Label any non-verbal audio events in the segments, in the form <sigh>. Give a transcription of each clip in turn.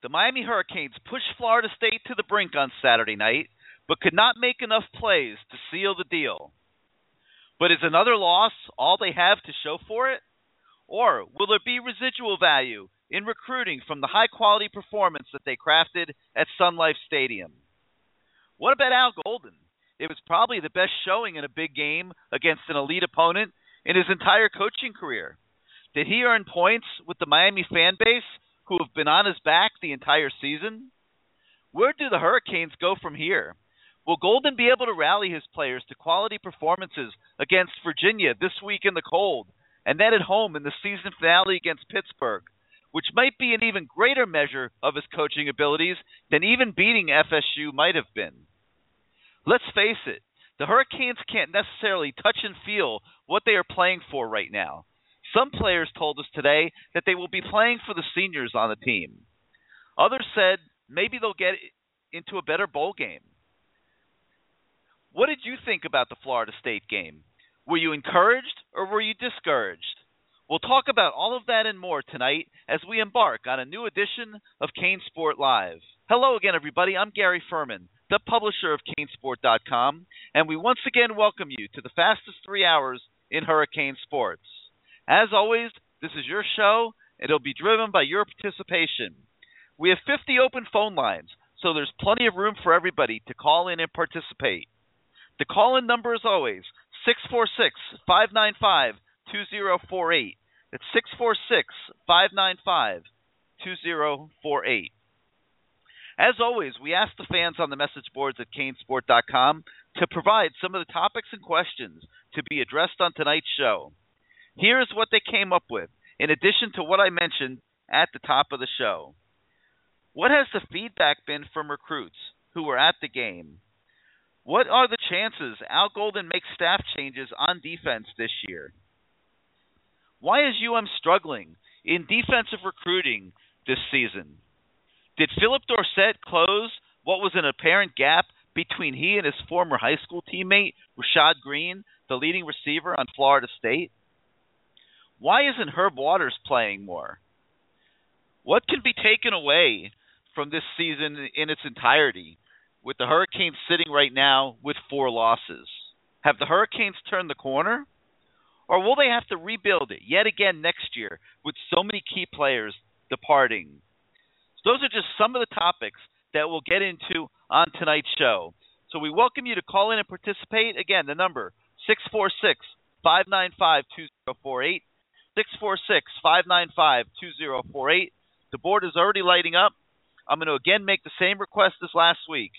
The Miami Hurricanes pushed Florida State to the brink on Saturday night, but could not make enough plays to seal the deal. But is another loss all they have to show for it? Or will there be residual value in recruiting from the high quality performance that they crafted at Sun Life Stadium? What about Al Golden? It was probably the best showing in a big game against an elite opponent in his entire coaching career. Did he earn points with the Miami fan base who have been on his back the entire season? Where do the Hurricanes go from here? Will Golden be able to rally his players to quality performances against Virginia this week in the cold, and then at home in the season finale against Pittsburgh, which might be an even greater measure of his coaching abilities than even beating FSU might have been? Let's face it, the Hurricanes can't necessarily touch and feel what they are playing for right now. Some players told us today that they will be playing for the seniors on the team. Others said maybe they'll get into a better bowl game. What did you think about the Florida State game? Were you encouraged or were you discouraged? We'll talk about all of that and more tonight as we embark on a new edition of CaneSport Live. Hello again, everybody. I'm Gary Ferman, the publisher of CaneSport.com, and we once again welcome you to the fastest three hours in hurricane sports. As always, this is your show, it'll be driven by your participation. We have 50 open phone lines, so there's plenty of room for everybody to call in and participate. The call in number is always 646 595 2048. It's 646 595 2048. As always, we ask the fans on the message boards at canesport.com to provide some of the topics and questions to be addressed on tonight's show. Here's what they came up with, in addition to what I mentioned at the top of the show. What has the feedback been from recruits who were at the game? What are the chances Al Golden makes staff changes on defense this year? Why is UM struggling in defensive recruiting this season? Did Phillip Dorsett close what was an apparent gap between he and his former high school teammate, Rashad Greene, the leading receiver on Florida State? Why isn't Herb Waters playing more? What can be taken away from this season in its entirety with the Hurricanes sitting right now with four losses? Have the Hurricanes turned the corner? Or will they have to rebuild it yet again next year with so many key players departing? So those are just some of the topics that we'll get into on tonight's show. So we welcome you to call in and participate. Again, the number 646 595 2048. 646 595 2048. The board is already lighting up. I'm going to again make the same request as last week.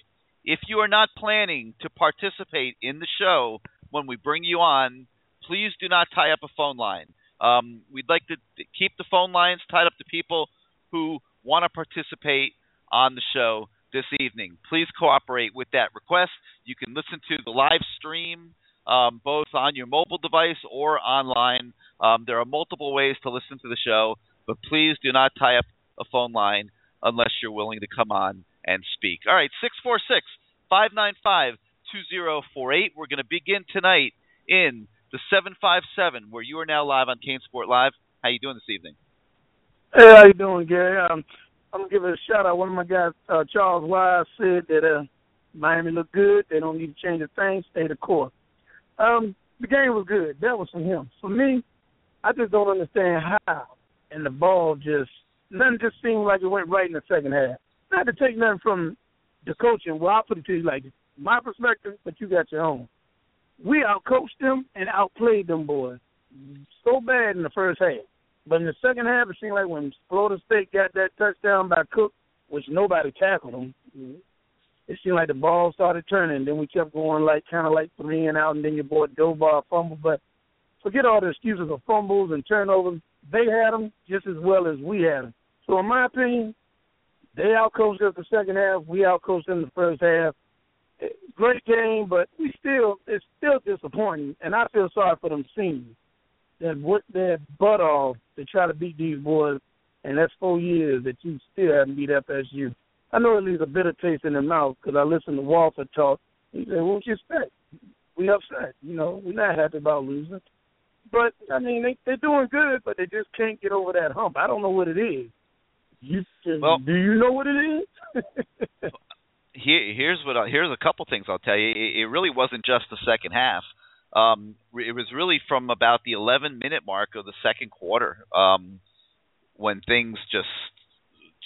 If you are not planning to participate in the show when we bring you on, please do not tie up a phone line. Um, we'd like to keep the phone lines tied up to people who want to participate on the show this evening. Please cooperate with that request. You can listen to the live stream um, both on your mobile device or online. Um, there are multiple ways to listen to the show, but please do not tie up a phone line unless you're willing to come on and speak. All right, 646 595 2048. We're going to begin tonight in the 757, where you are now live on CaneSport Live. How you doing this evening? Hey, how you doing, Gary? Um, I'm gonna give a shout out. One of my guys, uh, Charles Wise, said that uh, Miami looked good. They don't need to change a thing. Stay the course. Um, the game was good. That was from him. For me, I just don't understand how. And the ball just nothing just seemed like it went right in the second half. Not to take nothing from the coaching. Well, I'll put it to you like. My perspective, but you got your own. We outcoached them and outplayed them boys so bad in the first half. But in the second half, it seemed like when Florida State got that touchdown by Cook, which nobody tackled them, it seemed like the ball started turning. Then we kept going like kind of like three and out, and then your boy Dobar fumble. But forget all the excuses of fumbles and turnovers. They had them just as well as we had them. So in my opinion, they outcoached us the second half. We outcoached them the first half. Eh, great game, but we still it's still disappointing, and I feel sorry for them seniors that worked their butt off to try to beat these boys, and that's four years that you still haven't beat FSU. I know it leaves a bitter taste in the mouth because I listened to Walter talk. He said, "What you expect? We upset. You know, we're not happy about losing." But I mean, they they're doing good, but they just can't get over that hump. I don't know what it is. You well, do you know what it is? <laughs> here, here's what I, here's a couple things I'll tell you. It, it really wasn't just the second half. Um, it was really from about the 11 minute mark of the second quarter um, when things just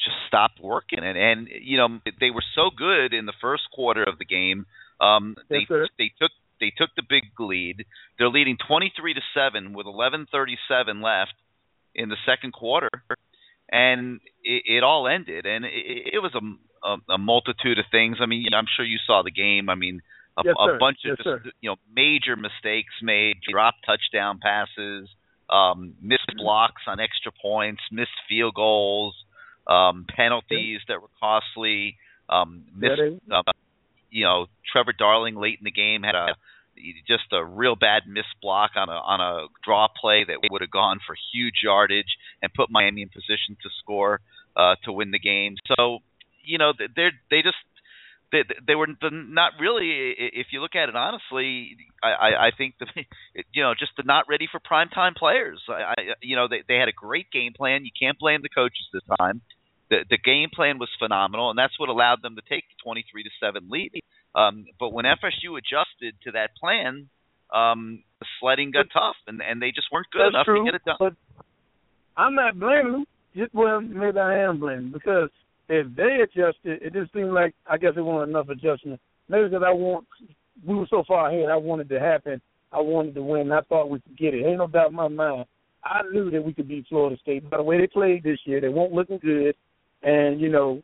just stopped working. And and you know they were so good in the first quarter of the game. Um, they sir. they took they took the big lead. They're leading 23 to seven with 11:37 left in the second quarter, and it, it all ended. And it, it was a, a, a multitude of things. I mean, I'm sure you saw the game. I mean, a, yes, a bunch yes, of sir. you know major mistakes made, drop touchdown passes, um, missed blocks on extra points, missed field goals, um, penalties that were costly, um, missed. Uh, you know, Trevor Darling late in the game had a just a real bad missed block on a on a draw play that would have gone for huge yardage and put Miami in position to score uh, to win the game. So you know they're they just they they were not really if you look at it honestly I I think the <laughs> you know just the not ready for prime time players. I, I you know they they had a great game plan. You can't blame the coaches this time. The the game plan was phenomenal and that's what allowed them to take the 23 to 7 lead. Um, but when FSU adjusted to that plan, um, the sledding got tough, and and they just weren't good enough true, to get it done. But I'm not blaming them. Just well, maybe I am blaming because if they adjusted, it just seemed like I guess it wasn't enough adjustment. Maybe because I want we were so far ahead, I wanted to happen. I wanted to win. I thought we could get it. Ain't no doubt in my mind. I knew that we could beat Florida State. By the way they played this year, they weren't looking good, and you know,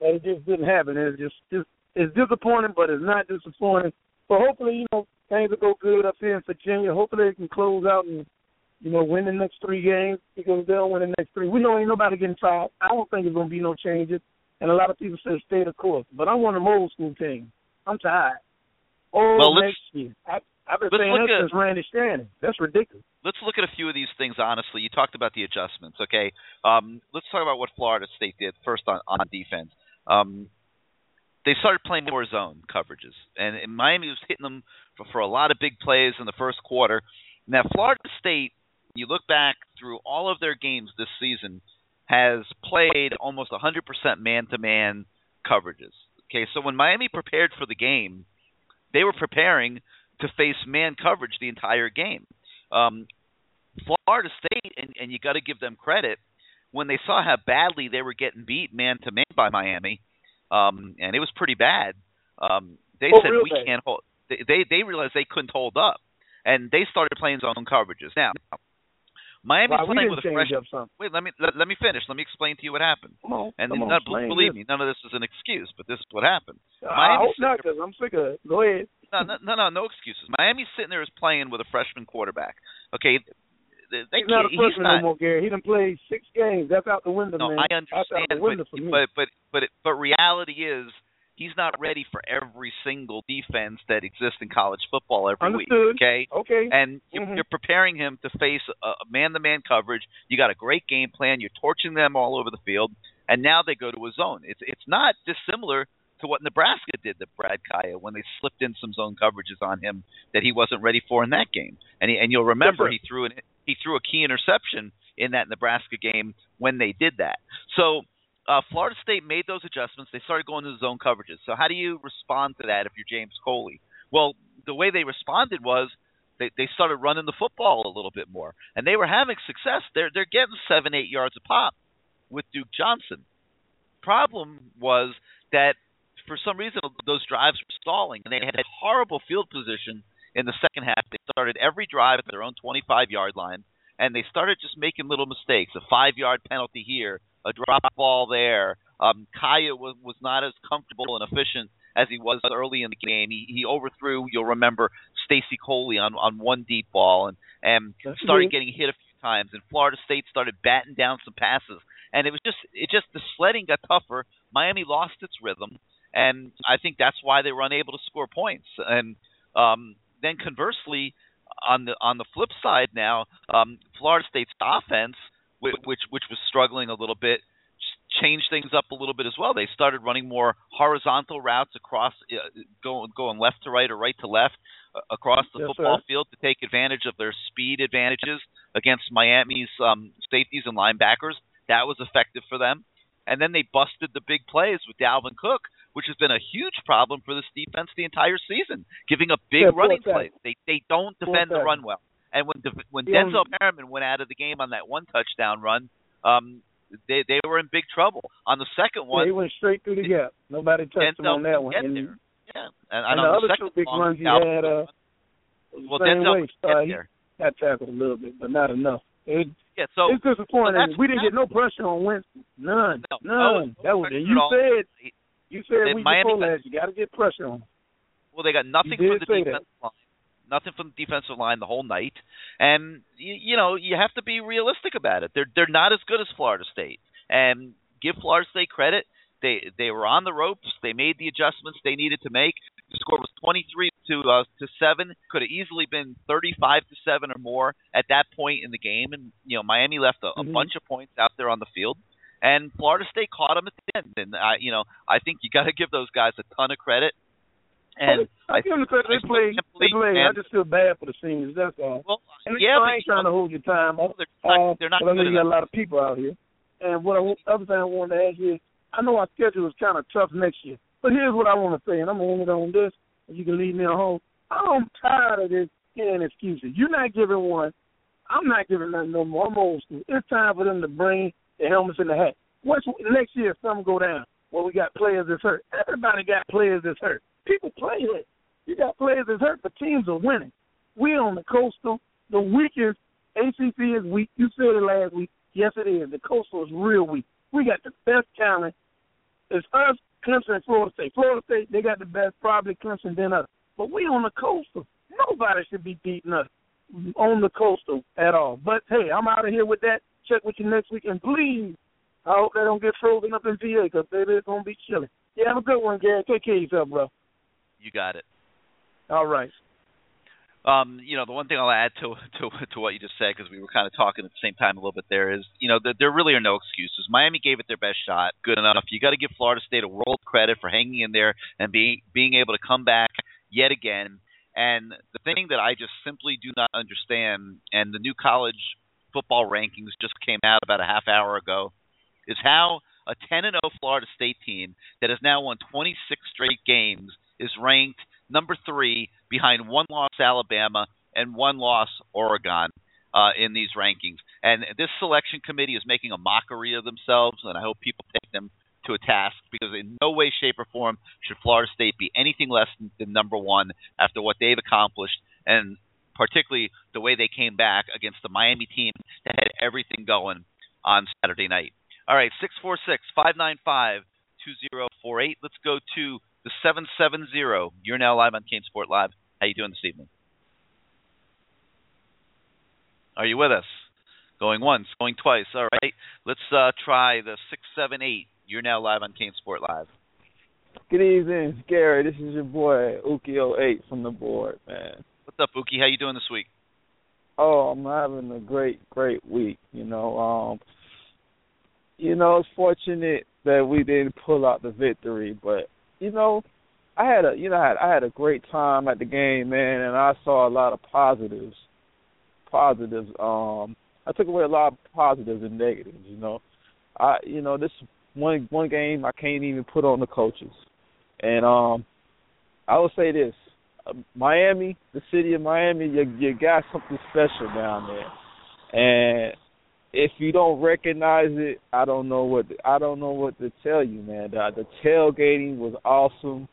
it just didn't happen. It's just just it's disappointing, but it's not disappointing. But hopefully, you know, things will go good up here in Virginia. Hopefully, they can close out and you know win the next three games because they'll win the next three. We know ain't nobody getting fired. I don't think there's gonna be no changes. And a lot of people say stay the course, but I want them old school team. I'm tired. Oh, Well, let's- next year. I, I've been saying that at- since Randy Shannon. That's ridiculous. let's look at a few of these things honestly. You talked about the adjustments, okay? Um, let's talk about what Florida State did first on, on defense. Um, they started playing more zone coverages, and, and Miami was hitting them for, for a lot of big plays in the first quarter. Now, Florida State, you look back through all of their games this season, has played almost 100% man-to-man coverages. Okay, so when Miami prepared for the game, they were preparing to face man coverage the entire game. Um, Florida State, and, and you got to give them credit, when they saw how badly they were getting beat man to man by Miami, um, and it was pretty bad. Um, they Oh, said real we can't hold. They, they they realized they couldn't hold up, and they started playing zone coverages. Now, Miami's we playing with a change fresh. up something. Wait, let me let, let me finish. Let me explain to you what happened. Come on, And come on, believe this. me, none of this is an excuse, but this is what happened. Uh, I Miami's hope not, because I'm sick of it. Go ahead. no, no, no, no, no excuses. Miami's sitting there is playing with a freshman quarterback. Okay, they, He's not a freshman not. no more, Gary. He done played six games. That's out the window, No, man. I understand, but, but but but it, but reality is he's not ready for every single defense that exists in college football every Understood. week. Okay, okay. and you're, Mhm. you're preparing him to face a man-to-man coverage. You got a great game plan. You're torching them all over the field, and now they go to a zone. It's it's not dissimilar to what Nebraska did to Brad Kaaya when they slipped in some zone coverages on him that he wasn't ready for in that game. And he, and you'll remember he threw an he threw a key interception in that Nebraska game when they did that. So uh, Florida State made those adjustments. They started going to the zone coverages. So how do you respond to that if you're James Coley? Well, the way they responded was they they started running the football a little bit more, and they were having success. They're they're getting seven eight yards a pop with Duke Johnson. Problem was that for some reason those drives were stalling, and they had a horrible field position in the second half. They started every drive at their own 25 yard line, and they started just making little mistakes. A five yard penalty here, a drop ball there. Um, Kaaya was was not as comfortable and efficient as he was early in the game. He he overthrew. You'll remember Stacy Coley on on one deep ball and and started getting hit a few times. And Florida State started batting down some passes. And it was just it just the sledding got tougher. Miami lost its rhythm, and I think that's why they were unable to score points. And um, then conversely, on the on the flip side now, um, Florida State's offense, which which, which was struggling a little bit, changed things up a little bit as well. They started running more horizontal routes across, uh, going going left to right or right to left uh, across the yes, football sir. field to take advantage of their speed advantages against Miami's um, safeties and linebackers. That was effective for them. And then they busted the big plays with Dalvin Cook, which has been a huge problem for this defense the entire season, giving up big Yeah, running plays. They they don't defend the run well. And when De- when Yeah. Denzel Perryman went out of the game on that one touchdown run, um, they they were in big trouble. On the second Yeah, he went straight through the gap. Nobody touched him Denzel on that one. And, yeah, and, and on the the other two big long, runs he had, uh, well, Denzel way. Uh, he got tackled a little bit, but not enough. It, Yeah, so it's disappointing. that's- we didn't get no pressure on Winston. None. No, None. no that was you said you said we Miami before got- last. You got to get pressure on. Well, they got nothing from the that. defensive line. Nothing from the defensive line the whole night. And you, you know, you have to be realistic about it. They're they're not as good as Florida State. And give Florida State credit. They they were on the ropes. They made the adjustments they needed to make. The score was 23 to uh, to 7. Could have easily been 35 to 7 or more at that point in the game and you know, Miami left a, a Mhm. bunch of points out there on the field. And Florida State caught them at the end. And I, you know, I think you got to give those guys a ton of credit. And I give them the credit. They can't They played. I just feel bad for the seniors. That's all. well, And yeah, I ain't trying to hold your time up. they're not, they're not but I know you got a lot of people out here. And what I, other thing I wanted to ask you is, I know our schedule is kind of tough next year, but here's what I want to say, and I'm gonna end it on this. And you can leave me at home. I'm tired of this hearing excuses. You're not giving one. I'm not giving nothing no more. I'm old school. It's time for them to bring the helmets in the hat. What's next year? If something go down, well, we got players that's hurt. Everybody got players that's hurt. People play it. You got players that's hurt, but teams are winning. We on the coastal. The weakest ACC is weak. You said it last week. Yes, it is. The coastal is real weak. We got the best talent. It's us, Clemson, and Florida State. Florida State, they got the best, probably Clemson, then us. But we on the coastal. Nobody should be beating us on the coastal at all. But hey, I'm out of here with that. Check with you next week, and please, I hope they don't get frozen up in VA because baby, it's gonna be chilly. Yeah, have a good one, Gary. Take care of yourself, bro. You got it. All right. Um, you know, the one thing I'll add to <laughs> to to what you just said because we were kind of talking at the same time a little bit there is, you know, there, there really are no excuses. Miami gave it their best shot, good enough. You got to give Florida State a world credit for hanging in there and being being able to come back yet again. And the thing that I just simply do not understand, and the new college football rankings just came out about a half hour ago, is how a 10 and 0 Florida State team that has now won 26 straight games is ranked number three behind one loss Alabama and one loss Oregon uh, in these rankings. And this selection committee is making a mockery of themselves, and I hope people take them to a task because in no way, shape, or form should Florida State be anything less than, than number one after what they've accomplished, and particularly the way they came back against the Miami team that had everything going on Saturday night. All right, six four six five nine five two zero four eight. Let's go to the seven seven zero. You're now live on CaneSport Live. How you doing this evening? Are you with us? Going once, going twice. All right. Let's uh, try the six seven eight. You're now live on CaneSport Live. Good evening, Gary. This is your boy Ukio8 from the board, man. What's up, Uki? How you doing this week? Oh, I'm having a great, great week. You know, um, you know, it's fortunate that we didn't pull out the victory, but you know, I had a, you know, I had, I had a great time at the game, man, and I saw a lot of positives. Positives. Um, I took away a lot of positives and negatives. You know, I, you know, this one one game I can't even put on the coaches, and um, I will say this: Miami, the city of Miami, you you got something special down there, and if you don't recognize it, I don't know what I don't know what to tell you, man. The, the tailgating was awesome.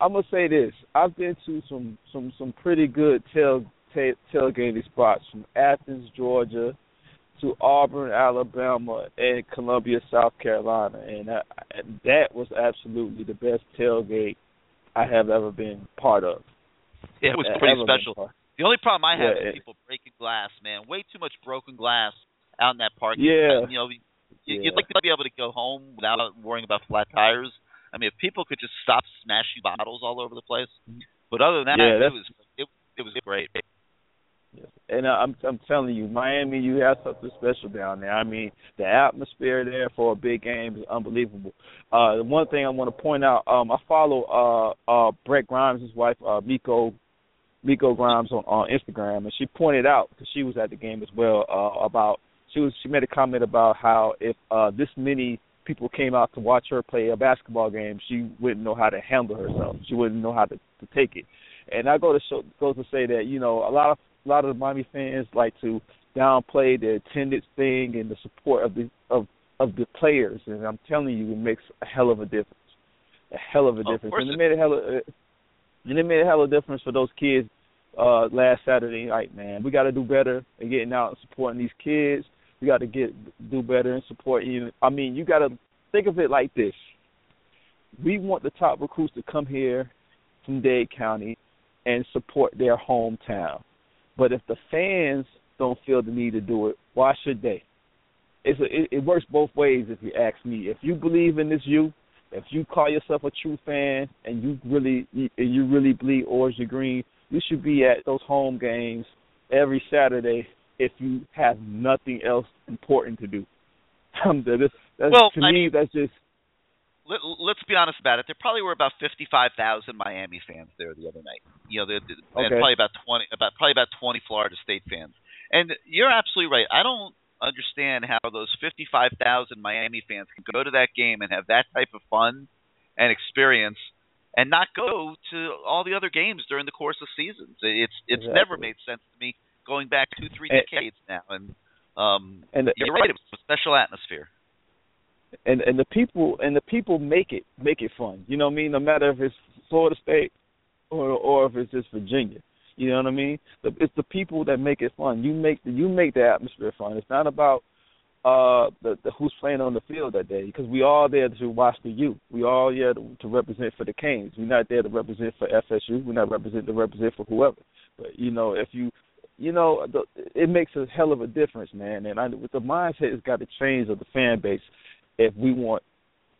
I'm gonna say this: I've been to some some some pretty good tail, tail tailgating spots from Athens, Georgia, to Auburn, Alabama, and Columbia, South Carolina, and that, that was absolutely the best tailgate I have ever been part of. Yeah, it was Uh, pretty special. The only problem I have Yeah, is people breaking glass, man. Way too much broken glass out in that parking Yeah. lot. You know, you, Yeah. you'd like to be able to go home without worrying about flat tires. I mean, if people could just stop smashing bottles all over the place. But other than that, Yeah, it was it, it was great. And uh, I'm I'm telling you, Miami, you have something special down there. I mean, the atmosphere there for a big game is unbelievable. Uh, the one thing I want to point out, um, I follow uh, uh, Brent Grimes' wife, uh, Miko Miko Grimes on, on Instagram, and she pointed out because she was at the game as well uh, about she was she made a comment about how if uh, this many people came out to watch her play a basketball game, she wouldn't know how to handle herself. She wouldn't know how to, to take it. And I go to show goes to say that you know a lot of a lot of the Miami fans like to downplay the attendance thing and the support of the of of the players, and I'm telling you, it makes a hell of a difference. A hell of a Of difference, course and it it- made a hell of and it made a hell of a difference for those kids uh last Saturday night. Man, we got to do better in getting out and supporting these kids. We got to get do better and support you. I mean, you got to think of it like this: we want the top recruits to come here from Dade County and support their hometown. But if the fans don't feel the need to do it, why should they? It's a, it, it works both ways. If you ask me, if you believe in this youth, if you call yourself a true fan and you really you, you really bleed orange and green, you should be at those home games every Saturday. If you have nothing else important to do, <laughs> Um, that is- that's, Well, to I me, mean- that's just Let, let's be honest about it. There probably were about fifty-five thousand Miami fans there the other night. You know, the, the, and Okay. probably about twenty, about probably about twenty Florida State fans. And you're absolutely right. I don't understand how those fifty-five thousand Miami fans can go to that game and have that type of fun and experience, and not go to all the other games during the course of seasons. It's it's never made sense to me going back two, three And- decades now. And um, and you're right. It was a special atmosphere. and and the people and the people make it make it fun. You know what I mean? No matter if it's Florida State or or if it's just Virginia. You know what I mean? It's the people that make it fun. You make the, you make the atmosphere fun. It's not about uh the, the who's playing on the field that day because we all there to watch the youth. We all there to, to represent for the Canes. We're not there to represent for FSU. We're not represent to represent for whoever. But you know, if you you know, the, it makes a hell of a difference, man. And I, the mindset has got to change of the fan base if we want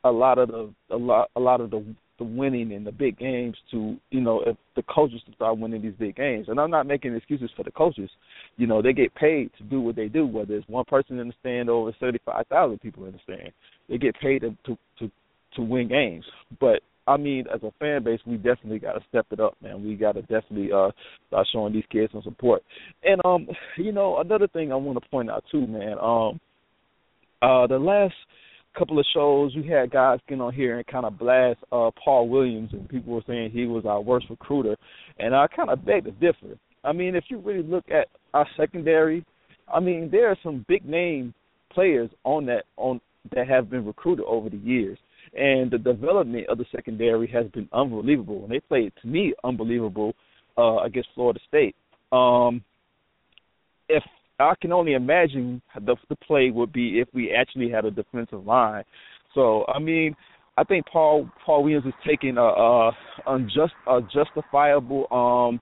a lot of the a lot a lot of the the winning in the big games to you know if the coaches to start winning these big games. And I'm not making excuses for the coaches. You know they get paid to do what they do, whether it's one person in the stand or over thirty five thousand people in the stand. They get paid to to to, to win games. But I mean, as a fan base, we definitely got to step it up, man. We got to definitely uh start showing these kids some support. And um, you know, another thing I want to point out too, man. Um, uh, the last couple of shows we had guys get on here and kind of blast uh Paul Williams and people were saying he was our worst recruiter and I kind of beg to differ. I mean, if you really look at our secondary, I mean, there are some big name players on that on that have been recruited over the years. And the development of the secondary has been unbelievable. And they played to me unbelievable uh against Florida State. Um if I can only imagine the the play would be if we actually had a defensive line. So I mean, I think Paul Paul Williams is taking a, a unjust a justifiable um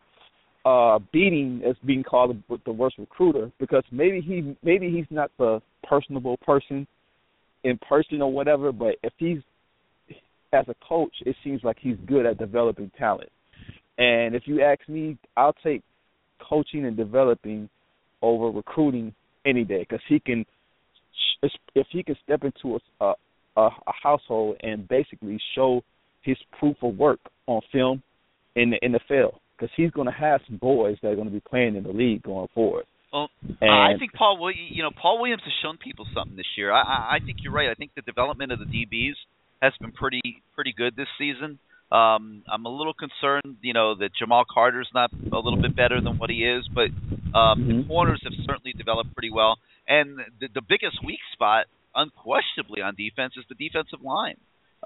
uh beating as being called the, the worst recruiter because maybe he maybe he's not the personable person in person or whatever, but if he's as a coach, it seems like he's good at developing talent. And if you ask me, I'll take coaching and developing over recruiting any day because he can if he can step into a, a a household and basically show his proof of work on film in the NFL because he's going to have some boys that are going to be playing in the league going forward. Well, And- I think Paul, you know, Paul Williams has shown people something this year. I, I, I think you're right. I think the development of the DBs has been pretty, pretty good this season. Um, I'm a little concerned, you know, that Jamal Carter's not a little bit better than what he is, but um, the Mhm. corners have certainly developed pretty well. And the, the biggest weak spot, unquestionably, on defense is the defensive line.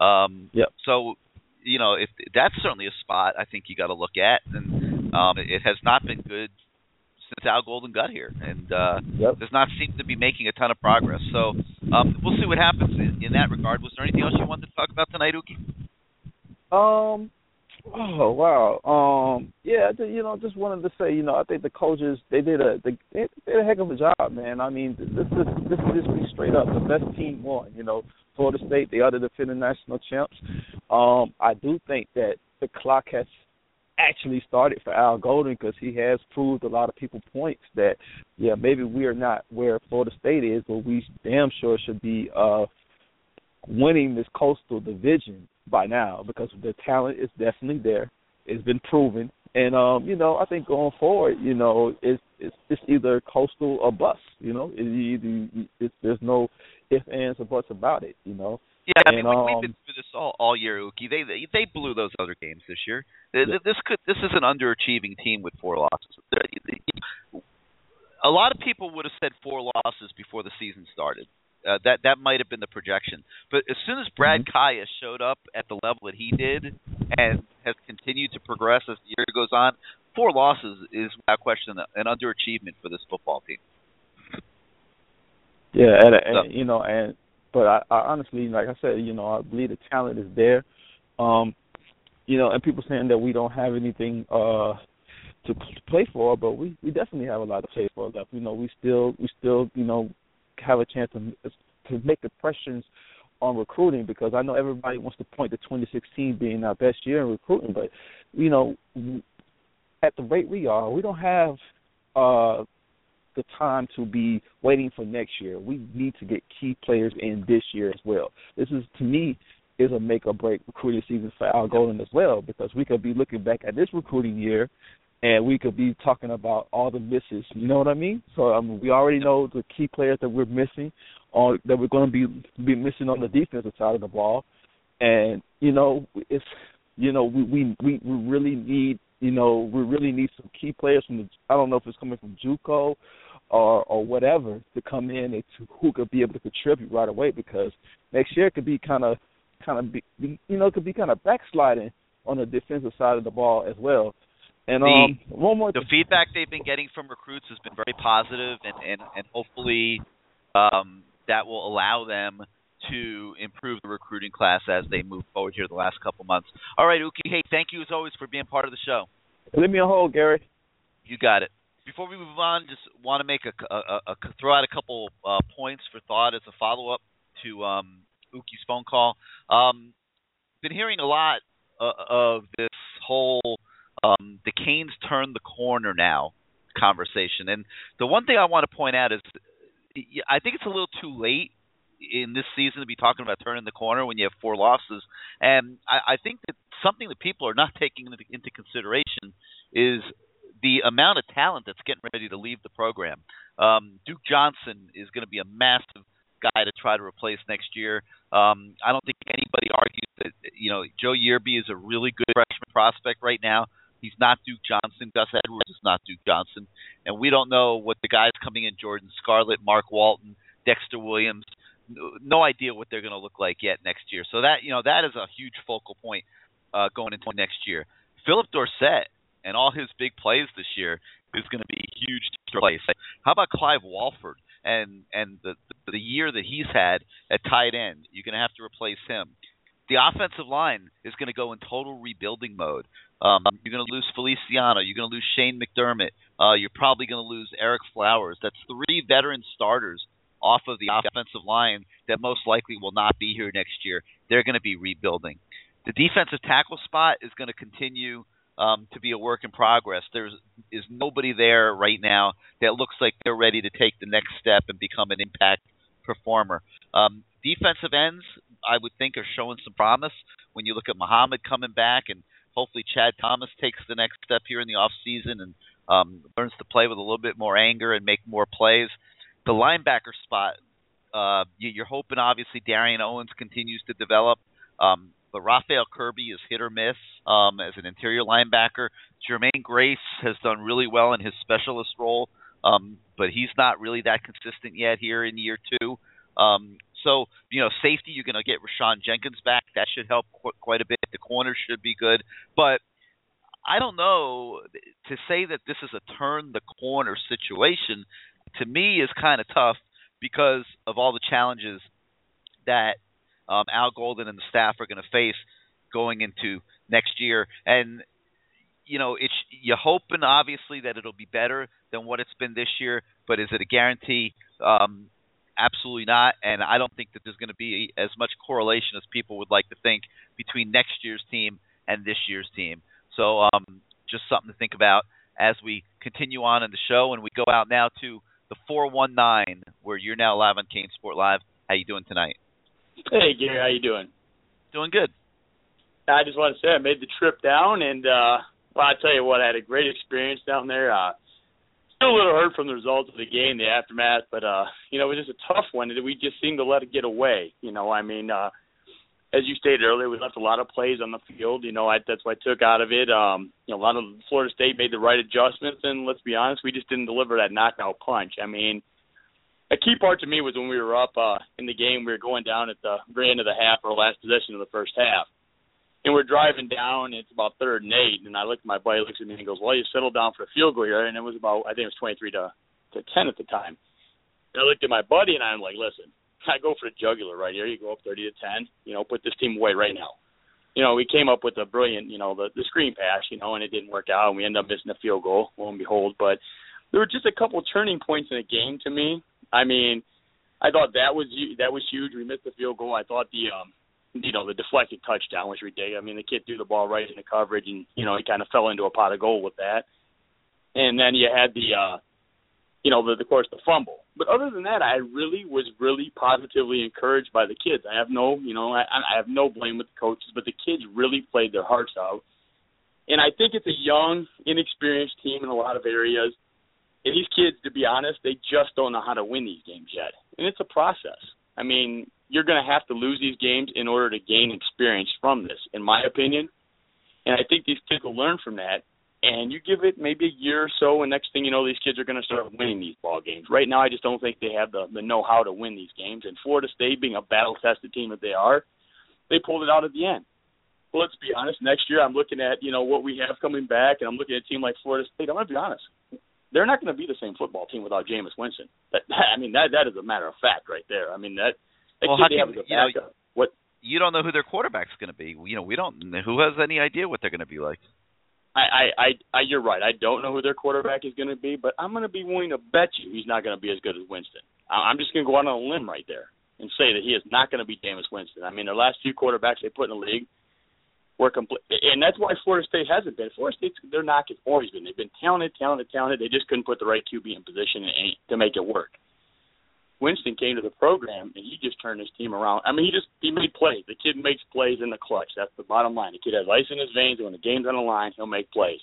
Um, Yep. So, you know, if that's certainly a spot I think you got to look at, and um, it has not been good since Al Golden got here, and uh, Yep. does not seem to be making a ton of progress. So um, we'll see what happens in, in that regard. Was there anything else you wanted to talk about tonight, Uki? Um, Oh wow, um, yeah, you know, just wanted to say, you know, I think the coaches they did a they, they did a heck of a job, man. I mean, this is this is just be straight up. The best team won. You know, Florida State, they are the defending national champs. Um, I do think that the clock has actually started for Al Golden because he has proved a lot of people points that yeah maybe we are not where Florida State is, but we damn sure should be uh winning this coastal division by now because the talent is definitely there. It's been proven, and um, you know, I think going forward, you know, it's it's, it's either coastal or bust. You know, it, it, it, there's no ifs, ands, or buts about it. You know. Yeah, I mean, and, we, um, we've been through this all all year, Uki. They they, they blew those other games this year. This could this is an underachieving team with four losses. A lot of people would have said four losses before the season started. Uh, that that might have been the projection. But as soon as Brad Mhm. Kaaya showed up at the level that he did and has continued to progress as the year goes on, four losses is without question an underachievement for this football team. Yeah, and, and So- you know, and but I, I honestly, like I said, you know, I believe the talent is there. Um, you know, and people saying that we don't have anything uh to play for, but we we definitely have a lot to play for left. You know, we still we still you know have a chance to to make impressions on recruiting because I know everybody wants to point to 2016 being our best year in recruiting, but you know, at the rate we are, we don't have uh the time to be waiting for next year. We need to get key players in this year as well. This is to me is a make or break recruiting season for Al Golden as well because we could be looking back at this recruiting year and we could be talking about all the misses. You know what I mean? So um, we already know the key players that we're missing, or that we're going to be be missing on the defensive side of the ball, and you know it's you know we we, we really need you know we really need some key players from the I don't know if it's coming from JUCO or or whatever to come in and to, who could be able to contribute right away because next year could be kind of kind of be, be you know could be kind of backsliding on the defensive side of the ball as well. And The- um, one more the thing. feedback they've been getting from recruits has been very positive, and and and hopefully um, that will allow them to improve the recruiting class as they move forward here the last couple months. All right, Uki. Hey, thank you as always for being part of the show. Leave me a hold, Gary. You got it. Before we move on, just want to make a, a, a, throw out a couple uh, points for thought as a follow up to um, Uki's phone call. Um, been hearing a lot uh, of this whole um, the Canes turn the corner now conversation, and the one thing I want to point out is I think it's a little too late in this season to be talking about turning the corner when you have four losses, and I, I think that something that people are not taking into, into consideration is the amount of talent that's getting ready to leave the program. Um, Duke Johnson is going to be a massive guy to try to replace next year. Um, I don't think anybody argues that you know Joe Yearby is a really good freshman prospect right now. He's not Duke Johnson. Gus Edwards is not Duke Johnson, and we don't know what the guys coming in Jordan Scarlett, Mark Walton, Dexter Williams. No, idea what they're going to look like yet next year. So that you know that is a huge focal point uh, going into next year. Phillip Dorsett and all his big plays this year is going to be huge to replace. How about Clive Walford and and the the year that he's had at tight end? You're going to have to replace him. The offensive line is going to go in total rebuilding mode. Um, you're going to lose Feliciano. You're going to lose Shane McDermott. Uh, you're probably going to lose Ereck Flowers. That's three veteran starters off of the offensive line that most likely will not be here next year. They're going to be rebuilding. The defensive tackle spot is going to continue um, to be a work in progress. There's nobody there right now that looks like they're ready to take the next step and become an impact performer. Um, defensive ends, I would think, are showing some promise when you look at Muhammad coming back and hopefully Chad Thomas takes the next step here in the off season and um, learns to play with a little bit more anger and make more plays. The linebacker spot, uh, you- you're hoping obviously Darrion Owens continues to develop. Um, but Raphael Kirby is hit or miss um, as an interior linebacker. Jermaine Grace has done really well in his specialist role, um, but he's not really that consistent yet here in year two. Um, so, you know, safety, you're going to get Rayshawn Jenkins back. That should help qu- quite a bit. The corners should be good. But I don't know to say that this is a turn the corner situation. To me, is kind of tough because of all the challenges that um, Al Golden and the staff are going to face going into next year. And you know, it's you're hoping obviously that it'll be better than what it's been this year, but is it a guarantee? Um, absolutely not. And I don't think that there's going to be as much correlation as people would like to think between next year's team and this year's team. So um, just something to think about as we continue on in the show, and we go out now to the 419, where you're now live on CaneSport Live. How you doing tonight? Hey Gary, how you doing? Doing good. I just want to say I made the trip down, and uh, well, I tell you what, I had a great experience down there. Uh, still a little hurt from the results of the game, the aftermath, but uh, you know, it was just a tough one. We just seemed to let it get away. You know, I mean, uh, as you stated earlier, we left a lot of plays on the field. You know, I, that's what I took out of it. Um, you know, a lot of Florida State made the right adjustments, and let's be honest, we just didn't deliver that knockout punch. I mean, a key part to me was when we were up uh, in the game, we were going down at the very end of the half or last possession of the first half. And we're driving down, it's about third and eight, and I look at my buddy, looks at me and goes, Well, you settled down for a field goal here and it was about I think it was twenty three to to ten at the time. And I looked at my buddy and I'm like, Listen, <laughs> I go for the jugular right here. You go up thirty to ten. You know, put this team away right now. You know, we came up with a brilliant, you know, the the screen pass, you know, and it didn't work out, and we ended up missing a field goal. Lo and behold, but there were just a couple turning points in the game to me. I mean, I thought that was that was huge. We missed the field goal. I thought the um, you know, the deflected touchdown was ridiculous. I mean, the kid threw the ball right into coverage, and you know, he kind of fell into a pot of gold with that. And then you had the uh, you know, the, of course, the fumble. But other than that, I really was really positively encouraged by the kids. I have no, you know, I, I have no blame with the coaches, but the kids really played their hearts out. And I think it's a young, inexperienced team in a lot of areas. And these kids, to be honest, they just don't know how to win these games yet. And it's a process. I mean, you're going to have to lose these games in order to gain experience from this, in my opinion. And I think these kids will learn from that and you give it maybe a year or so, and next thing you know, these kids are going to start winning these ball games. Right now, I just don't think they have the the know how to win these games. And Florida State, being a battle tested team that they are, they pulled it out at the end. Well, let's be honest. Next year, I'm looking at you know what we have coming back, and I'm looking at a team like Florida State. I'm going to be honest. They're not going to be the same football team without Jameis Winston. That, <laughs> I mean, that that is a matter of fact right there. I mean that. that well, kid how can, they have as a backup. You know, what you don't know who their quarterback's going to be. You know, we don't. Who has any idea what they're going to be like? I, I, I, you're right. I don't know who their quarterback is going to be, but I'm going to be willing to bet you he's not going to be as good as Winston. I'm just going to go out on a limb right there and say that he is not going to be Jameis Winston. I mean, the last few quarterbacks they put in the league were complete, and that's why Florida State hasn't been. Florida State, their knock has always been they've been talented, talented, talented. They just couldn't put the right QB in position to make it work. Winston came to the program and he just turned his team around. I mean, he just he made plays. The kid makes plays in the clutch. That's the bottom line. The kid has ice in his veins. When the game's on the line, he'll make plays.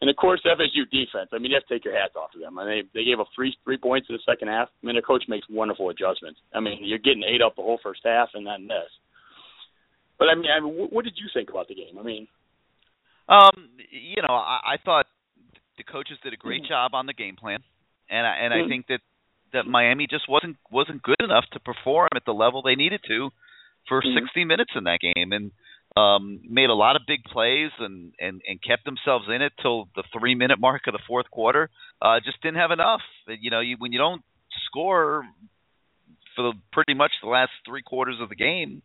And of course, FSU defense. I mean, you have to take your hats off to them. I mean, they they gave up three three points in the second half. I mean, the coach makes wonderful adjustments. I mean, you're getting eight up the whole first half, and then this. But I mean, I mean, what did you think about the game? I mean, um, you know, I, I thought the coaches did a great Mm-hmm. job on the game plan, and I, and I Mhm. think that that Miami just wasn't wasn't good enough to perform at the level they needed to for Mhm. 60 minutes in that game, and um, made a lot of big plays and and and kept themselves in it till the three minute mark of the fourth quarter. Uh, just didn't have enough. You know, you, when you don't score for the, pretty much the last three quarters of the game,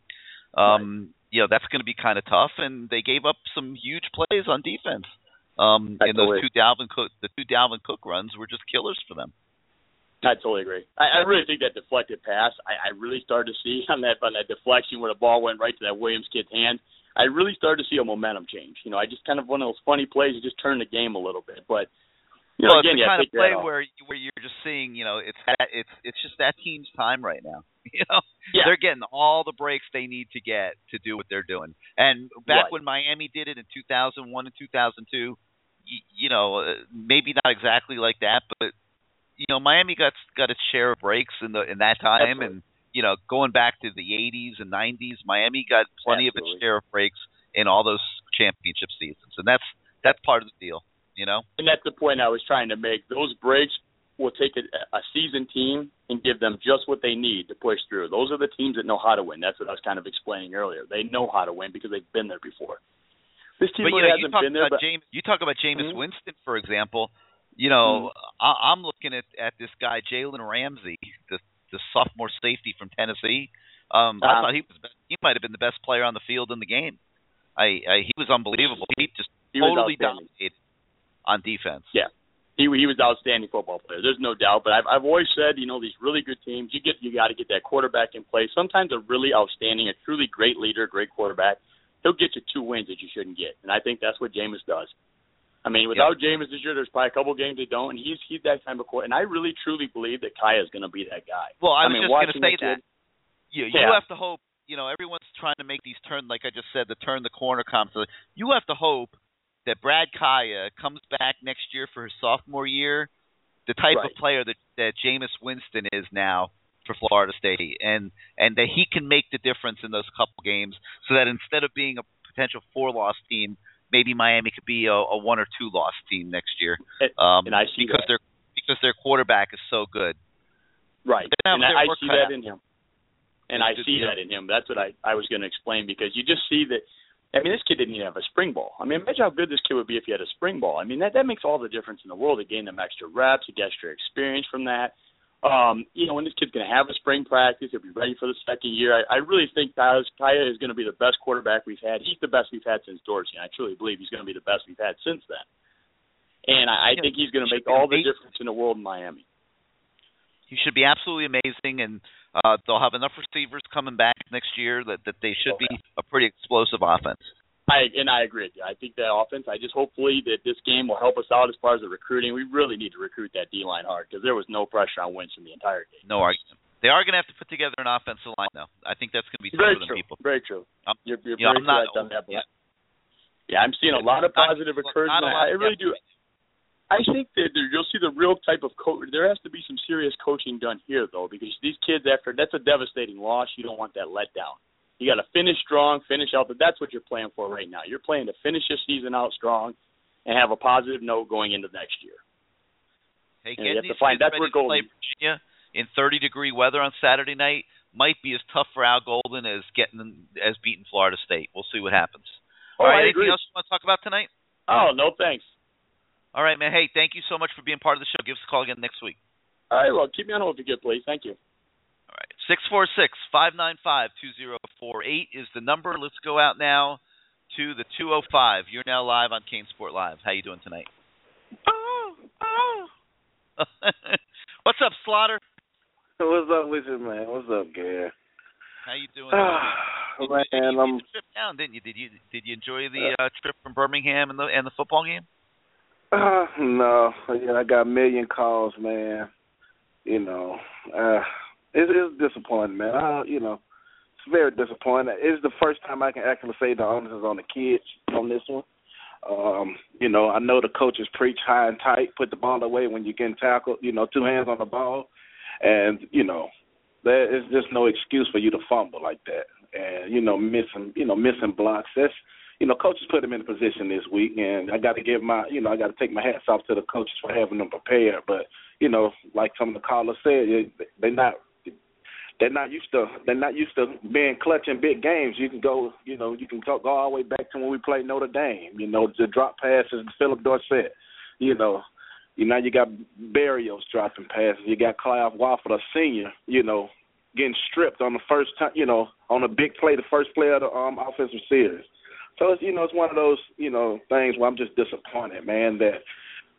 um, you know that's going to be kind of tough. And they gave up some huge plays on defense. Um, and those two Dalvin Cook, the two Dalvin Cook runs were just killers for them. I totally agree. I, I really think that deflected pass. I, I really started to see <laughs> on that on that deflection where the ball went right to that Williams kid's hand. I really started to see a momentum change. You know, I just kind of one of those funny plays that just turned the game a little bit. But you know, well, again, it's the kind of take your hat play where where you're just seeing, you know, it's that, it's it's just that team's time right now. <laughs> You know, Yeah. they're getting all the breaks they need to get to do what they're doing. And back Right. when Miami did it in 2001 and 2002, you, you know, uh, maybe not exactly like that, but you know, Miami got got its share of breaks in the in that time, Absolutely. and you know, going back to the 80s and 90s, Miami got plenty of Absolutely. its share of breaks in all those championship seasons, and that's that's part of the deal. You know. and that's the point I was trying to make. Those breaks will take a, a seasoned team and give them just what they need to push through. Those are the teams that know how to win. That's what I was kind of explaining earlier. They know how to win because they've been there before. This team but you know, you hasn't talk been there, about but James. You talk about Jameis Mhm. Winston, for example. You know, Mm-hmm. I, I'm looking at at this guy Jalen Ramsey, the the sophomore safety from Tennessee. Um, I Uh-huh. thought he was. He might have been the best player on the field in the game. I, I he was unbelievable. He just He totally dominated on defense. Yeah. He he was outstanding football player. There's no doubt. But I've I've always said, you know, these really good teams, you get you got to get that quarterback in place. Sometimes a really outstanding, a truly great leader, great quarterback, he'll get you two wins that you shouldn't get, and I think that's what Jameis does. I mean, without Jameis this year, there's probably a couple games they don't, and he's he's that kind of quarterback. And I really truly believe that Kaaya is going to be that guy. Well, I, I was mean, just going to say that. kid- You you Yeah. have to hope. You know, everyone's trying to make these turn, like I just said, the turn the corner concept. You have to hope that Brad Kaaya comes back next year for his sophomore year, the type of player that that Jameis Winston is now for Florida State, and and that he can make the difference in those couple games, so that instead of being a potential four loss team, maybe Miami could be a, a one or two loss team next year. And- Um, and I see because that. their because their quarterback is so good. Right. And I, I see that out. in him. And It's I just, see you know- that in him. That's what I, I was going to explain because you just see that. I mean, this kid didn't even have a spring ball. I mean, imagine how good this kid would be if he had a spring ball. I mean, that that makes all the difference in the world. To gain them extra reps, to get extra experience from that. Um, you know, when this kid's going to have a spring practice, he'll be ready for the second year. I, I really think Kaaya Kaaya is going to be the best quarterback we've had. He's the best we've had since Dorsey. I truly believe he's going to be the best we've had since then. And I, I think he's going to make all the difference in the world in Miami. He should be absolutely amazing, and uh, they'll have enough receivers coming back next year that that they should be a pretty explosive offense. I and I agree with you. I think that offense. I just hopefully that this game will help us out as far as the recruiting. We really need to recruit that D line hard because there was no pressure on Winston the entire game. No argument. They are going to have to put together an offensive line, though. I think that's going to be Very true. people. Very true. Um, You're, you're you know, very I'm not- that. yeah. Yeah, I'm seeing a lot of positive encouragement. I really do. I think that there, you'll see the real type of coach. There has to be some serious coaching done here, though, because these kids, after that's a devastating loss, you don't want that letdown. You got to finish strong, finish out. But that's what you're playing for right now. You're playing to finish your season out strong and have a positive note going into next year. Hey, Yeah, you have to find- kids that's where Golden- Virginia in 30 degree weather on Saturday night might be as tough for Al Golden as getting as beating Florida State. We'll see what happens. Oh, All right, anything else you want to talk about tonight? Oh, no thanks. All right, man. Hey, thank you so much for being part of the show. Give us a call again next week. All right, well, keep me on hold if you get, please. Thank you. All right. Six four six five nine five two zero four eight is the number. Let's go out now to the two oh five. You're now live on CaneSport Live. How you doing tonight? Oh, <laughs> oh. What's up, Slaughter? What's up with you, man? What's up, Gary? How you doing? You- <sighs> man, you, you I'm trip down, didn't you? Did you did you enjoy the uh, trip from Birmingham and the and the football game? Uh, no, yeah, I got a million calls, man. You know, uh, it's, it's disappointing, man. I, you know, it's very disappointing. It's the first time I can actually say the onus is on the kids on this one. Um, you know, I know the coaches preach high and tight, put the ball away when you're getting tackled. You know, two hands on the ball, and you know, there is just no excuse for you to fumble like that, and you know, missing, you know, missing blocks. That's you know, coaches put them in a position this week, and I got to give my, you know, I got to take my hats off to the coaches for having them prepared. But you know, like some of the callers said, they- they're not, they're not used to, they're not used to being clutch in big games. You can go, you know, you can go, go all the way back to when we played Notre Dame. You know, the drop passes, Phillip Dorsett. You know, you know, you got Berrios dropping passes. You got Clive Walford, a senior. You know, getting stripped on the first time. You know, on a big play, the first play of the um, offensive series. So it's you know it's one of those you know things where I'm just disappointed, man, that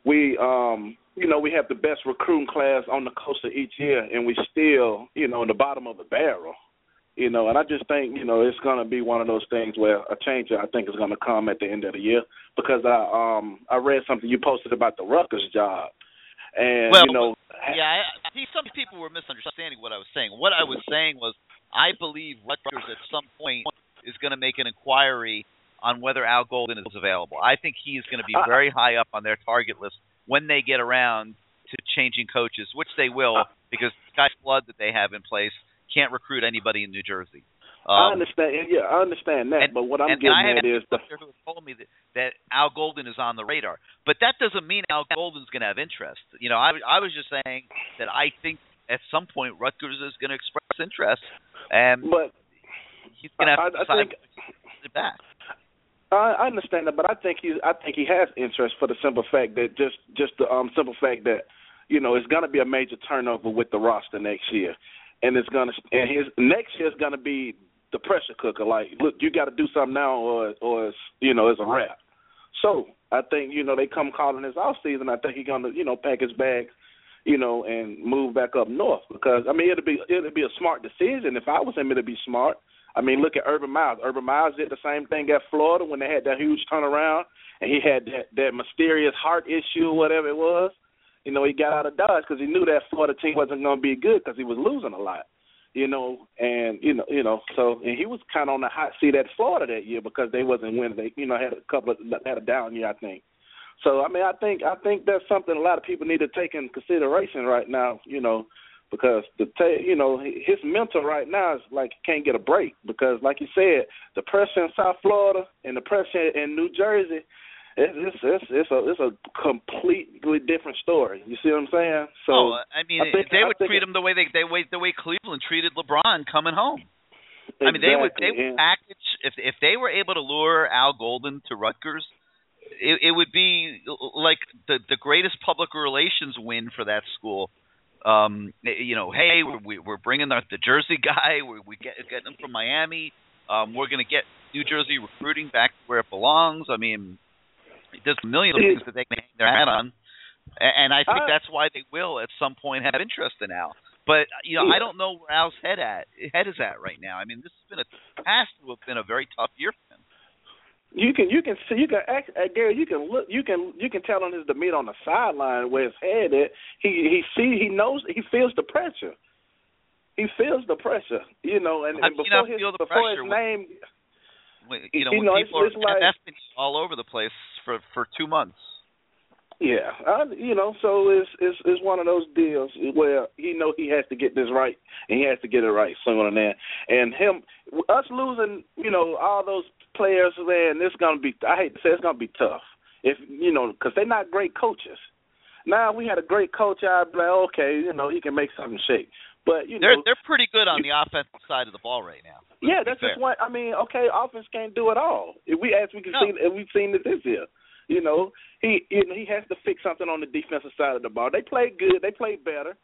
we um you know we have the best recruiting class on the coast of each year, and we still you know in the bottom of the barrel, you know. And I just think you know it's going to be one of those things where a change I think is going to come at the end of the year because I um I read something you posted about the Rutgers job, and Well, you know Yeah, I, I some people were misunderstanding what I was saying. What I was saying was, I believe Rutgers at some point is going to make an inquiry on whether Al Golden is available. I think he is going to be very high up on their target list when they get around to changing coaches, which they will, because Kyle Flood that they have in place can't recruit anybody in New Jersey. I Um, understand yeah I understand that, and- but what I'm and getting I at is the who told me that, that Al Golden is on the radar, but that doesn't mean Al Golden's going to have interest. You know, I, I was just saying that I think at some point Rutgers is going to express interest, and but he's going to have to I- I think- it back. I understand that, but I think he I think he has interest for the simple fact that just just the um simple fact that you know it's going to be a major turnover with the roster next year, and it's going to and his next year is going to be the pressure cooker. Like, look, you got to do something now, or or it's, you know it's a wrap. So I think you know they come calling this off season. I think he's gonna you know pack his bags, you know, and move back up north because I mean it'll be it'll be a smart decision. If I was him, it'd be smart. I mean, look at Urban Miles. Urban Miles did the same thing at Florida when they had that huge turnaround, and he had that that mysterious heart issue whatever it was. You know, he got out of Dodge because he knew that Florida team wasn't going to be good because he was losing a lot. You know, and you know, you know, so and he was kind of on the hot seat at Florida that year because they wasn't winning. They, you know, had a couple of had a down year, I think. So I mean, I think I think that's something a lot of people need to take in consideration right now. You know, because the you know his mental right now is like he can't get a break because like you said, the pressure in South Florida and the pressure in New Jersey it's it's it's a it's a completely different story. You see what I'm saying? So oh, I mean, I think, they would treat him the way they they way the way Cleveland treated LeBron coming home. Exactly, I mean, they would they would package if if they were able to lure Al Golden to Rutgers, it, it would be like the the greatest public relations win for that school. Um, you know, hey, we're we're bringing the, the Jersey guy. We we get getting him from Miami. Um, we're going to get New Jersey recruiting back where it belongs. I mean, there's a million things that they can hang their hat on, and I think Uh, that's why they will at some point have interest in Al. But you know, I don't know where Al's head at head is at right now. I mean, this has been a has to have been a very tough year. You can you can see you can act uh, Gary you can look you can you can tell on his demeanor on the sideline where his head at he he see he knows he feels the pressure he feels the pressure you know and, and before his before his name When- You know, You know, people it's are like- all over the place for for two months. Yeah, I, you know, so it's it's it's one of those deals where he know he has to get this right, and he has to get it right sooner than that. And him, us losing, you know, all those players, man, it's gonna be. I hate to say it's gonna be tough. If you know, because they're not great coaches. Now we had a great coach. I'd be like, okay, you know, he can make something shake. But you They're know, they're pretty good on the offensive side of the ball right now. Yeah, that's fair. just one. I mean, okay, offense can't do it all. If we as we can No. see, if we've seen it this year. You know, he you know, he has to fix something on the defensive side of the ball. They play good, they play better,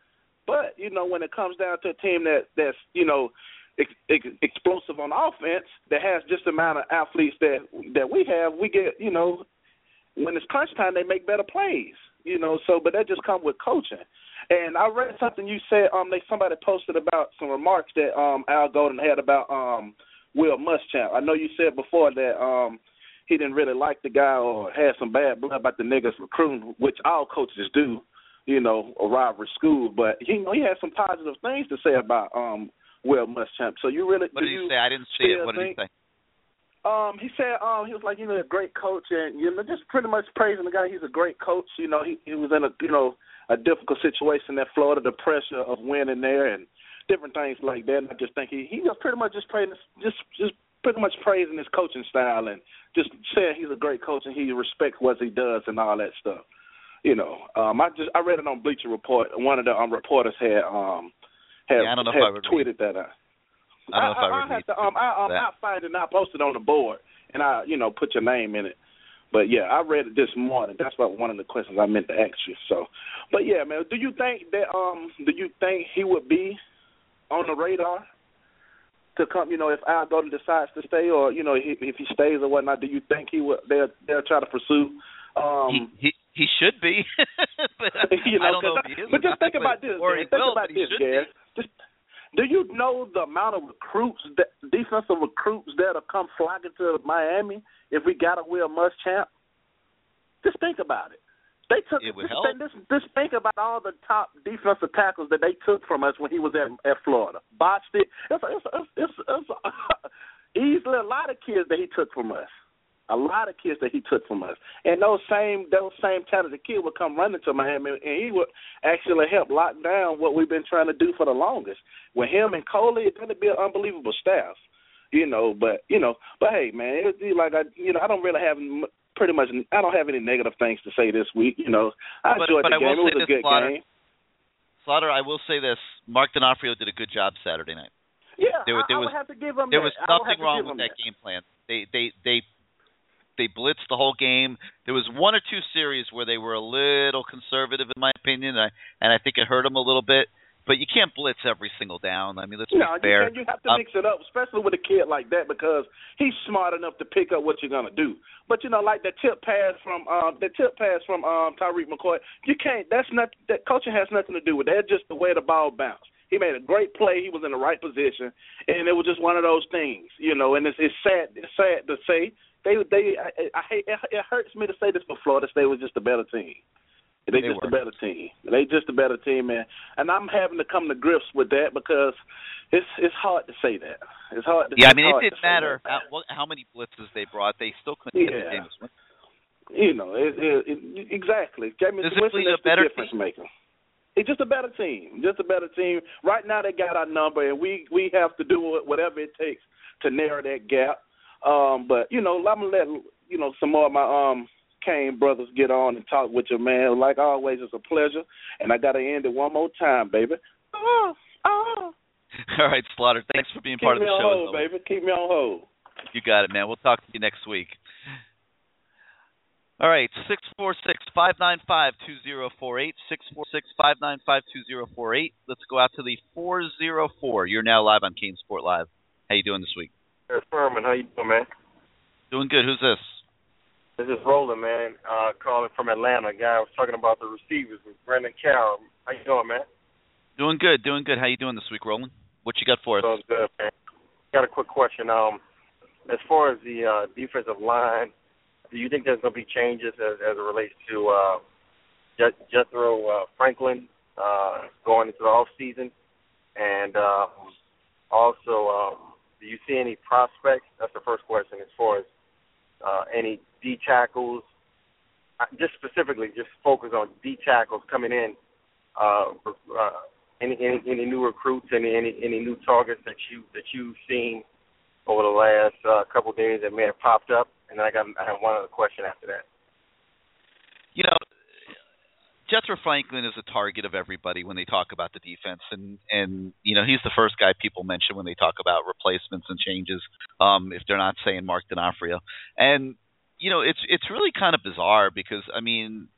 but you know when it comes down to a team that that's you know ex, ex, explosive on offense that has just the amount of athletes that that we have, we get you know when it's crunch time they make better plays. You know, so but that just comes with coaching. And I read something you said. Um, they somebody posted about some remarks that um Al Golden had about um Will Muschamp. I know you said before that um he didn't really like the guy or had some bad blood about the niggas recruiting, which all coaches do. You know, a rivalry school. But he you know, he had some positive things to say about um Will Muschamp. So you really What did he say? I didn't see it. What did he think- say? um, he said um he was like, you know, a great coach and you know, just pretty much praising the guy. He's a great coach. You know, he he was in a you know, a difficult situation at Florida, the pressure of winning there and different things like that. And I just think he he was pretty much just praising just just pretty much praising his coaching style and just saying he's a great coach and he respects what he does and all that stuff. You know, um, I just I read it on Bleacher Report. One of the um, reporters had um had, Yeah, I don't know if I would read tweeted that out. I don't know if I, would have to, um, I, um. I find it and I post it on the board, and I, you know, put your name in it. But yeah, I read it this morning. That's about one of the questions I meant to ask you. So, but yeah, man, do you think that um, do you think he would be on the radar to come? You know, if Al Golden decides to stay, or you know, if, if he stays or whatnot, do you think he would? They'll they'll try to pursue. Um, he, he he should be, <laughs> but <laughs> you know, I don't know 'cause if he is. But just think about this. Man. Think about this, Gary. Do you know the amount of recruits, that, defensive recruits that'll come flocking to Miami if we got to win a Will Muschamp? Just think about it. They took It would just, help. Just, just think about all the top defensive tackles that they took from us when he was at at Florida. Botched it. It's, it's, it's, it's, it's <laughs> easily a lot of kids that he took from us. A lot of kids that he took from us, and those same those same talented kids would come running to Miami, and he would actually help lock down what we've been trying to do for the longest. With him and Coley, it's going to be an unbelievable staff, you know. But you know, but hey, man, it'd be like I, you know, I don't really have m- pretty much. I don't have any negative things to say this week. You know, I But- enjoyed but the I game. It was a good Slaughter. game. Slaughter, I will say this: Mark D'Onofrio did a good job Saturday night. Yeah, There was- I, I was- would have to give him There that. was I would have nothing wrong with him that game plan. They they they they blitzed the whole game. There was one or two series where they were a little conservative, in my opinion, and I, and I think it hurt them a little bit. but you can't blitz every single down. I mean, let's No, be fair. you, you have to Um, mix it up, especially with a kid like that, because he's smart enough to pick up what you're gonna do. But you know, like the tip pass from um, the tip pass from um, Tyreek McCoy, you can't. That's not that coaching has nothing to do with that. Just the way the ball bounced. He made a great play. He was in the right position, and it was just one of those things, you know. And it's, it's sad. It's sad to say they they. I, I hate. It hurts me to say this, but Florida State was just a better team. They, They just were. a better team. They just a better team, man. And I'm having to come to grips with that because it's it's hard to say that. It's hard. To, yeah, I mean, it didn't matter how, what, how many blitzes they brought; they still couldn't get the Yeah. James Winston. You know, it, it, it, exactly. James Physically Winston a is the better difference team. maker. It's just a better team. Just a better team. Right now, they got our number, and we we have to do whatever it takes to narrow that gap. Um, but you know, I'm gonna let you know some more of my um Kane brothers get on and talk with you, man. Like always, it's a pleasure, and I gotta end it one more time, baby. Oh, oh. <laughs> All right, Slaughter. Thanks for being Keep part of me the on show. hold, baby. Keep me on hold. You got it, man. We'll talk to you next week. All right, six four six five nine five two zero four eight six four six five nine five two zero four eight. Let's go out to the four zero four. You're now live on CaneSport Live. How you doing this week? Hey, Ferman, how you doing, man? Doing good. Who's this? This is Roland, man, uh, calling from Atlanta. Guy was talking about the receivers with Brendan Carroll. How you doing, man? Doing good. Doing good. How you doing this week, Roland? What you got for us? Doing good, man. Got a quick question. Um, as far as the uh, defensive line, do you think there's going to be changes as, as it relates to uh, Je- Jethro uh, Franklin uh, going into the off season, and um, also, um, do you see any prospects? That's the first question. As far as uh, any D tackles, just specifically, just focus on D tackles coming in. Uh, uh, any, any any new recruits, any any any new targets that you that you've seen over the last uh, couple of days that may have popped up, and then I got I have one other question after that. You know, Jethro Franklin is a target of everybody when they talk about the defense, and and you know he's the first guy people mention when they talk about replacements and changes. Um, if they're not saying Mark D'Onofrio, and you know it's it's really kind of bizarre because I mean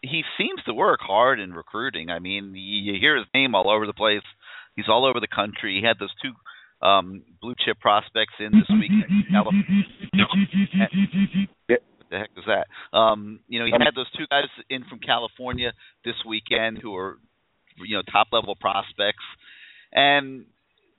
he seems to work hard in recruiting. I mean you hear his name all over the place. He's all over the country. He had those two um blue chip prospects in this week <laughs> California. The heck was that? Um, you know, he had those two guys in from California this weekend who are, you know, top level prospects, and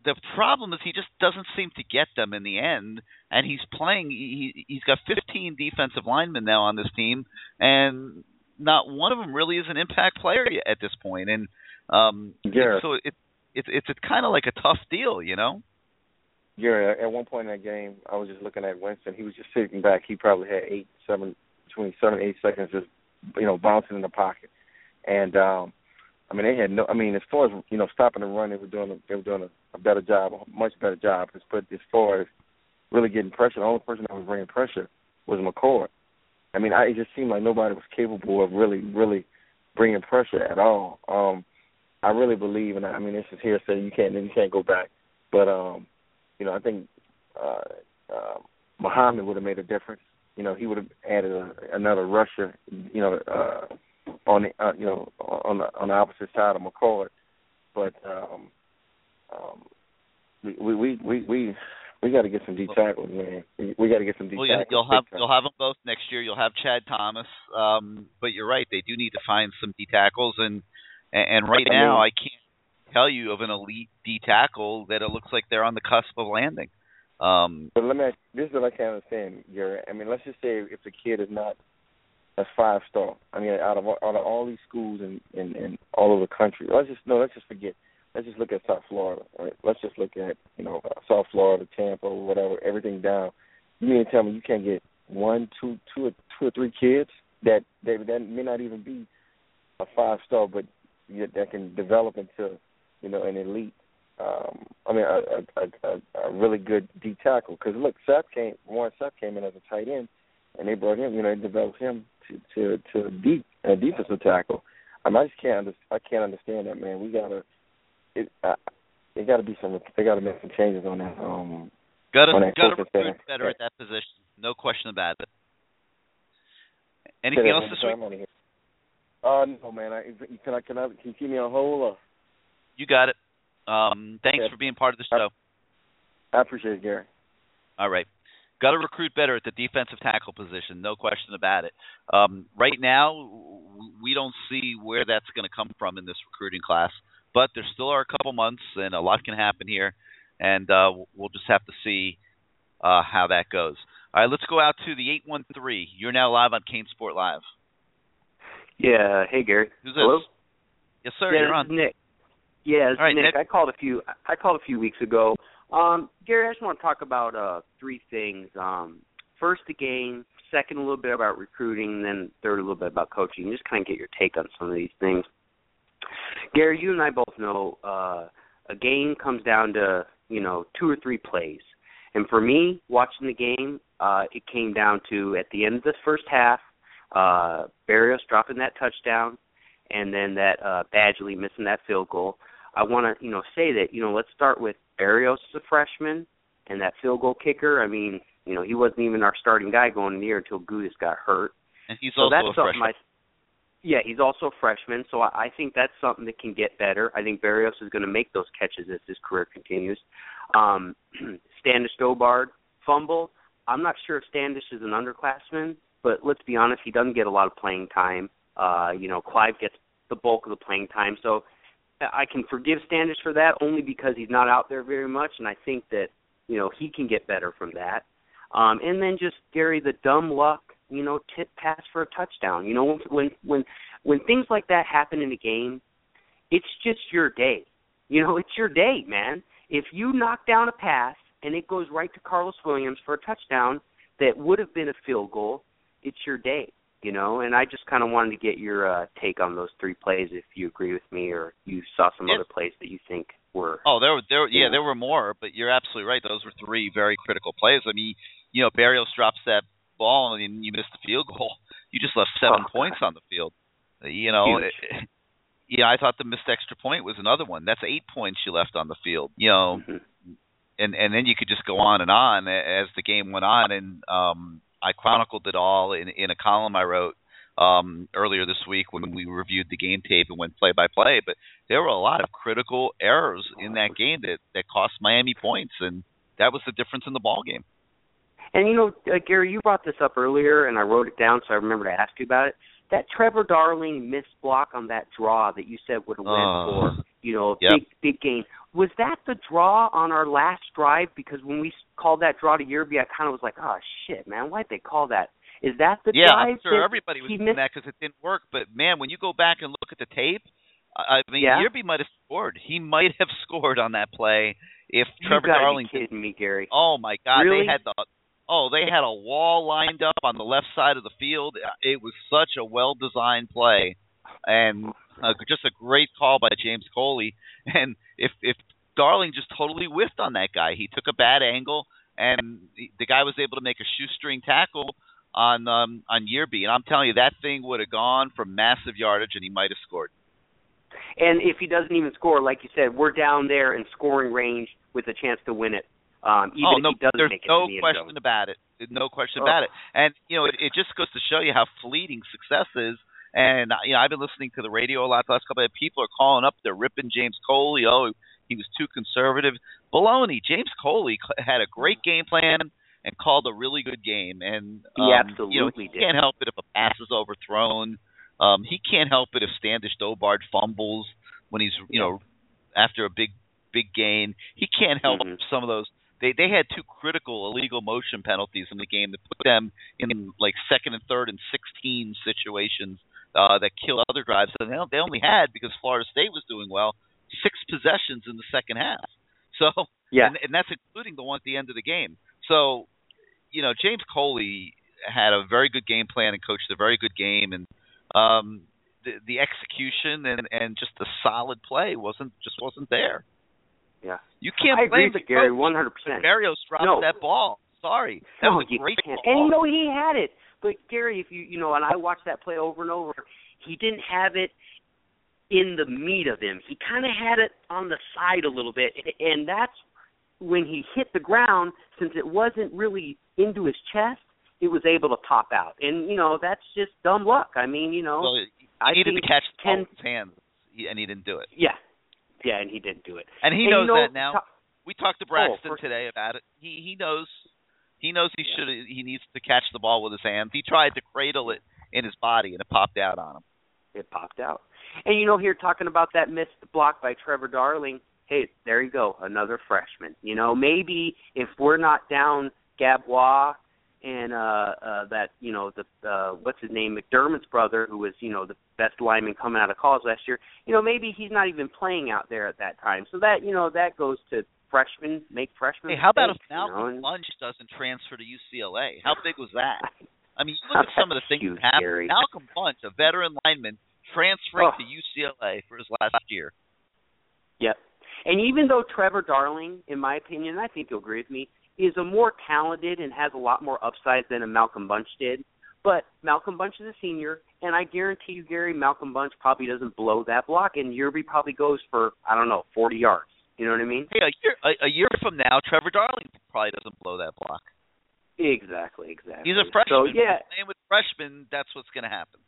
the problem is he just doesn't seem to get them in the end. And he's playing. He he's got 15 defensive linemen now on this team, and not one of them really is an impact player yet at this point. And um, Garrett. so it, it's it's it's kind of like a tough deal, you know. Gary, at one point in that game, I was just looking at Winston. He was just sitting back. He probably had eight, seven, between seven eight seconds, just you know, bouncing in the pocket. And um, I mean, they had no. I mean, as far as you know, stopping the run, they were doing they were doing a, a better job, a much better job. But as far as really getting pressure, the only person that was bringing pressure was McCord. I mean, I, it just seemed like nobody was capable of really, really bringing pressure at all. Um, I really believe, and I, I mean, this is hearsay. You can't, you can't go back, but um, you know, I think uh, uh, Muhammad would have made a difference. You know, he would have added a, another rusher. You know, uh, on the uh, you know on the on the opposite side of McCord. But um, um, we we we we we got to get some D tackles, man. We, we got to get some D Well, tackles. you'll have you'll have them both next year. You'll have Chad Thomas, um, but you're right. They do need to find some D tackles, and and right I now mean- I can't tell you of an elite D tackle that it looks like they're on the cusp of landing. Um, But let me. Ask, this is what I can't understand, Gary. I mean, let's just say if the kid is not a five star. I mean, out of all- out of all these schools in, in in all over the country, let's just no. Let's just forget. Let's just look at South Florida. Right? Let's just look at you know South Florida, Tampa, whatever, everything down. You mean to tell me you can't get one, two, two, or two or three kids that they that may not even be a five star, but yet that can develop into you know an elite um, I mean, a, a, a, a really good D tackle. Because look, Seth came, Warren Seth came in as a tight end, and they brought him. You know, they developed him to to to a deep a defensive tackle. I mean, I just can't under, I can't understand that, man. We gotta, it, uh, it got to be some. They got to make some changes on that. Um, got to on that got to recruit staff. better at that position. No question about it. Anything else this week? Uh, no, man. I, can I can I can you keep me on hold? Or? You got it. Um, thanks Okay. for being part of the show. I appreciate it, Gary. All right. Got to recruit better at the defensive tackle position, no question about it. Um, right now, we don't see where that's going to come from in this recruiting class, but there still are a couple months, and a lot can happen here, and uh, we'll just have to see uh, how that goes. All right, let's go out to the 813. You're now live on CaneSport Live. Yeah. Hey, Gary. Who's this? Hello. Yes, sir. yeah, you're this on. is Nick. All right, Nick. Nick. I called a few. I called a few weeks ago. Um, Gary, I just want to talk about uh three things. Um, first, the game. Second, a little bit about recruiting, then third, a little bit about coaching. Just kind of get your take on some of these things. Gary, you and I both know uh, a game comes down to you know two or three plays, and for me, watching the game, uh, it came down to at the end of the first half, uh, Berrios dropping that touchdown, and then that uh, Badgley missing that field goal. I want to you know say that you know let's start with Berrios as a freshman and that field goal kicker. I mean, you know he wasn't even our starting guy going in the year until Goudis got hurt. And he's so also that's a freshman. I, yeah, he's also a freshman, so I, I think that's something that can get better. I think Berrios is going to make those catches as his career continues. Um, <clears throat> Standish Dobard fumble. I'm not sure if Standish is an underclassman, but let's be honest, he doesn't get a lot of playing time. Uh, you know, Clive gets the bulk of the playing time, so I can forgive Standish for that only because he's not out there very much, and I think that you know he can get better from that. Um, and then just Gary, the dumb luck, you know, tip pass for a touchdown. You know, when when when when things like that happen in a game, it's just your day. You know, it's your day, man. If you knock down a pass and it goes right to Karlos Williams for a touchdown that would have been a field goal, it's your day. You know, and I just kind of wanted to get your uh, take on those three plays, if you agree with me, or you saw some Yeah. other plays that you think were. Oh, there were there yeah, there were more, but you're absolutely right. Those were three very critical plays. I mean, you know, Berrios drops that ball and you missed the field goal. <laughs> You just left seven Oh, points on the field. You know, Huge. it- yeah, I thought the missed extra point was another one. That's eight points you left on the field. You know, Mhm. and and then you could just go on and on as the game went on. And um, I chronicled it all in in a column I wrote um, earlier this week when we reviewed the game tape and went play by play. But there were a lot of critical errors in that game that that cost Miami points, and that was the difference in the ball game. And you know, uh, Gary, you brought this up earlier, and I wrote it down, so I remember to ask you about it. That Trevor Darling missed block on that draw that you said would have went Oh. for, you know, a Yep. big big gain. Was that the draw on our last drive? Because when we called that draw to Yearby, I kind of was like, oh shit, man, why'd they call that? Is that the yeah, drive? I'm sure that everybody was doing that because it didn't work. But man, when you go back and look at the tape, I I mean, Yeah. Yearby might have scored. He might have <laughs> scored on that play if Trevor you Darling be kidding me, Gary. Oh my God! Really? They had the oh they had a wall lined up on the left side of the field. It was such a well designed play, and uh, just a great call by James Coley. And if if Darling just totally whiffed on that guy, he took a bad angle, and the- guy was able to make a shoestring tackle on um on Yearby. And I'm telling you, that thing would have gone for massive yardage, and he might have scored. And if he doesn't even score, like you said, we're down there in scoring range with a chance to win it. Um, even oh if no, he doesn't there's make it no the question about it. No question Oh. about it. And you know, it, it just goes to show you how fleeting success is. And you know, I've been listening to the radio a lot the last couple of people are calling up, they're ripping James Coley. Oh, he was too conservative. Baloney. James Coley had a great game plan and called a really good game. And He um, you know, absolutely he did. can't help it if a pass is overthrown. Um, he can't help it if Standish Dobard fumbles when he's you know after a big big gain. He can't help Mhm. some of those. They they had two critical illegal motion penalties in the game that put them in like second and third and sixteen situations uh, that kill other drives. And they they only had because Florida State was doing well six possessions in the second half. <laughs> So Yeah. and, and that's including the one at the end of the game. So you know James Coley had a very good game plan and coached a very good game and um the the execution and and just the solid play wasn't just wasn't there. Yeah. You can't I blame the Gary one hundred percent. Berrios dropped No. that ball. Sorry, that No, was a great can't. ball. And you know he had it. But Gary, if you you know, and I watched that play over and over, he didn't have it in the meat of him. He kind of had it on the side a little bit, and that's when he hit the ground. Since it wasn't really into his chest, it was able to pop out. And you know, that's just dumb luck. I mean, you know, well, he I needed to catch the ten- his hands, and he didn't do it. Yeah. Yeah, and he didn't do it. And he And knows you know, that now. to- we talked to Oh, Braxton for- today about it. He he knows he knows he should he needs to catch the ball with his hands. He tried to cradle it in his body and it popped out on him. it popped out. And you know, here talking about that missed block by Trevor Darling. Hey, there you go, another freshman. You know, maybe if we're not down Gabois and uh uh that you know the uh what's his name McDermott's brother who was you know the best lineman coming out of college last year you know maybe he's not even playing out there at that time so that you know that goes to freshmen make freshmen Hey, how about if you know, Malcolm and- Bunche doesn't transfer to UCLA? How big was that? I mean, you look <laughs> at some of the things that happened. Malcolm Bunche, a veteran lineman, transferring Oh. to UCLA for his last year. Yep. And even though Trevor Darling, in my opinion, I think you'll agree with me, is a more talented and has a lot more upside than a Malcolm Bunche did, but Malcolm Bunche is a senior, and I guarantee you, Gary, Malcolm Bunche probably doesn't blow that block, and Yearby probably goes for I don't know, forty yards. You know what I mean? Hey, a year a, a year from now, Trevor Darling probably doesn't blow that block. Exactly, exactly. He's a freshman. So yeah, Playing with freshmen, that's what's going to happen.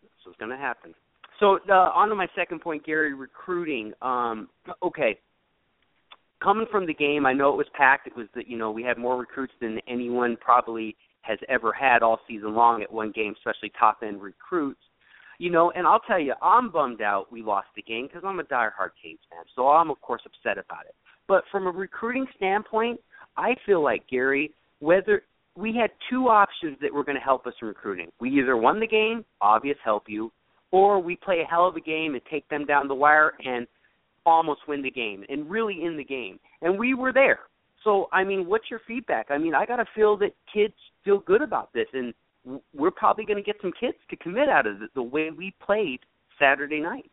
That's what's going to happen. So uh, on to my second point, Gary, recruiting. Um, okay, coming from the game, I know it was packed. It was that you know we had more recruits than anyone probably has ever had all season long at one game, especially top end recruits. You know, and I'll tell you, I'm bummed out we lost the game because I'm a diehard Canes fan, so I'm of course upset about it. But from a recruiting standpoint, I feel like Gary, whether we had two options that were going to help us in recruiting. We either won the game, obvious help you, or we play a hell of a game and take them down the wire and almost win the game and really in the game. And we were there. So, I mean, what's your feedback? I mean, I got to feel that kids feel good about this, and we're probably going to get some kids to commit out of it the way we played Saturday night.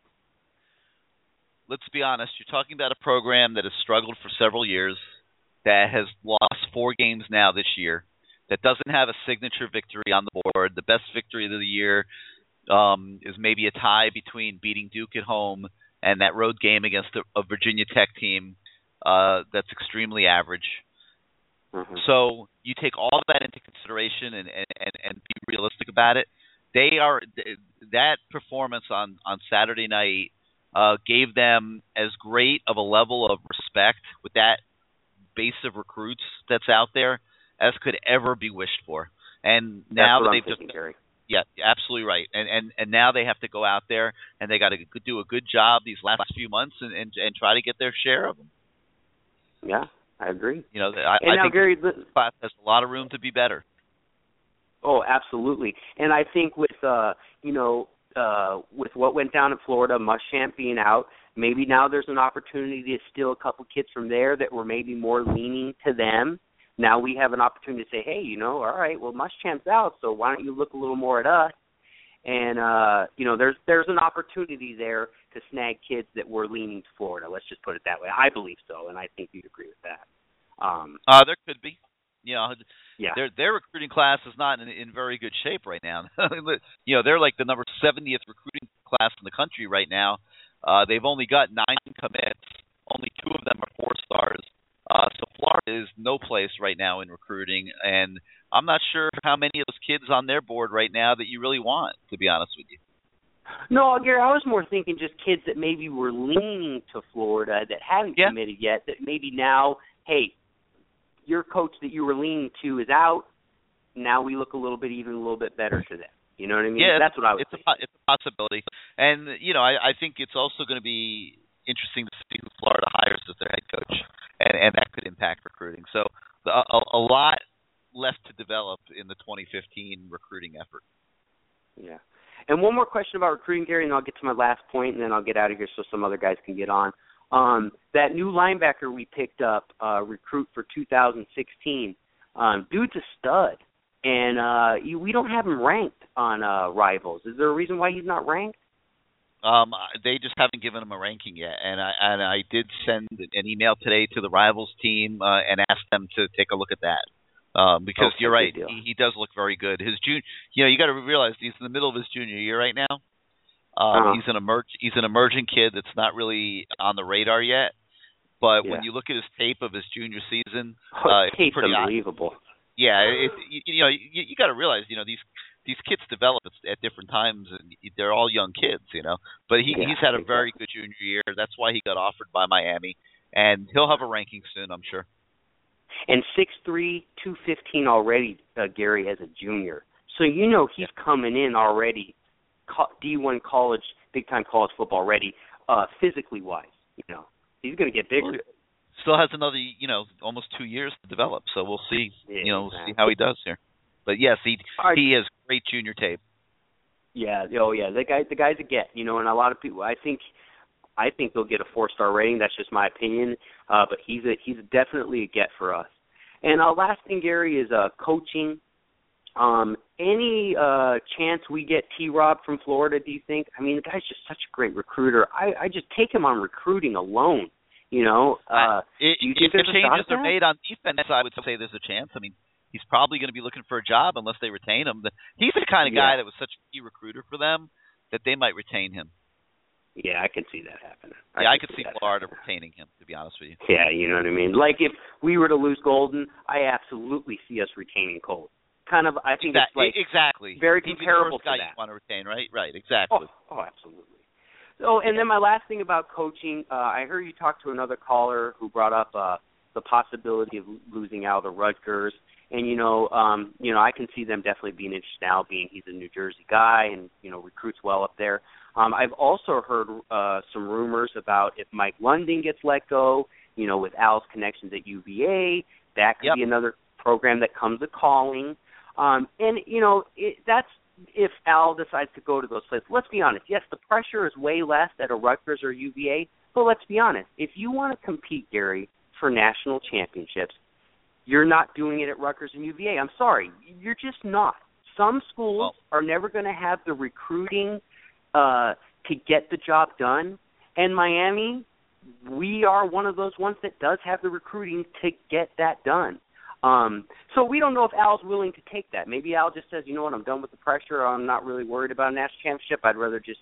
Let's be honest. You're talking about a program that has struggled for several years, that has lost four games now this year, that doesn't have a signature victory on the board. The best victory of the year um, is maybe a tie between beating Duke at home and that road game against a, a Virginia Tech team uh, that's extremely average. Mm-hmm. So you take all that into consideration and, and, and, and be realistic about it. They are that performance on on Saturday night uh, gave them as great of a level of respect with that base of recruits that's out there as could ever be wished for. And now that they've thinking, just Gary. yeah, absolutely right. And and and now they have to go out there and they got to do a good job these last few months and and, and try to get their share of them. Yeah, I agree. You know, I, And I now, think Gary, this class has a lot of room to be better. Oh, absolutely. And I think with uh, you know, uh with what went down in Florida, Muschamp being out, maybe now there's an opportunity to steal a couple kids from there that were maybe more leaning to them. Now we have an opportunity to say, hey, you know, all right, well Muschamp's out, so why don't you look a little more at us? And uh, you know, there's there's an opportunity there to snag kids that were leaning to Florida. Let's just put it that way. I believe so, and I think you'd agree with that. Um, Uh, there could be. You know, yeah. their their recruiting class is not in, in very good shape right now. <laughs> you know, they're like the number 70th recruiting class in the country right now. Uh, they've only got nine commits. Only two of them are four stars. Uh, so Florida is no place right now in recruiting, and I'm not sure how many of those kids on their board right now that you really want, to be honest with you. No, Gary, I was more thinking just kids that maybe were leaning to Florida that haven't Yeah. committed yet. That maybe now, hey, your coach that you were leaning to is out. Now we look a little bit even a little bit better to them. You know what I mean? Yeah, that's what I was. It's a thinking. it's a possibility, and you know, I, I think it's also going to be interesting to see who Florida hires as their head coach, and and that could impact recruiting. So a, a lot left to develop in the 2015 recruiting effort. Yeah. And one more question about recruiting, Gary, and I'll get to my last point, and then I'll get out of here so some other guys can get on. Um, that new linebacker we picked up, uh, recruit for 2016, um, dude's a stud, and uh, you, we don't have him ranked on uh, Rivals. Is there a reason why he's not ranked? Um, they just haven't given him a ranking yet, and I and I did send an email today to the rivals team uh, and asked them to take a look at that. Um, because Okay, you're right, he, he does look very good. His junior, you know, you got to realize he's in the middle of his junior year right now. Um, Uh-huh. He's an emerg, he's an emerging kid that's not really on the radar yet. But Yeah. when you look at his tape of his junior season, Oh, uh, it's pretty unbelievable. yeah, it, you, you know, you, you got to realize, you know, these these kids develop at, different times, and they're all young kids, you know. But he Yeah, he's had a very good junior year. That's why he got offered by Miami, and he'll have a ranking soon, I'm sure. and six three, two fifteen already, uh, Gary, as a junior. So you know he's coming in already, co- D1 college, big time college football ready, uh, physically wise. You know, he's going to get bigger. Still has another, you know, almost two years to develop. So we'll see, Yeah, you know, we'll see how he does here. But yes, he right. he has great junior tape. Yeah, oh yeah, the guy the guy's a get, you know, and a lot of people I think I think they'll get a four star rating. That's just my opinion. Uh but he's a he's definitely a get for us. And uh last thing Gary is uh coaching. Um any uh chance we get T Rob from Florida, do you think? I mean the guy's just such a great recruiter. I, I just take him on recruiting alone. You know, uh It, do you if the there's a shot changes are made on defense, I would say there's a chance. I mean, he's probably going to be looking for a job unless they retain him. He's the kind of guy Yeah. that was such a key recruiter for them that they might retain him. Yeah, I can see that happening. yeah, I could can see that Florida happening. retaining him. To be honest with you, Yeah, you know what I mean. Like if we were to lose Golden, I absolutely see us retaining Colt. Kind of, I think Exact- it's like exactly very He'd be the comparable to guy that. you want to retain, right? Right, exactly. Oh, oh, absolutely. So, and then my last thing about coaching, uh, I heard you talk to another caller who brought up uh, the possibility of losing out of the Rutgers, and you know, um, you know, I can see them definitely being interested now, being he's a New Jersey guy and you know recruits well up there. Um, I've also heard uh, some rumors about if Mike London gets let go, you know, with Al's connections at UVA, that could Yep. be another program that comes a calling. Um, and you know, it, that's if Al decides to go to those places. Let's be honest. Yes, the pressure is way less at a Rutgers or UVA, but let's be honest. If you want to compete, Gary, for national championships, you're not doing it at Rutgers and UVA. I'm sorry, you're just not. Some schools are never going to have the recruiting uh, to get the job done, and Miami, we are one of those ones that does have the recruiting to get that done. Um, so we don't know if Al's willing to take that. Maybe Al just says, you know what, I'm done with the pressure. I'm not really worried about a national championship. I'd rather just,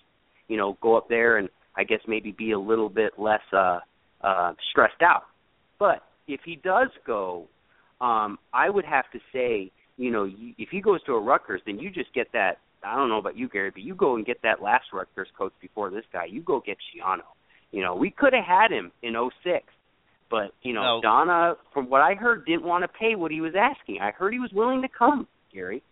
you know, go up there and I guess maybe be a little bit less uh, uh, stressed out. But if he does go, um, I would have to say, you know, if he goes to a Rutgers, then you just get that. I don't know about you, Gary, but you go and get that last Rutgers coach before this guy. You go get Schiano. You know, we could have had him in '06, but you know, No. Donna, from what I heard, didn't want to pay what he was asking. I heard he was willing to come, Gary.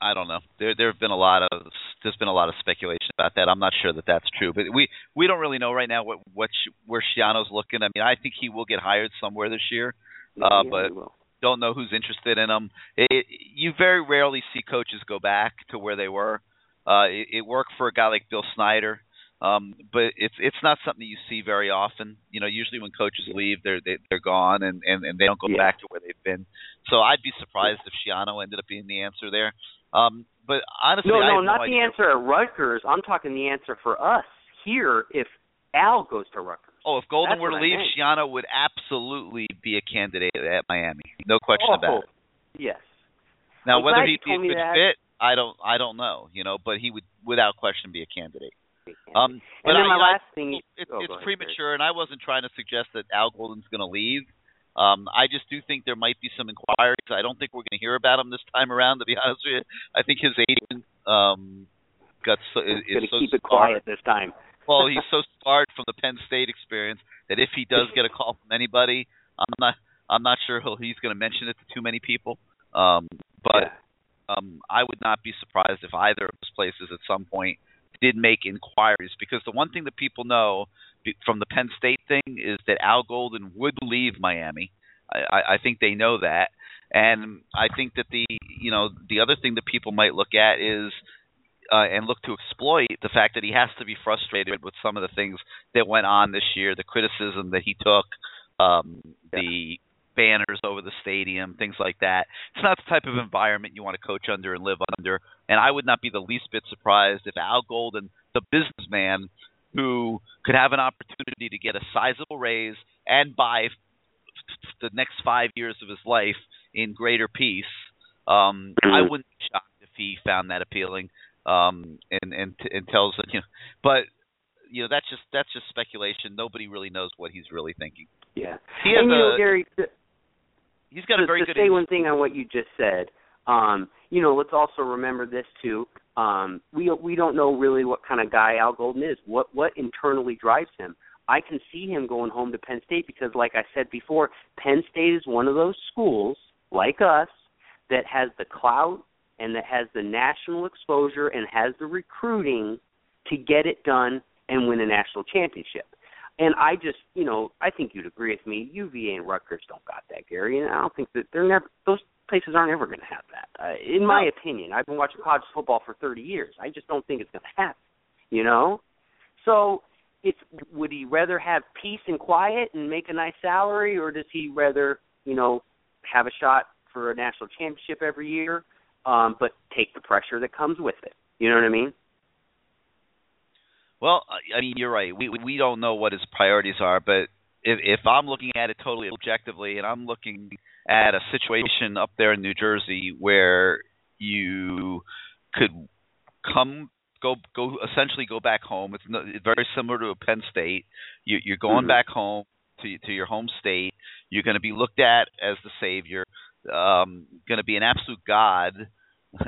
I don't know. There there have been a lot of there's been a lot of speculation about that. I'm not sure that that's true, but we we don't really know right now what what Sh- where Schiano's looking. I mean, I think he will get hired somewhere this year, uh, Yeah, but don't know who's interested in them. It, you very rarely see coaches go back to where they were. Uh, it, it worked for a guy like Bill Snyder, um, but it's it's not something you see very often. You know, usually when coaches leave, they're they, they're gone and, and and they don't go Yeah. back to where they've been. So I'd be surprised if Schiano ended up being the answer there. Um, but honestly, no, I no, have not no the answer at Rutgers. I'm talking the answer for us here. If Al goes to Rutgers, Oh, if Golden That's were to leave. Schiano would absolutely be a candidate at Miami. No question oh, about it. Yes. Now, I'm whether glad he'd be a good that. fit, I don't, I don't know. You know, but he would, without question, be a candidate. Um, but and then I, my know, I- last thing, it's, oh, it's ahead, premature, and I wasn't trying to suggest that Al Golden's going to leave. Um, I just do think there might be some inquiries. I don't think we're going to hear about him this time around. To be <laughs> honest with you, I think his agent um, got so, is, is Going to so keep it quiet this time. Well, he's so scarred from the Penn State experience that if he does get a call from anybody, I'm not I'm not sure he'll, he's going to mention it to too many people. Um, but um, I would not be surprised if either of those places at some point did make inquiries because the one thing that people know from the Penn State thing is that Al Golden would leave Miami. I, I, I think they know that, and I think that the you know the other thing that people might look at is uh, and look to exploit the fact that he has to be frustrated with some of the things that went on this year, the criticism that he took, um, the banners over the stadium, things like that. It's not the type of environment you want to coach under and live under. And I would not be the least bit surprised if Al Golden, the businessman who could have an opportunity to get a sizable raise and buy the next five years of his life in greater peace, um, I wouldn't be shocked if he found that appealing um, and and and tells you know, but you know that's just that's just speculation. Nobody really knows what he's really thinking. Yeah. He has and you know, a- Gary, to, He's got to, a very to good. say one thing on what you just said. Um, you know, let's also remember this too. Um, we we don't know really what kind of guy Al Golden is. What what internally drives him? I can see him going home to Penn State because, like I said before, Penn State is one of those schools like us that has the clout and that has the national exposure and has the recruiting to get it done and win a national championship. And I just, you know, I think you'd agree with me. UVA and Rutgers don't got that, Gary, and I don't think that they're never. Those places aren't ever going to have that. Uh, in my opinion, I've been watching college football for 30 years. I just don't think it's going to happen. You know, so it's would he rather have peace and quiet and make a nice salary, or does he rather, you know, have a shot for a national championship every year, um, but take the pressure that comes with it? You know what I mean? Well, I mean, you're right. We we don't know what his priorities are, but if if I'm looking at it totally objectively, and I'm looking at a situation up there in New Jersey where you could come go go essentially go back home. It's, no, it's very similar to a Penn State. You, you're going Mhm. back home to to your home state. You're going to be looked at as the savior. Um, going to be an absolute god. <laughs>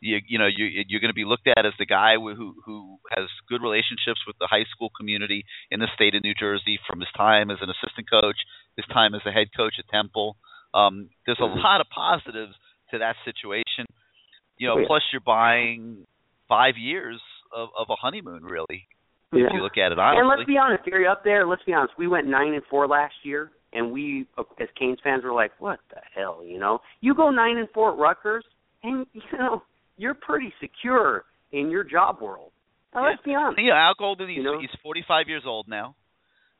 you you know you you're going to be looked at as the guy who who has good relationships with the high school community in the state of New Jersey from his time as an assistant coach, his time as a head coach at Temple. Um, there's a Mhm. lot of positives to that situation. You know, Oh, yeah. plus you're buying five years of, of a honeymoon, really. Yeah. If you look at it honestly. And let's be honest, Gary, up there, let's be honest, we went nine and four last year, and we, as Canes fans, were like, "What the hell?" You know, you go nine and four at Rutgers, and you know you're pretty secure in your job world. Now, let's be honest. Know, Al Golden, he's You know? he's 45 years old now.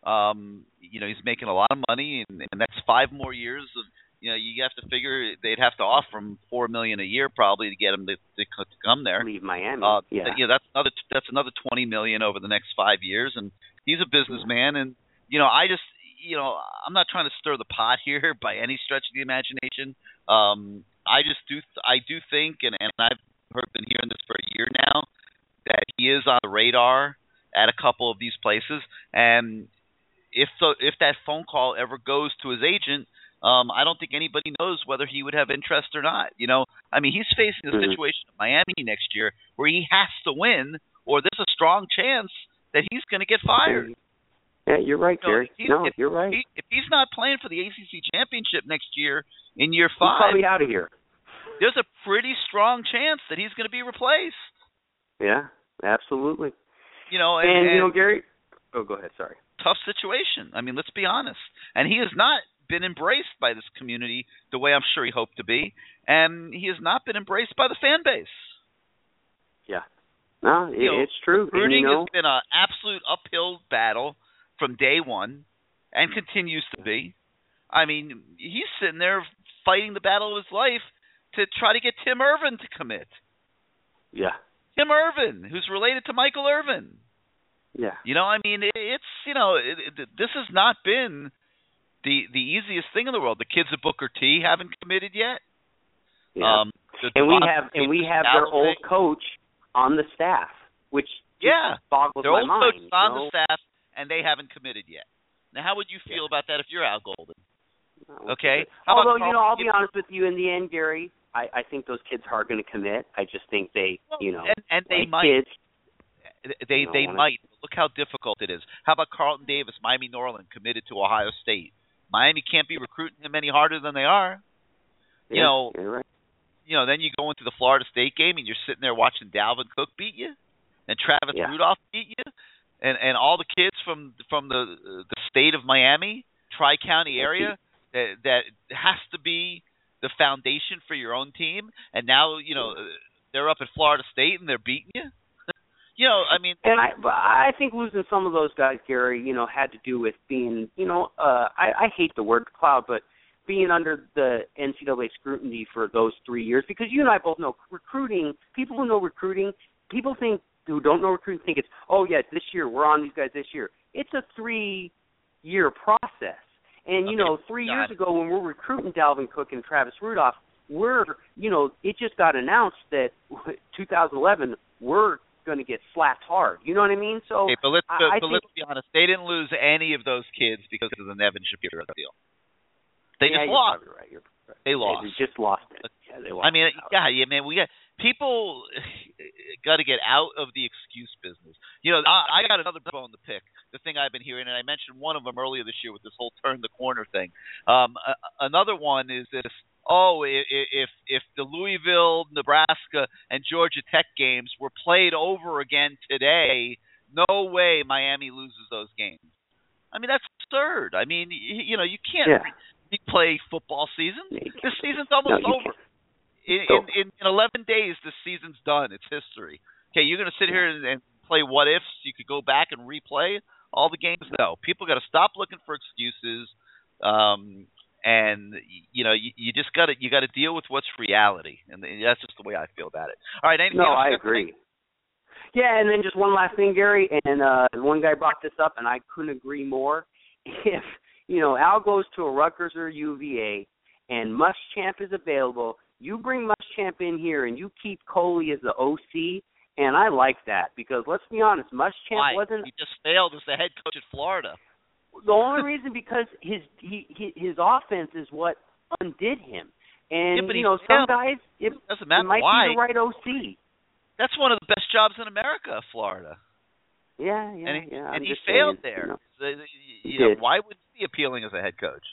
Um, you know, he's making a lot of money, and the next five more years of you know, you have to figure they'd have to offer him four million a year probably to get him to, to, to come there. Leave Miami. Uh, yeah. th- that's another that's another twenty million over the next five years, and he's a businessman. And you know, I just you know, I'm not trying to stir the pot <laughs> here by any stretch of the imagination. Um, I just do I do think, and and I've heard been hearing this for a year now, that he is on the radar at a couple of these places, and if so, if that phone call ever goes to his agent, um, I don't think anybody knows whether he would have interest or not. You know, I mean, he's facing a Mhm. situation in Miami next year where he has to win, or there's a strong chance that he's going to get fired. Yeah, you're right, You know, Gary. no, if, you're right. He, if he's not playing for the ACC championship next year in year five, He's probably out of here. there's a pretty strong chance that he's going to be replaced. Yeah, absolutely. You know, And, and, you know, Gary. Oh, go ahead. Sorry. tough situation. I mean, let's be honest. And he has not been embraced by this community the way I'm sure he hoped to be, and he has not been embraced by the fan base. Yeah. No, it, You know, it's true. and, you know, has been an absolute uphill battle from day one, and continues to be. I mean, he's sitting there fighting the battle of his life to try to get Tim Irvin to commit. yeah, Tim Irvin, who's related to Michael Irvin. yeah. You know, I mean, it's you know, it, it, this has not been the the easiest thing in the world. The kids at Booker T haven't committed yet. yeah. Um, and we have and we have their old coach on the staff, which Yeah, boggles their my old mind. coach is you on know? the staff, and they haven't committed yet. Now, how would you feel about that if you're Al Golden? Okay. How Although you know, I'll be honest with you. In the end, Gary, I, I think those kids are going to commit. I just think they, you know, and, and they like might. kids. They they wanna- might. Look how difficult it is. How about Carlton Davis, Miami Norland, committed to Ohio State? Miami can't be recruiting him any harder than they are. You Yeah, know, you're right. you know, then you go into the Florida State game and you're sitting there watching Dalvin Cook beat you, and Travis Yeah. Rudolph beat you, and and all the kids from from the the state of Miami, Tri County area, that that has to be the foundation for your own team. And now you know they're up at Florida State and they're beating you. <laughs> you know, I mean, And I, but I think losing some of those guys, Gary, you know, had to do with being, you know, uh, I, I hate the word cloud, but being under the NCAA scrutiny for those three years, because you and I both know recruiting. People who know recruiting, people think who don't know recruiting think it's, oh yeah, this year we're on these guys this year. It's a three-year process, and you Okay, know, three got years it. ago when we're recruiting Dalvin Cook and Travis Rudolph, we're, you know, it just got announced that <laughs> 2011 we're going to get slapped hard. You know what I mean? So okay, but let's I- but, I but think- let's be honest. They didn't lose any of those kids because of the Nevin Shapiro deal. They yeah, just lost. right. You're, They lost. They just lost it. Yeah, they lost I mean, yeah, yeah, man. We got people <laughs> got to get out of the excuse business. You know, I, I got another bone to pick. The thing I've been hearing, and I mentioned one of them earlier this year with this whole turn the corner thing. Um, a, another one is this. Oh, if if the Louisville, Nebraska, and Georgia Tech games were played over again today, no way Miami loses those games. I mean, that's absurd. I mean, y- you know, you can't Yeah. replay football season. This season's almost No, you over. In, So- in, in in 11 days, this season's done. It's history. Okay, you're going to sit here and, and play what ifs. You could go back and replay all the games. No, people got to stop looking for excuses. Um, and you know, you, you just got to you got to deal with what's reality, and that's just the way I feel about it. All right, anything No, else I agree. Yeah, and then just one last thing, Gary, and uh one guy brought this up, and I couldn't agree more. <laughs> If you know Al goes to a Rutgers or UVA, and Muschamp is available, you bring Muschamp in here, and you keep Coley as the OC, and I like that because let's be honest, Muschamp Why? wasn't He just failed as the head coach at Florida. the only reason because his he, his offense is what undid him. And Yeah, you know, some guys it, Doesn't it matter might why. be the right OC. That's one of the best jobs in America, Florida. Yeah, yeah, and he, yeah. and I'm he failed saying, there. You know. So, you know, why would he be appealing as a head coach?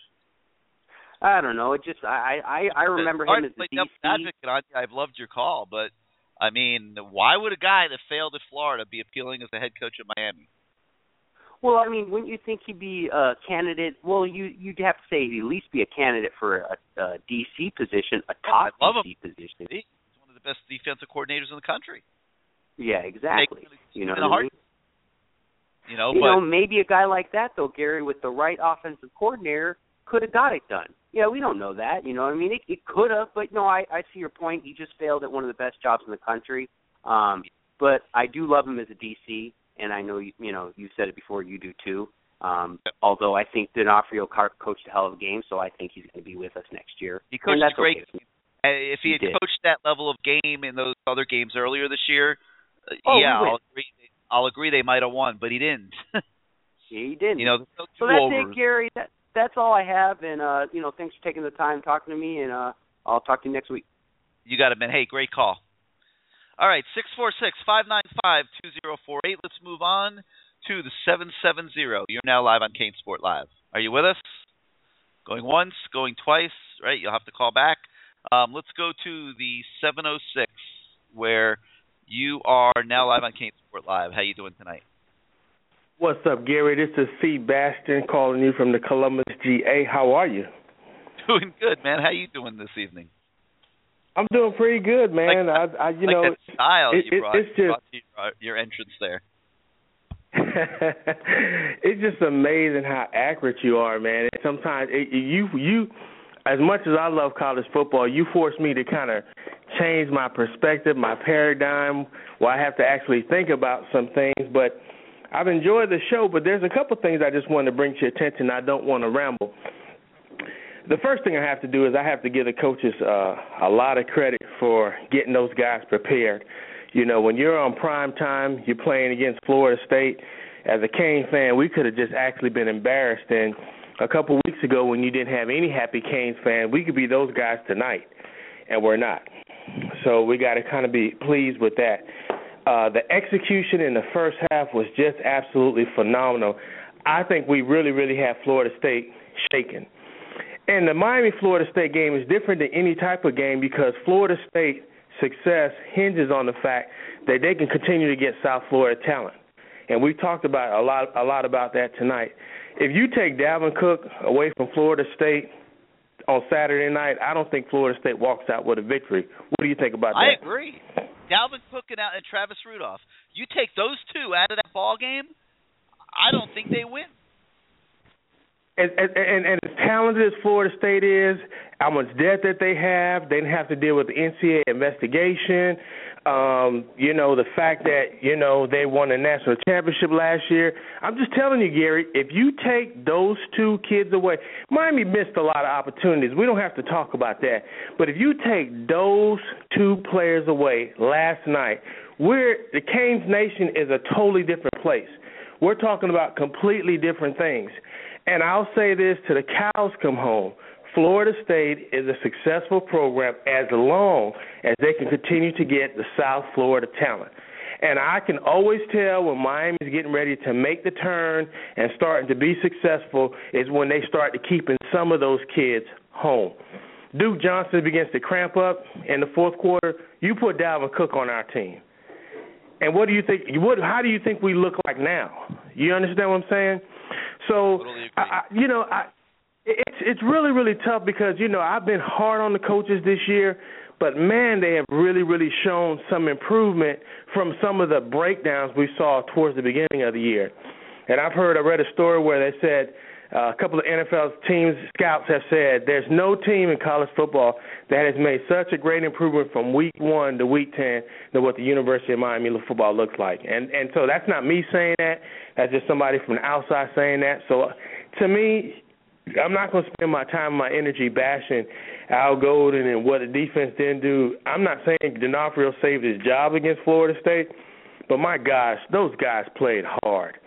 I don't know. It just I I I remember him as the DC. advocate. I've loved your call, but I mean, why would a guy that failed at Florida be appealing as the head coach of Miami? Well, I mean, wouldn't you think he'd be a candidate? Well, you you'd have to say he'd at least be a candidate for a, a DC position, a top I love DC position. He's one of the best defensive coordinators in the country. Yeah, exactly. You know in a what I mean? You know, you but know, maybe a guy like that though, Gary, with the right offensive coordinator, could have got it done. Yeah, we don't know that. You know, what I mean, it, it could have, but no, I I see your point. He just failed at one of the best jobs in the country. Um, but I do love him as a DC, and I know you, you know you said it before. You do too. Um, although I think D'Onofrio car- coached a hell of a game, so I think he's going to be with us next year. he coached that's a great. okay. Uh, if he, He had did. coached that level of game in those other games earlier this year, uh, Oh, yeah. I'll agree. I'll agree they might have won, but he didn't. <laughs> He didn't. you know, no so that's do-overs. it, Gary. That that's all I have, and uh, you know, thanks for taking the time talking to me, and uh, I'll talk to you next week. You got it, man. Hey, great call. All right, six four six five nine five two zero four eight. Let's move on to the seven seven zero. You're now live on CaneSport Live. Are you with us? Going once, going twice. Right, you'll have to call back. Um, let's go to the seven oh six, where you are now live on Kane Sport Live. How you doing tonight? What's up, Gary? This is C. Bastion calling you from the Columbus GA. How are you? Doing good, man. How you doing this evening? I'm doing pretty good, man. Like I, I, you like know, that style it- you it- brought, it's just- brought to your, uh, your entrance there. <laughs> it's just amazing how accurate you are, man. And sometimes it, you, you, as much as I love college football, you force me to kind of change my perspective, my paradigm, where I have to actually think about some things. But I've enjoyed the show. But there's a couple things I just wanted to bring to your attention. I don't want to ramble. the first thing I have to do is I have to give the coaches uh, a lot of credit for getting those guys prepared. You know, when you're on prime time, you're playing against Florida State. As a Cane fan, we could have just actually been embarrassed. And a couple weeks ago, when you didn't have any happy Canes fan, we could be those guys tonight, and we're not. So we got to kind of be pleased with that. Uh, the execution in the first half was just absolutely phenomenal. I think we really, really have Florida State shaken. And the Miami Florida State game is different than any type of game because Florida State success hinges on the fact that they can continue to get South Florida talent. And we talked about a lot a lot about that tonight. If you take Dalvin Cook away from Florida State on Saturday night, I don't think Florida State walks out with a victory. What do you think about that? I agree. Dalvin Cook and, uh, and Travis Rudolph. You take those two out of that ball game, I don't think they win. and, and, and, and as talented as Florida State is, how much debt that they have, they didn't have to deal with the NCAA investigation. Um, you know, the fact that, you know, they won a national championship last year. I'm just telling you, Gary, if you take those two kids away, Miami missed a lot of opportunities. We don't have to talk about that. But if you take those two players away last night, we're the Canes Nation is a totally different place. We're talking about completely different things. And I'll say this to the cows come home. Florida State is a successful program as long as they can continue to get the South Florida talent. And I can always tell when Miami's getting ready to make the turn and starting to be successful is when they start to keeping some of those kids home. Duke Johnson begins to cramp up in the fourth quarter. You put Dalvin Cook on our team. And what do you think? What? How do you think we look like now? You understand what I'm saying? So, Totally I, I, you know, I, it's it's really really tough because you know I've been hard on the coaches this year, but man, they have really really shown some improvement from some of the breakdowns we saw towards the beginning of the year. And I've heard I read a story where they said uh, a couple of NFL teams scouts have said there's no team in college football that has made such a great improvement from week one to week ten than what the University of Miami football looks like. And and so that's not me saying that. That's just somebody from the outside saying that. So to me, I'm not going to spend my time and my energy bashing Al Golden and what the defense didn't do. I'm not saying D'Onofrio saved his job against Florida State, but my gosh, those guys played hard.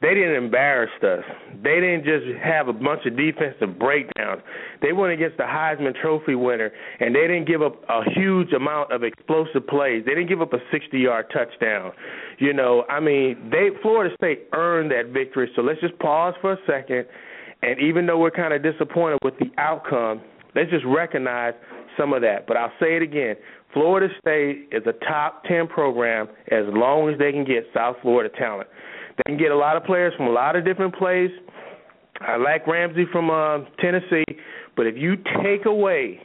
They didn't embarrass us. They didn't just have a bunch of defensive breakdowns. They went against the Heisman Trophy winner, and they didn't give up a huge amount of explosive plays. They didn't give up a 60-yard touchdown. You know, I mean, they Florida State earned that victory. So let's just pause for a second, and even though we're kind of disappointed with the outcome, let's just recognize some of that. But I'll say it again. Florida State is a top 10 program as long as they can get South Florida talent. They can get a lot of players from a lot of different places. I like Ramsey from uh, Tennessee, but if you take away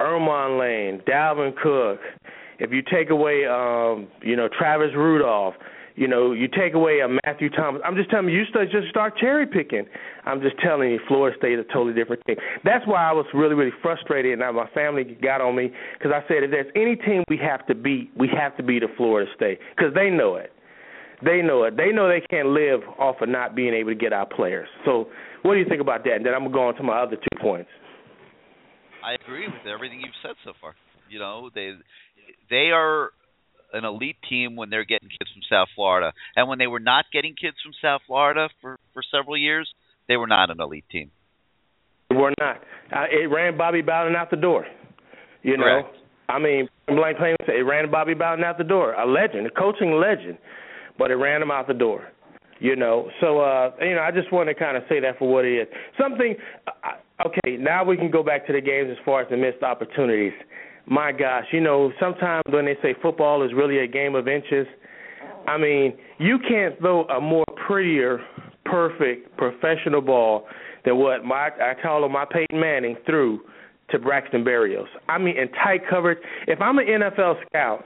Ermon Lane, Dalvin Cook, if you take away, um, you know, Travis Rudolph, you know, you take away a Matthew Thomas. I'm just telling you, you start, just start cherry picking. I'm just telling you, Florida State is a totally different team. That's why I was really, really frustrated, and my family got on me because I said, if there's any team we have to beat, we have to beat the Florida State because they know it. They know it. They know they can't live off of not being able to get our players. So, what do you think about that? And then I'm going to go on to my other two points. I agree with everything you've said so far. You know, they they are an elite team when they're getting kids from South Florida, and when they were not getting kids from South Florida for for several years, they were not an elite team. They were not. Uh, it ran Bobby Bowden out the door. You know, Correct. I mean, blank plain it ran Bobby Bowden out the door. A legend, a coaching legend, but it ran him out the door. You know, so uh, you know, I just want to kind of say that for what it is. Something. Uh, okay, now we can go back to the games as far as the missed opportunities. My gosh, you know, sometimes when they say football is really a game of inches, I mean, you can't throw a more prettier, perfect, professional ball than what my I call him my Peyton Manning threw to Braxton Berrios. I mean, in tight coverage. If I'm an NFL scout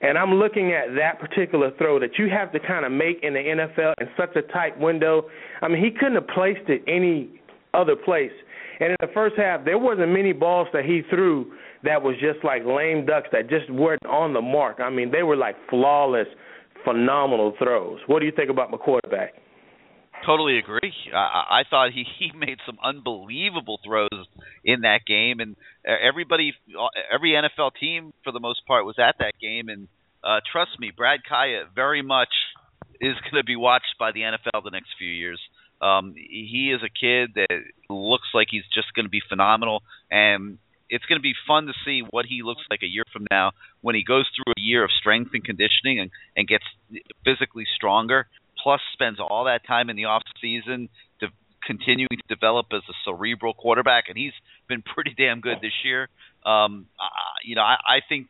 and I'm looking at that particular throw that you have to kind of make in the NFL in such a tight window, I mean, he couldn't have placed it any other place. And in the first half, there wasn't many balls that he threw that was just like lame ducks that just weren't on the mark. I mean, they were like flawless, phenomenal throws. What do you think about my quarterback? Totally agree. I, I thought he <laughs> he made some unbelievable throws in that game, and everybody, every NFL team for the most part was at that game. And uh, trust me, Brad Kaaya very much is going to be watched by the NFL the next few years. Um, he is a kid that looks like he's just going to be phenomenal, and it's going to be fun to see what he looks like a year from now when he goes through a year of strength and conditioning and, and gets physically stronger plus spends all that time in the off season to continuing to develop as a cerebral quarterback, and he's been pretty damn good this year. Um, uh, you know, I, I think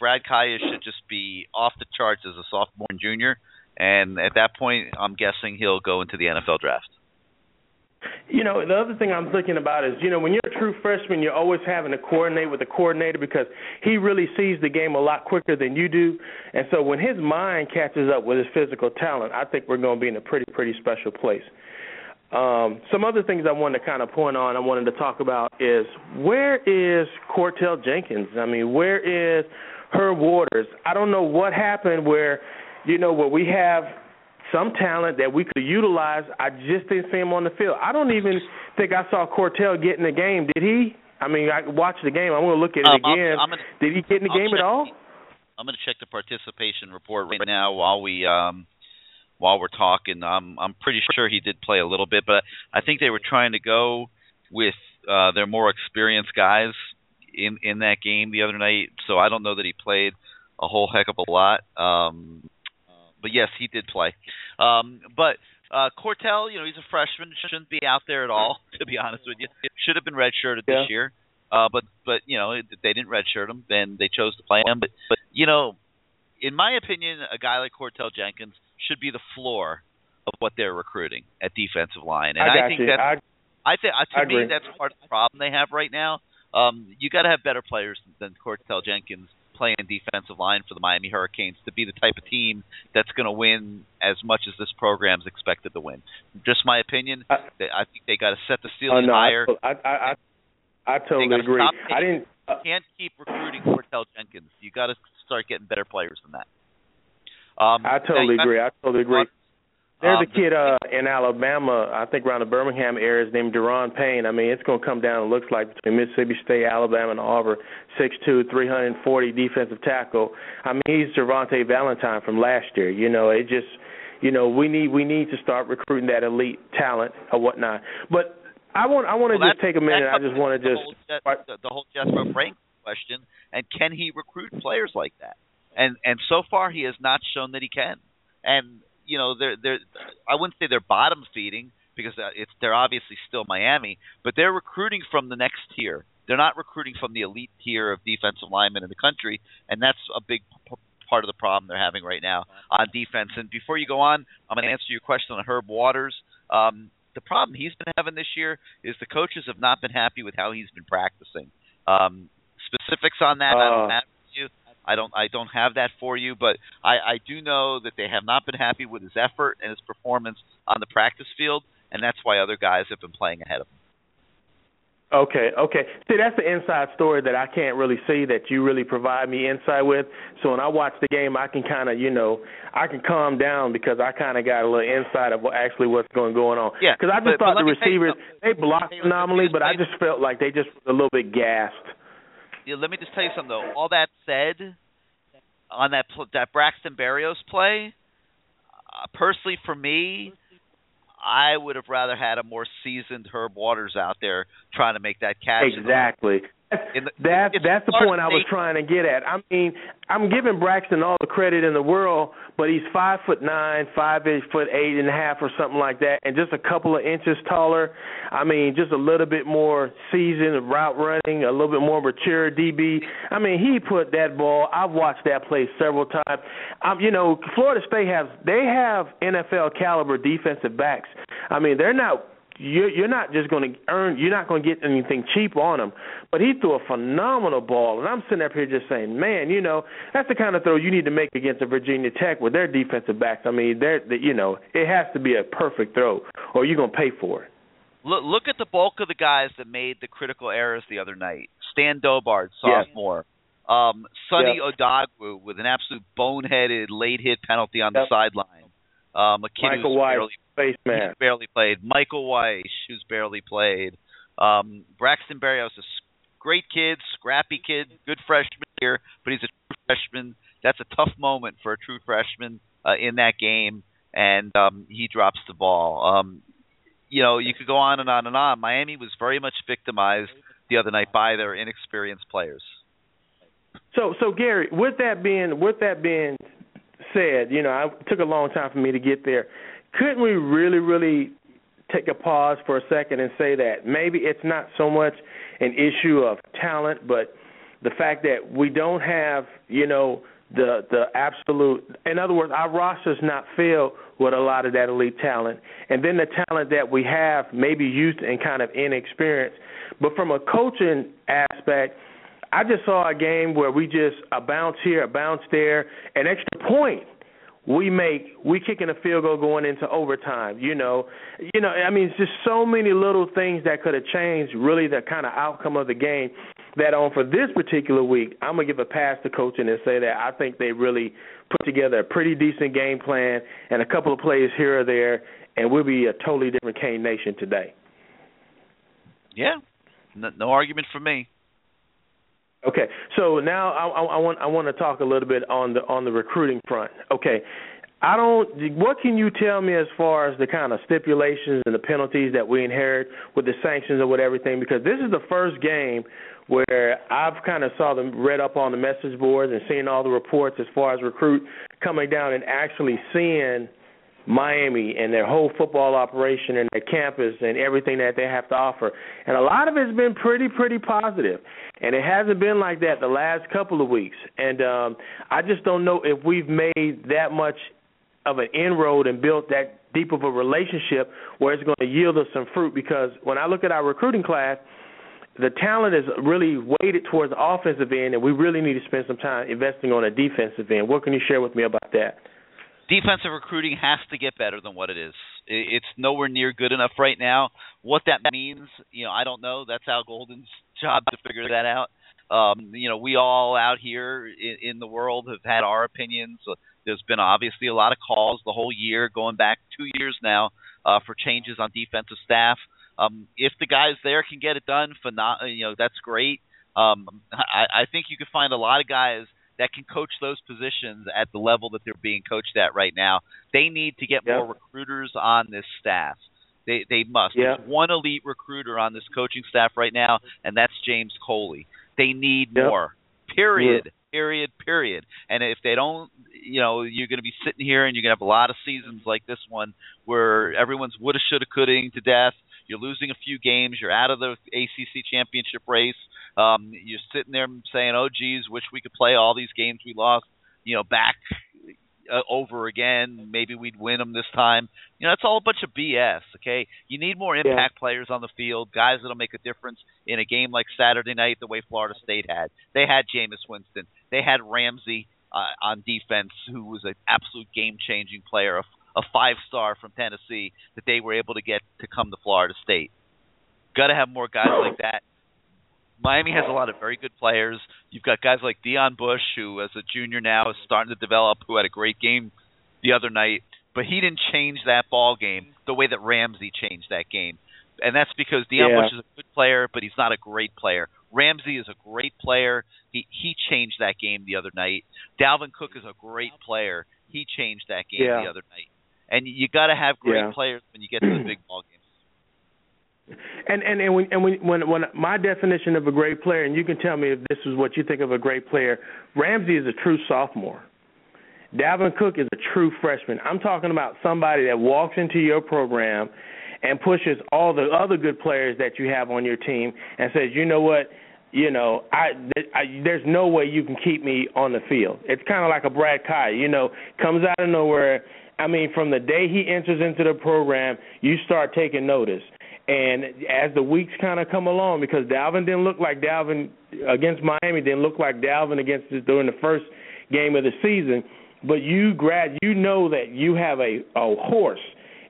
Brad Kaaya should just be off the charts as a sophomore and junior, and at that point, I'm guessing he'll go into the NFL draft. You know, the other thing I'm thinking about is, you know, when you're a true freshman, you're always having to coordinate with the coordinator because he really sees the game a lot quicker than you do. And so when his mind catches up with his physical talent, I think we're going to be in a pretty, pretty special place. Um, some other things I wanted to kind of point on, I wanted to talk about is where is Courtel Jenkins? I mean, where is Herb Waters? I don't know what happened where, you know, where we have some talent that we could utilize. I just didn't see him on the field. I don't even think I saw Courtel get in the game. Did he? I mean, I watched the game. I'm going to look at it Um, again. I'm, I'm gonna, Did he get in the I'll game at all? I'm going to check the participation report right now while we um while we're talking. I'm I'm pretty sure he did play a little bit, but I think they were trying to go with uh, they're more experienced guys in in that game the other night, so I don't know that he played a whole heck of a lot. Um, but yes, he did play. Um, but uh, Courtel, you know, he's a freshman, shouldn't be out there at all. <laughs> To be honest with you, should have been redshirted Yeah. this year. Uh, but but you know they didn't redshirt him, then they chose to play him. But but you know, in my opinion, a guy like Courtel Jenkins should be the floor of what they're recruiting at defensive line, and I got think you. that's I, I think to I me agree. that's part of the problem they have right now. Um, you got to have better players than Courtel Jenkins playing defensive line for the Miami Hurricanes to be the type of team that's going to win as much as this program's expected to win. Just my opinion. I- I think they got to set the oh, ceiling no, higher. I, I, I, I totally agree. I didn't. Uh, can't keep recruiting Courtel Jenkins. You got to start getting better players than that. Um, I totally agree. I totally agree. There's Um, a kid uh in Alabama, I think around the Birmingham area, is named Da'Ron Payne. I mean, it's going to come down. It looks like between Mississippi State, Alabama, and Auburn, six two, three hundred and forty defensive tackle. I mean, he's Travonte Valentine from last year. You know, it just, you know, we need we need to start recruiting that elite talent or whatnot. But I want I want to Well, just take a minute. I just want to just whole, the, the whole Jethro Frank question, and can he recruit players like that? And and so far he has not shown that he can. And you know they're they're I wouldn't say they're bottom feeding because uh, it's they're obviously still Miami, but they're recruiting from the next tier. They're not recruiting from the elite tier of defensive linemen in the country, and that's a big p- part of the problem they're having right now on defense. And before you go on, I'm going to answer your question on Herb Waters. Um, the problem he's been having this year is the coaches have not been happy with how he's been practicing. Um, specifics on that, I Uh. don't have for you. I don't I don't have that for you, but I, I do know that they have not been happy with his effort and his performance on the practice field, and that's why other guys have been playing ahead of him. Okay, okay. See, that's the inside story that I can't really see that you really provide me insight with. So when I watch the game, I can kind of, you know, I can calm down because I kind of got a little insight of what actually what's going going on. Yeah, Because I just but- thought but the let me tell you receivers they blocked phenomenally, but I just just felt like they just were a little bit gassed. Yeah, let me just tell you something though. All that said, on that pl- that Braxton Berrios play, uh, personally for me, I would have rather had a more seasoned Herb Waters out there trying to make that catch. Exactly. The- That's that's the point I was trying to get at. I mean, I'm giving Braxton all the credit in the world, but he's five foot nine, five inch foot eight and a half or something like that, and just a couple of inches taller. I mean, just a little bit more seasoned route running, a little bit more mature DB. I mean, he put that ball. I've watched that play several times. Um, you know, Florida State has they have NFL caliber defensive backs. I mean, they're not you're, you're not just going to earn. You're not going to get anything cheap on him. But he threw a phenomenal ball, and I'm sitting up here just saying, man, you know, that's the kind of throw you need to make against a Virginia Tech with their defensive backs. I mean, they're, they, you know, it has to be a perfect throw, or you're going to pay for it. Look, look at the bulk of the guys that made the critical errors the other night. Stan Dobard, Yeah. sophomore. Um, Sonny Yeah. Odogwu with an absolute boneheaded late hit penalty on the sideline. Um, a kid Michael who's White, barely face who's man. barely played. Michael Wyche, who's barely played. Um, Braxton Berrios, a great kid, scrappy kid, good freshman here, but he's a true freshman. That's a tough moment for a true freshman uh, in that game, and um, he drops the ball. Um, you know, you could go on and on and on. Miami was very much victimized the other night by their inexperienced players. So, so Gary, with that being with that being said, you know, I, took a long time for me to get there. Couldn't we really, really take a pause for a second and say that maybe it's not so much an issue of talent, but the fact that we don't have, you know, the the absolute. In other words, our roster's not filled with a lot of that elite talent, and then the talent that we have, maybe youth and kind of inexperienced. But from a coaching aspect, I just saw a game where we just a bounce here, a bounce there, an extra point we make we kicking a field goal going into overtime. You know, you know. I mean, it's just so many little things that could have changed really the kind of outcome of the game. That on for this particular week, I'm gonna give a pass to coaching and say that I think they really put together a pretty decent game plan and a couple of plays here or there, and we'll be a totally different Kane Nation today. Yeah, no, no argument for me. Okay, so now I, I, I want I want to talk a little bit on the on the recruiting front. Okay, I don't. What can you tell me as far as the kind of stipulations and the penalties that we inherit with the sanctions and with everything? Because this is the first game where I've kind of saw them read up on the message boards and seeing all the reports as far as recruit coming down and actually seeing Miami and their whole football operation and their campus and everything that they have to offer. And a lot of it's been pretty, pretty positive. And it hasn't been like that the last couple of weeks. And um I just don't know if we've made that much of an inroad and built that deep of a relationship where it's going to yield us some fruit because when I look at our recruiting class, the talent is really weighted towards the offensive end, and we really need to spend some time investing on a defensive end. What can you share with me about that? Defensive recruiting has to get better than what it is. It's nowhere near good enough right now. What that means, you know, I don't know. That's Al Golden's job to figure that out. Um, you know, we all out here in, in the world have had our opinions. There's been obviously a lot of calls the whole year, going back two years now, uh, for changes on defensive staff. Um, if the guys there can get it done, phenom- you know, that's great. Um, I, I think you could find a lot of guys that can coach those positions at the level that they're being coached at right now. They need to get yep. more recruiters on this staff. They they must. Yep. There's one elite recruiter on this coaching staff right now, and that's James Coley. They need yep. more. Period. Period. Period. And if they don't, you know, you're going to be sitting here and you're going to have a lot of seasons like this one where everyone's woulda, shoulda, coulda to death. You're losing a few games. You're out of the ACC championship race. Um, you're sitting there saying, "Oh, geez, wish we could play all these games we lost, you know, back uh, over again. Maybe we'd win them this time." You know, that's all a bunch of BS. Okay, you need more impact yeah. players on the field, guys that'll make a difference in a game like Saturday night, the way Florida State had. They had Jameis Winston. They had Ramsey uh, on defense, who was an absolute game-changing player, a, a five-star from Tennessee that they were able to get to come to Florida State. Got to have more guys like that. Miami has a lot of very good players. You've got guys like Deon Bush, who as a junior now is starting to develop, who had a great game the other night, but he didn't change that ball game the way that Ramsey changed that game. And that's because Deon yeah. Bush is a good player, but he's not a great player. Ramsey is a great player. He he changed that game the other night. Dalvin Cook is a great player. He changed that game yeah. the other night. And you got to have great yeah. players when you get to the big ball games. <clears throat> And and and when and when when when my definition of a great player, and you can tell me if this is what you think of a great player, Ramsey is a true sophomore. Dalvin Cook is a true freshman. I'm talking about somebody that walks into your program and pushes all the other good players that you have on your team and says, you know what, you know, I, I there's no way you can keep me on the field. It's kind of like a Brad Kai, you know, comes out of nowhere. I mean, from the day he enters into the program, you start taking notice. And as the weeks kind of come along, because Dalvin didn't look like Dalvin against Miami, didn't look like Dalvin against during the first game of the season, but you grad, you know that you have a a horse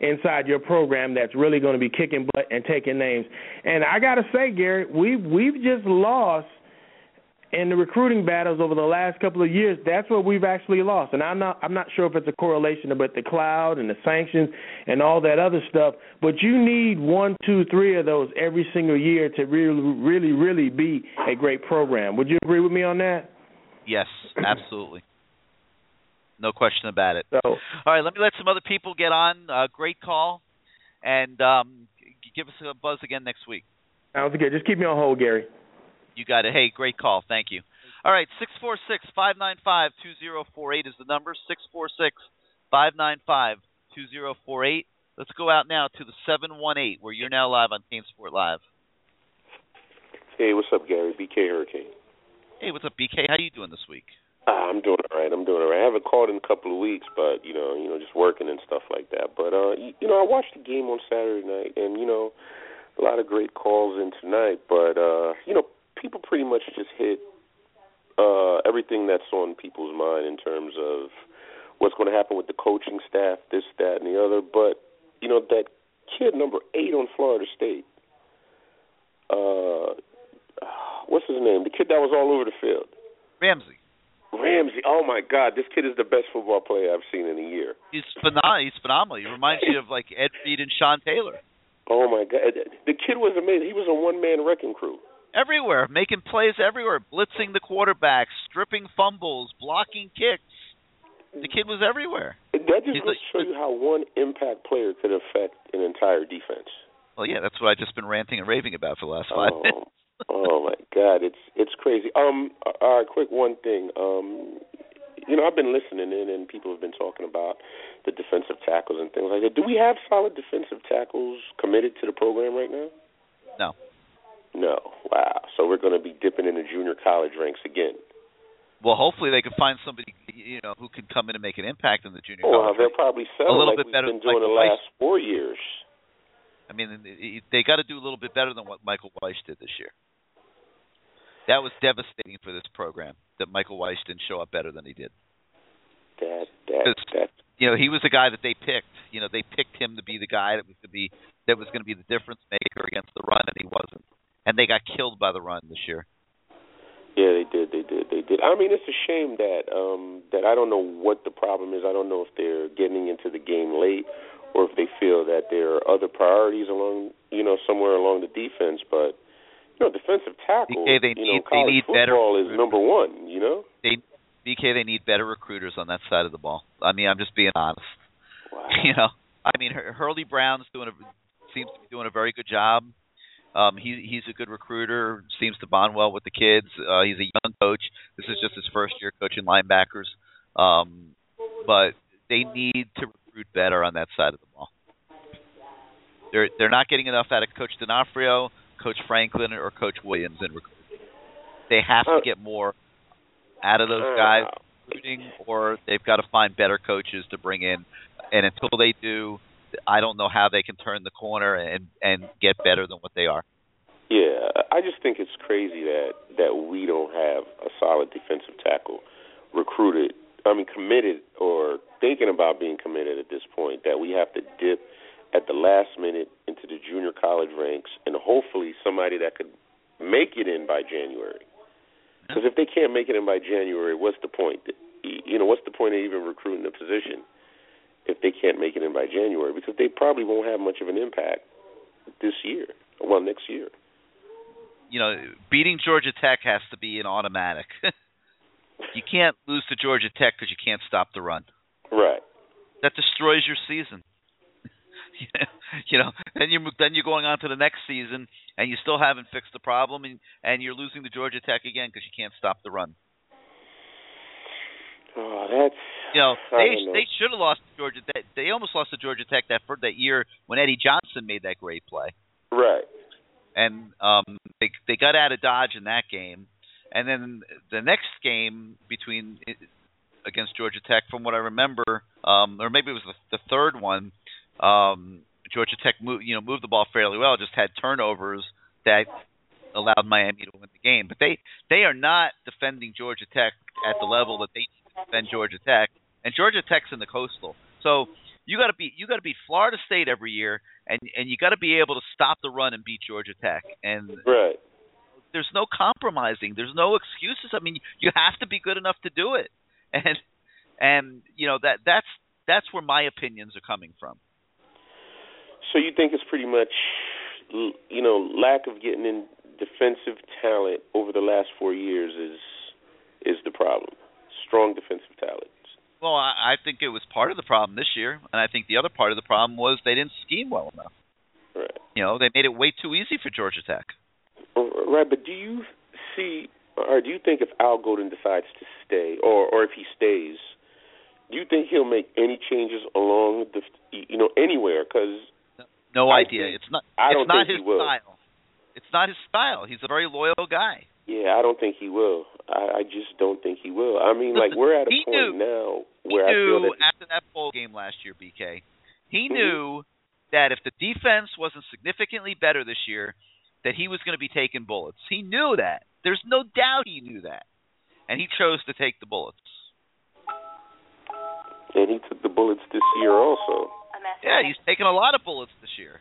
inside your program that's really going to be kicking butt and taking names. And I got to say, Gary, we we've just lost in the recruiting battles over the last couple of years, that's what we've actually lost. And I'm not I'm not sure if it's a correlation with the cloud and the sanctions and all that other stuff, but you need one, two, three of those every single year to really really really be a great program. Would you agree with me on that? Yes, absolutely. No question about it. So, all right, let me let some other people get on. Uh, great call, and um, give us a buzz again next week. Sounds good. Just keep me on hold, Gary. You got it. Hey, great call. Thank you. All right, six four six five nine five two zero four eight is the number. Six four six five nine five two zero four eight. Let's go out now to the seven one eight, where you're now live on Team Sport Live. Hey, what's up, Gary? BK Hurricane. Hey, what's up, BK? How you doing this week? Uh, I'm doing all right. I'm doing all right. I haven't called in a couple of weeks, but you know, you know, just working and stuff like that. But uh, you, you know, I watched the game on Saturday night, and you know, a lot of great calls in tonight. But uh, you know, people pretty much just hit uh, everything that's on people's mind in terms of what's going to happen with the coaching staff, this, that, and the other. But you know, that kid number eight on Florida State. Uh, <sighs> what's his name? The kid that was all over the field. Ramsey. Ramsey. Oh my God, this kid is the best football player I've seen in a year. He's phenomenal. He's phenomenal. He reminds you of like Ed Reed and Sean Taylor. Oh my God, the kid was amazing. He was a one man wrecking crew. Everywhere, making plays everywhere, blitzing the quarterback, stripping fumbles, blocking kicks. The kid was everywhere. That just to show you how one impact player could affect an entire defense. Well, yeah, that's what I've just been ranting and raving about for the last five Oh, minutes. oh my God, it's it's crazy. Um, all right, quick one thing. Um, you know, I've been listening in, and people have been talking about the defensive tackles and things like that. Do we have solid defensive tackles committed to the program right now? No. No. Wow. So we're going to be dipping in the junior college ranks again. Well, hopefully they can find somebody you know who can come in and make an impact in the junior Well, college. they'll probably a settle little like bit better been than doing the Michael Wyche. last four years. I mean, they got to do a little bit better than what Michael Wyche did this year. That was devastating for this program that Michael Wyche didn't show up better than he did. That that that. You know, he was the guy that they picked. You know, they picked him to be the guy that was to be that was going to be the difference maker against the run, and he wasn't. And they got killed by the run this year. Yeah, they did. They did. They did. I mean, it's a shame that um that I don't know what the problem is. I don't know if they're getting into the game late or if they feel that there are other priorities along, you know, somewhere along the defense. But you know, defensive tackle, BK, they you need- know, they need better football is number one. You know. They BK, they need better recruiters on that side of the ball. I mean, I'm just being honest. Wow. <laughs> You know, I mean, Hurlie Brown's doing a seems to be doing a very good job. Um, he he's a good recruiter. Seems to bond well with the kids. Uh, he's a young coach. This is just his first year coaching linebackers. Um, but they need to recruit better on that side of the ball. They're they're not getting enough out of Coach D'Onofrio, Coach Franklin, or Coach Williams in recruiting. They have to get more out of those guys recruiting, or they've got to find better coaches to bring in. And until they do, I don't know how they can turn the corner and and get better than what they are. Yeah, I just think it's crazy that that we don't have a solid defensive tackle recruited. I mean, committed or thinking about being committed at this point. That we have to dip at the last minute into the junior college ranks, and hopefully somebody that could make it in by January. Because if they can't make it in by January, what's the point? You know, what's the point of even recruiting the position if they can't make it in by January? Because they probably won't have much of an impact this year. Well, next year. You know, beating Georgia Tech has to be an automatic. <laughs> you can't lose to Georgia Tech because you can't stop the run. Right. That destroys your season. <laughs> you know, then you're then you're going on to the next season, and you still haven't fixed the problem, and and you're losing to Georgia Tech again because you can't stop the run. Oh, that's You know, they know. they should have lost to Georgia. They, they almost lost to Georgia Tech that for that year when Eddie Johnson made that great play, right. and um they they got out of Dodge in that game, and then the next game between against Georgia Tech, from what I remember, um or maybe it was the, the third one, um Georgia Tech moved you know moved the ball fairly well, just had turnovers that allowed Miami to win the game. But they they are not defending Georgia Tech at the level that they need to defend Georgia Tech, and Georgia Tech's in the coastal. So you got to beat you got to beat Florida State every year, and and you got to be able to stop the run and beat Georgia Tech. And Right. there's no compromising. There's no excuses. I mean, you have to be good enough to do it. <laughs> And and you know that that's that's where my opinions are coming from. So you think it's pretty much, you know, lack of getting in defensive talent over the last four years is is the problem. Strong defensive talent. Well, I, I think it was part of the problem this year, and I think the other part of the problem was they didn't scheme well enough. Right. You know, they made it way too easy for Georgia Tech. Right, but do you see, or do you think if Al Golden decides to stay, or or if he stays, do you think he'll make any changes along the, you know, anywhere? Because No I idea. think- It's not. I it's don't not think his he will. style. It's not his style. He's a very loyal guy. Yeah, I don't think he will. I, I just don't think he will. I mean, like we're at a <laughs> point knew- now He where I feel that after that bowl game last year, BK, he Mhm. knew that if the defense wasn't significantly better this year, that he was going to be taking bullets. He knew that. There's no doubt he knew that, and he chose to take the bullets. and he took the bullets this year also. Yeah, he's taken a lot of bullets this year.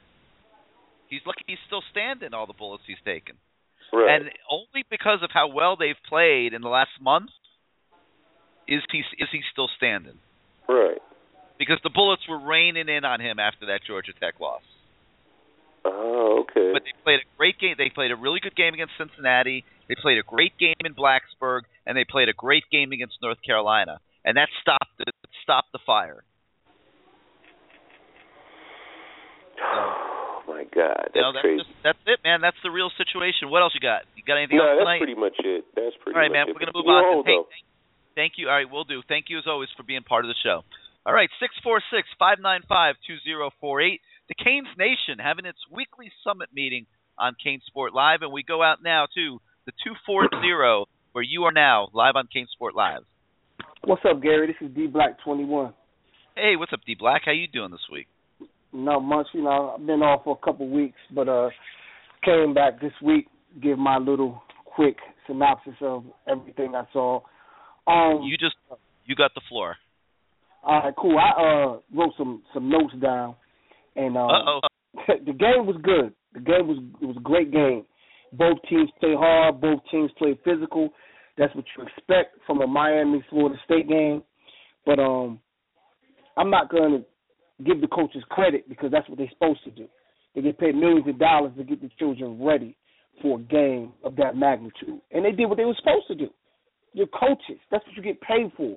He's lucky he's still standing all the bullets he's taken. Right. And only because of how well they've played in the last month is he is he still standing. right. Because the bullets were raining in on him after that Georgia Tech loss. Oh, okay. But they played a great game. They played a really good game against Cincinnati. They played a great game in Blacksburg, and they played a great game against North Carolina. And that stopped the stop the fire. <sighs> Oh my God, that's you know, that's crazy. Just, that's it, man. That's the real situation. What else you got? You got anything no, else that's tonight? pretty much it. That's pretty much it. All right, much man. it. We're gonna But move on. hold, Hey, thank, thank you. All right, we'll do. Thank you as always for being part of the show. All right, six four six five nine five two zero four eight. The Canes Nation having its weekly summit meeting on CaneSport Live, and we go out now to the two four zero where you are now live on CaneSport Live. What's up, Gary? This is D Black twenty one. Hey, what's up, D Black? How you doing this week? Not much, you know. I've been off for a couple weeks, but uh came back this week. Give my little quick synopsis of everything I saw. Um, You just you got the floor. all right, cool. I uh wrote some some notes down, and uh, <laughs> the game was good. The game was it was a great game. Both teams play hard. Both teams play physical. That's what you expect from a Miami Florida State game. But um, I'm not going to give the coaches credit because that's what they're supposed to do. They get paid millions of dollars to get the children ready for a game of that magnitude, and they did what they were supposed to do. Your coaches, that's what you get paid for,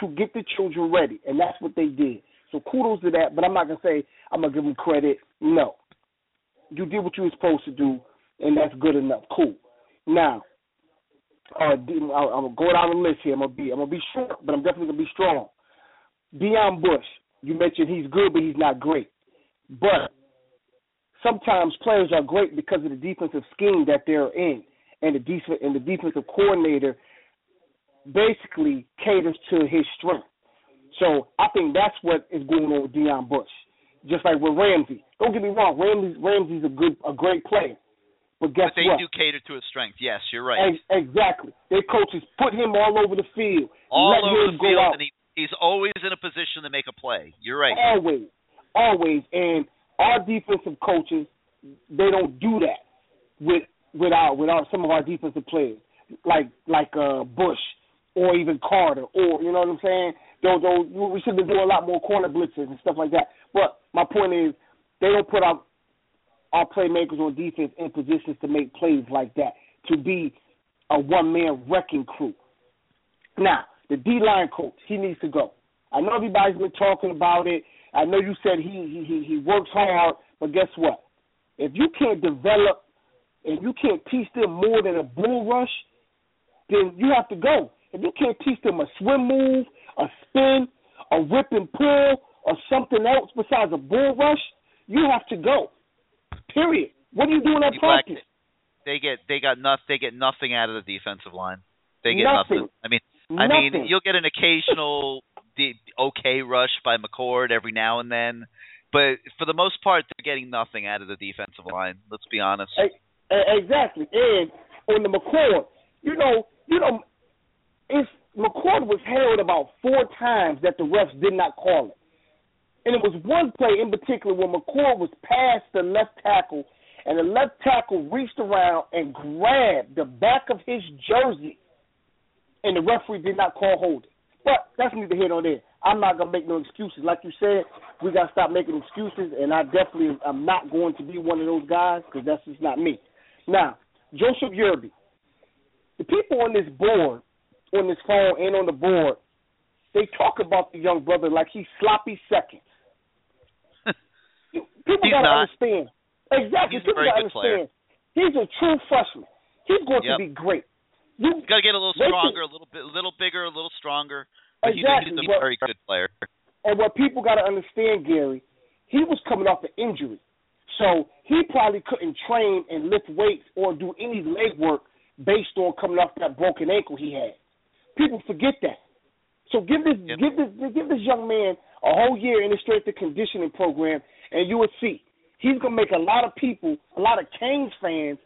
to get the children ready, and that's what they did. So kudos to that, but I'm not gonna say I'm gonna give them credit. No, you did what you were supposed to do, and that's good enough. Cool. Now, uh, I'm gonna go down the list here. I'm gonna be I'm gonna be short, but I'm definitely gonna be strong. Deion Bush, you mentioned he's good, but he's not great. But sometimes players are great because of the defensive scheme that they're in, and the def- and the defensive coordinator basically caters to his strength. So I think that's what is going on with Deion Bush. Just like with Ramsey. Don't get me wrong, Ramsey Ramsey's a good a great player. But guess but they what? do cater to his strength. Yes, you're right. Ex- exactly. Their coaches put him all over the field. All let over him the go field, out. and he, he's always in a position to make a play. You're right. Always, always, and our defensive coaches they don't do that with with our with our some of our defensive players like like uh Bush or even Carter or you know what I'm saying. Those those we should be doing a lot more corner blitzes and stuff like that. But my point is they don't put our our playmakers on defense in positions to make plays like that to be a one man wrecking crew. Now the D line coach he needs to go. I know everybody's been talking about it. I know you said he he he works hard, but guess what? If you can't develop and you can't teach them more than a bull rush, then you have to go. If you can't teach them a swim move, a spin, a rip and pull, or something else besides a bull rush, you have to go. Period. What are you doing at Black, practice? they get they got nothing. They get nothing out of the defensive line. They get Nothing. I mean, I mean, you'll get an occasional okay rush by McCord every now and then, but for the most part, they're getting nothing out of the defensive line. Let's be honest. Exactly. And on the McCord, you know, you know, if McCord was held about four times that the refs did not call it. And it was one play in particular where McCord was past the left tackle and the left tackle reached around and grabbed the back of his jersey and the referee did not call holding. But that's neither here nor there. I'm not gonna make no excuses. Like you said, we gotta stop making excuses, and I definitely am not going to be one of those guys because that's just not me. Now, Joseph Yearby, the people on this board, on this phone and on the board, they talk about the young brother like he's sloppy seconds. <laughs> people He's gotta not. understand. Exactly. He's a people very gotta good player. understand. He's a true freshman. He's going Yep. to be great. You Got to get a little stronger, a little bit, a little bigger, a little stronger. But he's, Exactly, he's a very good player. And what people got to understand, Gary, he was coming off an injury. So he probably couldn't train and lift weights or do any leg work based on coming off that broken ankle he had. People forget that. So give this give this give this young man a whole year in the strength and conditioning program, and you will see he's gonna make a lot of people, a lot of Canes fans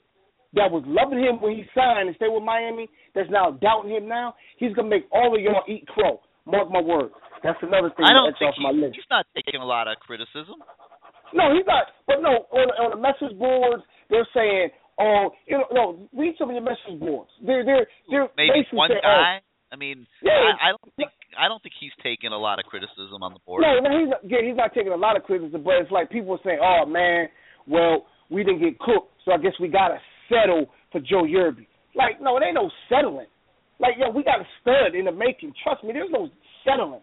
that was loving him when he signed and stayed with Miami, that's now doubting him now. He's gonna make all of y'all eat crow. Mark my words. That's another thing I don't that's think off my he, list. he's not taking a lot of criticism. No, he's not. But no, on on the message boards, they're saying, "Oh, you know, no, read some of your message boards." They're they're they're Maybe one saying, oh, guy. I mean, Yeah. I, I don't think I don't think he's taking a lot of criticism on the Oh, board. no, no, he's not. Yeah, he's not taking a lot of criticism, but it's like people are saying, "Oh man, well, we didn't get cooked, so I guess we gotta settle for Joe Yearby." Like, no, it ain't no settling. Like, yo, we got a stud in the making. Trust me, there's no settling.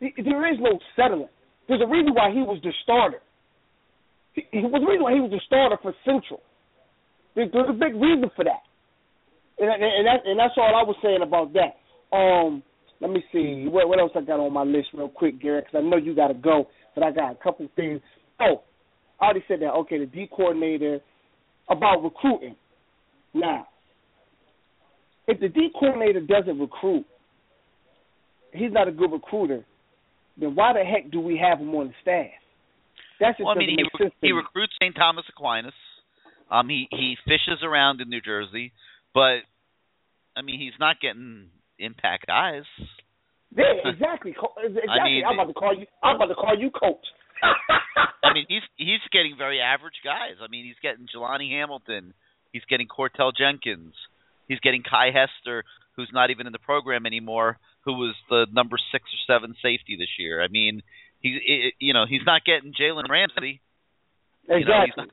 There is no settling. There's a reason why he was the starter. He, was the reason why he was the starter for Central. There's, a big reason for that, and, and that and that's all I was saying about that. Um, let me see what what else I got on my list real quick, Garrett, because I know you got to go, but I got a couple things. Oh, I already said that. Okay, the D coordinator about recruiting. Now, if the D coordinator doesn't recruit, he's not a good recruiter. Then why the heck do we have him on the staff? That's just well, I mean, he, he recruits St. Thomas Aquinas. Um, he he fishes around in New Jersey, but I mean, he's not getting impact guys. Yeah, exactly. <laughs> Exactly. I mean, I'm about to call you. I'm about to call you coach. <laughs> I mean, he's he's getting very average guys. I mean, he's getting Jelani Hamilton. He's getting Courtel Jenkins. He's getting Kiy Hester, who's not even in the program anymore, who was the number six or seven safety this year. I mean, he, you know, he's not getting Jalen Ramsey. Exactly.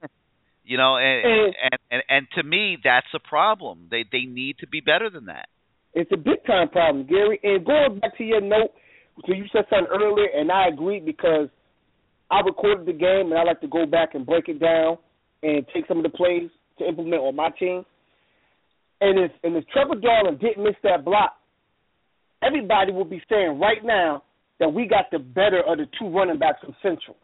You know, not, you know and, <laughs> and and and to me, that's a problem. They they need to be better than that. It's a big time problem, Gary. And going back to your note, so you said something earlier, and I agree because I recorded the game, and I like to go back and break it down and take some of the plays to implement on my team. And if and if Trevor Darling didn't miss that block, everybody will be saying right now that we got the better of the two running backs from Central,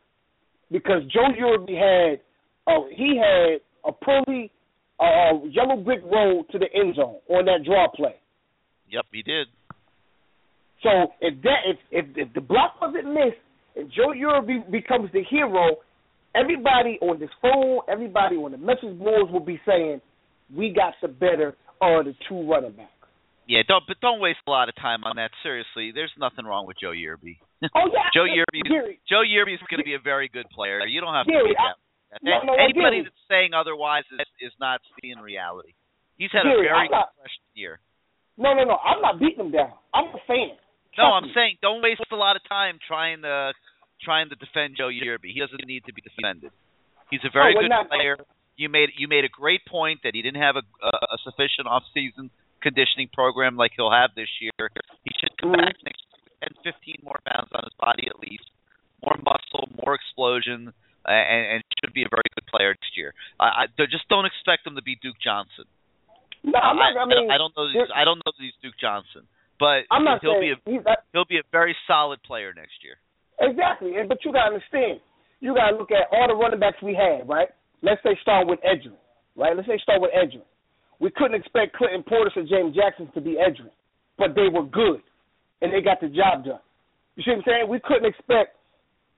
because Joe Yearby had uh, he had a pulley, uh, yellow brick road to the end zone on that draw play. Yep, he did. So if that if if, if the block wasn't missed and Joe Yearby becomes the hero, everybody on this phone, everybody on the message boards will be saying, "We got the better of the two running backs." Yeah, don't but don't waste a lot of time on that. Seriously, there's nothing wrong with Joe Yearby. <laughs> Oh yeah, Joe Yearby. Gary, Joe Yearby is going to be a very good player. You don't have to Gary, be that. no, no, no, Anybody that's saying otherwise is is not seeing reality. He's had Gary, a very not- good freshman year. No, no, no. I'm not beating him down. I'm a fan. No, I'm saying don't waste a lot of time trying to trying to defend Joe Yearby. He doesn't need to be defended. He's a very No, good not- player. You made you made a great point that he didn't have a, a, a sufficient off-season conditioning program like he'll have this year. He should come Mm-hmm. back next year with 10, 15 more pounds on his body at least, more muscle, more explosion, uh, and, and should be a very good player next year. I, I just don't expect him to be Duke Johnson. No, I'm not. I, mean, I don't know. I don't know that he's Duke Johnson, but I'm not he'll saying be a he's not, he'll be a very solid player next year. exactly. And but you gotta understand. You gotta look at all the running backs we had, right? Let's say start with Edgerrin, right? Let's say start with Edgerrin. We couldn't expect Clinton Portis or James Jackson to be Edgerrin, but they were good, and they got the job done. You see what I'm saying? We couldn't expect.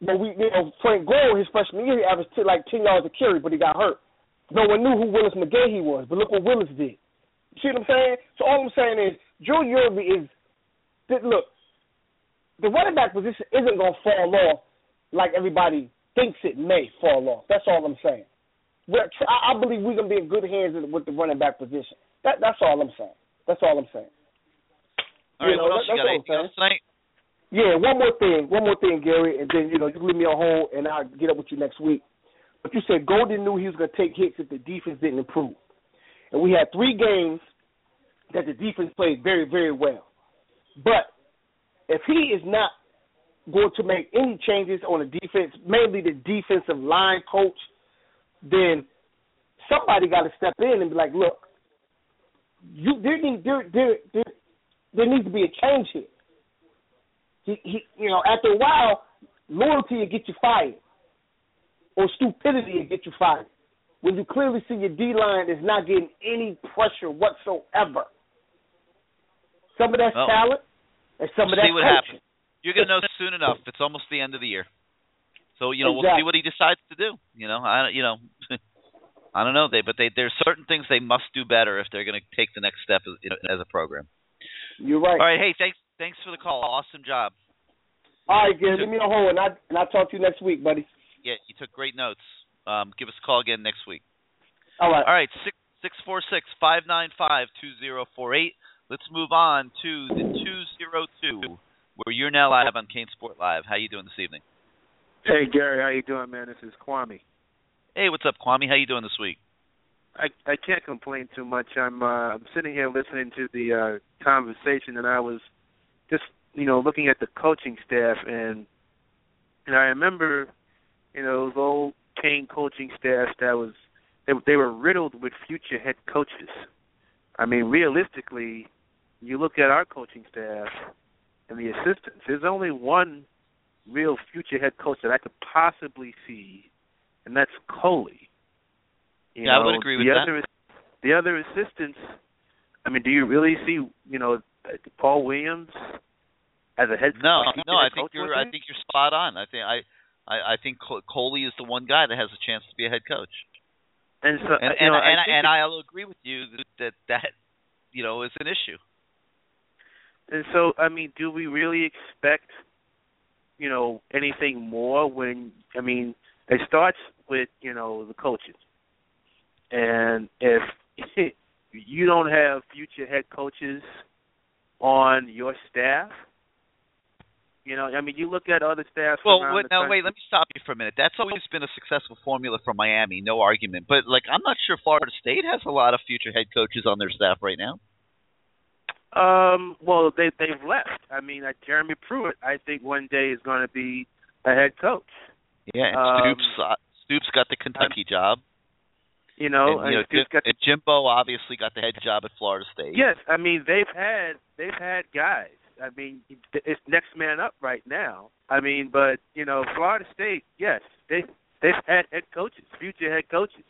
But we, you know, Frank Gore, his freshman year, he averaged t- like ten yards a carry, but he got hurt. No one knew who Willis McGahee was, but look what Willis did. You see what I'm saying? So all I'm saying is Joe Yearby is look, the running back position isn't gonna fall off like everybody thinks it may fall off. That's all I'm saying. We're, I believe we're gonna be in good hands with the running back position. That that's all I'm saying. That's all I'm saying. All right, You know, what else that- you got? Anything else tonight? Yeah, one more thing, one more thing, Gary, and then you know you leave me on hold, and I'll get up with you next week. But you said Golden knew he was going to take hits if the defense didn't improve, and we had three games that the defense played very, very well. But if he is not going to make any changes on the defense, mainly the defensive line coach, then somebody got to step in and be like, look, you there there there there, there needs to be a change here. He, he, you know, after a while, loyalty will get you fired, or stupidity will get you fired. When you clearly see your D line is not getting any pressure whatsoever. Some of that's Well, talent, and some of that's see what coaching. happens. You're gonna know soon enough. It's almost the end of the year, so you know we'll see what he decides to do. You know, I you know, <laughs> I don't know. They but they there's certain things they must do better if they're gonna take the next step as, as a program. You're right. All right, hey, thanks thanks for the call. Awesome job. All right, Gary, leave me on hold, and I and I'll talk to you next week, buddy. Yeah, you took great notes. Um, give us a call again next week. All right. All right, six six four six five nine five two zero four eight. Let's move on to the two zero two, where you're now live on CaneSport Live. How you doing this evening? Hey Gary, how you doing, man? This is Kwame. Hey, what's up, Kwame? How you doing this week? I I can't complain too much. I'm uh, I'm sitting here listening to the uh, conversation, and I was just you know, looking at the coaching staff, and and I remember, you know, those old Kane coaching staff that was they they were riddled with future head coaches. I mean, realistically, you look at our coaching staff and the assistants. There's only one real future head coach that I could possibly see, and that's Coley. You Yeah, I would agree with the that. Other, the other assistants, I mean, do you really see, you know, Paul Williams as a head? No, future no, I think coach you're I think you're spot on. I think I I, I think Coley is the one guy that has a chance to be a head coach. And so, And and know, and, I think and I'll agree with you that, that that you know is an issue. And so, I mean, do we really expect, you know, anything more when, I mean, it starts with, you know, the coaches. And if <laughs> you don't have future head coaches on your staff, you know, I mean, you look at other staffs Well, wait, now country. wait, let me stop you for a minute. That's always been a successful formula for Miami, no argument. But like, I'm not sure Florida State has a lot of future head coaches on their staff right now. Um, well, they they've left. I mean, uh, Jeremy Pruitt, I think one day is going to be a head coach. Yeah, and Um, Stoops uh, Stoops got the Kentucky job. You know, and, you know, Jim- got and Jimbo obviously got the head job at Florida State. Yes, I mean they've had they've had guys. I mean it's next man up right now. I mean, but you know Florida State, yes, they they've had head coaches, future head coaches,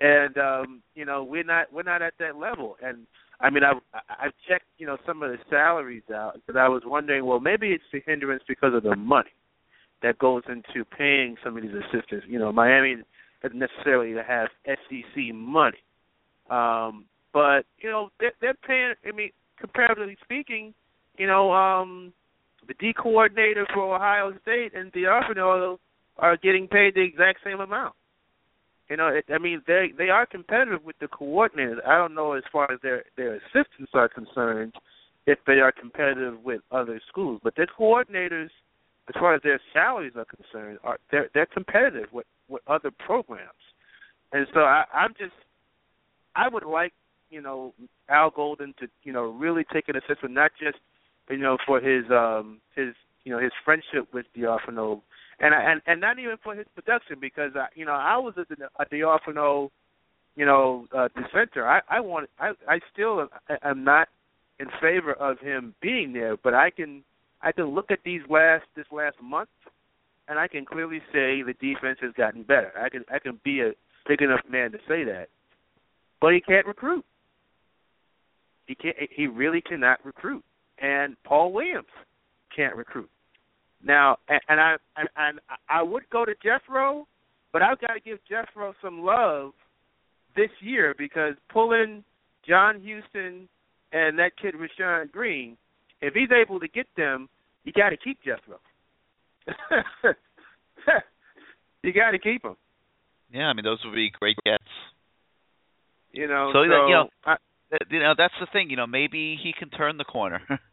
and um, you know we're not we're not at that level. And I mean I I I've checked you know some of the salaries out because I was wondering well maybe it's the hindrance because of the money that goes into paying some of these assistants. You know Miami doesn't necessarily have SEC money. Um, but you know they're, they're paying. I mean, comparatively speaking, you know, um, the D coordinator for Ohio State and D'Onofrio are getting paid the exact same amount. You know, it, I mean, they they are competitive with the coordinators. I don't know as far as their their assistants are concerned if they are competitive with other schools, but their coordinators, as far as their salaries are concerned, are they're they're competitive with with other programs. And so I, I'm just I would like, you know, Al Golden to, you know, really take an assessment, not just, you know, for his um his you know, his friendship with D'Onofrio and and and not even for his production because I you know, I was at the a, a D'Onofrio, you know, uh dissenter. I, I want I I still am not in favor of him being there, but I can I can look at these last this last month and I can clearly say the defense has gotten better. I can I can be a big enough man to say that. But he can't recruit. He can't he really cannot recruit. And Paul Williams can't recruit. Now and, and I and, and I would go to Jethro, but I've got to give Jethro some love this year because pulling John Houston and that kid Rashawn Green, if he's able to get them, you got to keep Jethro. <laughs> you got to keep him. Yeah, I mean those would be great gets. You know, So, so, you know, I, you know that's the thing. You know, maybe he can turn the corner, <laughs>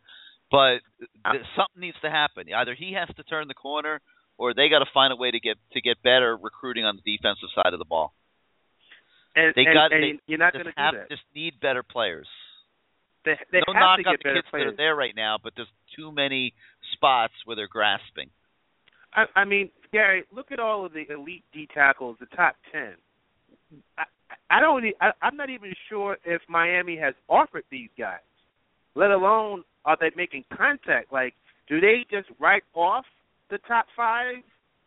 but th- something needs to happen. Either he has to turn the corner, or they got to find a way to get to get better recruiting on the defensive side of the ball. and, They and, got and they you're not going to do that. just need better players. They, they no have knock to on the kids that are there right now, but there's too many spots where they're grasping. I, I mean, Gary, look at all of the elite D tackles, the top ten. I, I don't. I, I'm not even sure if Miami has offered these guys, let alone are they making contact. Like, do they just write off the top five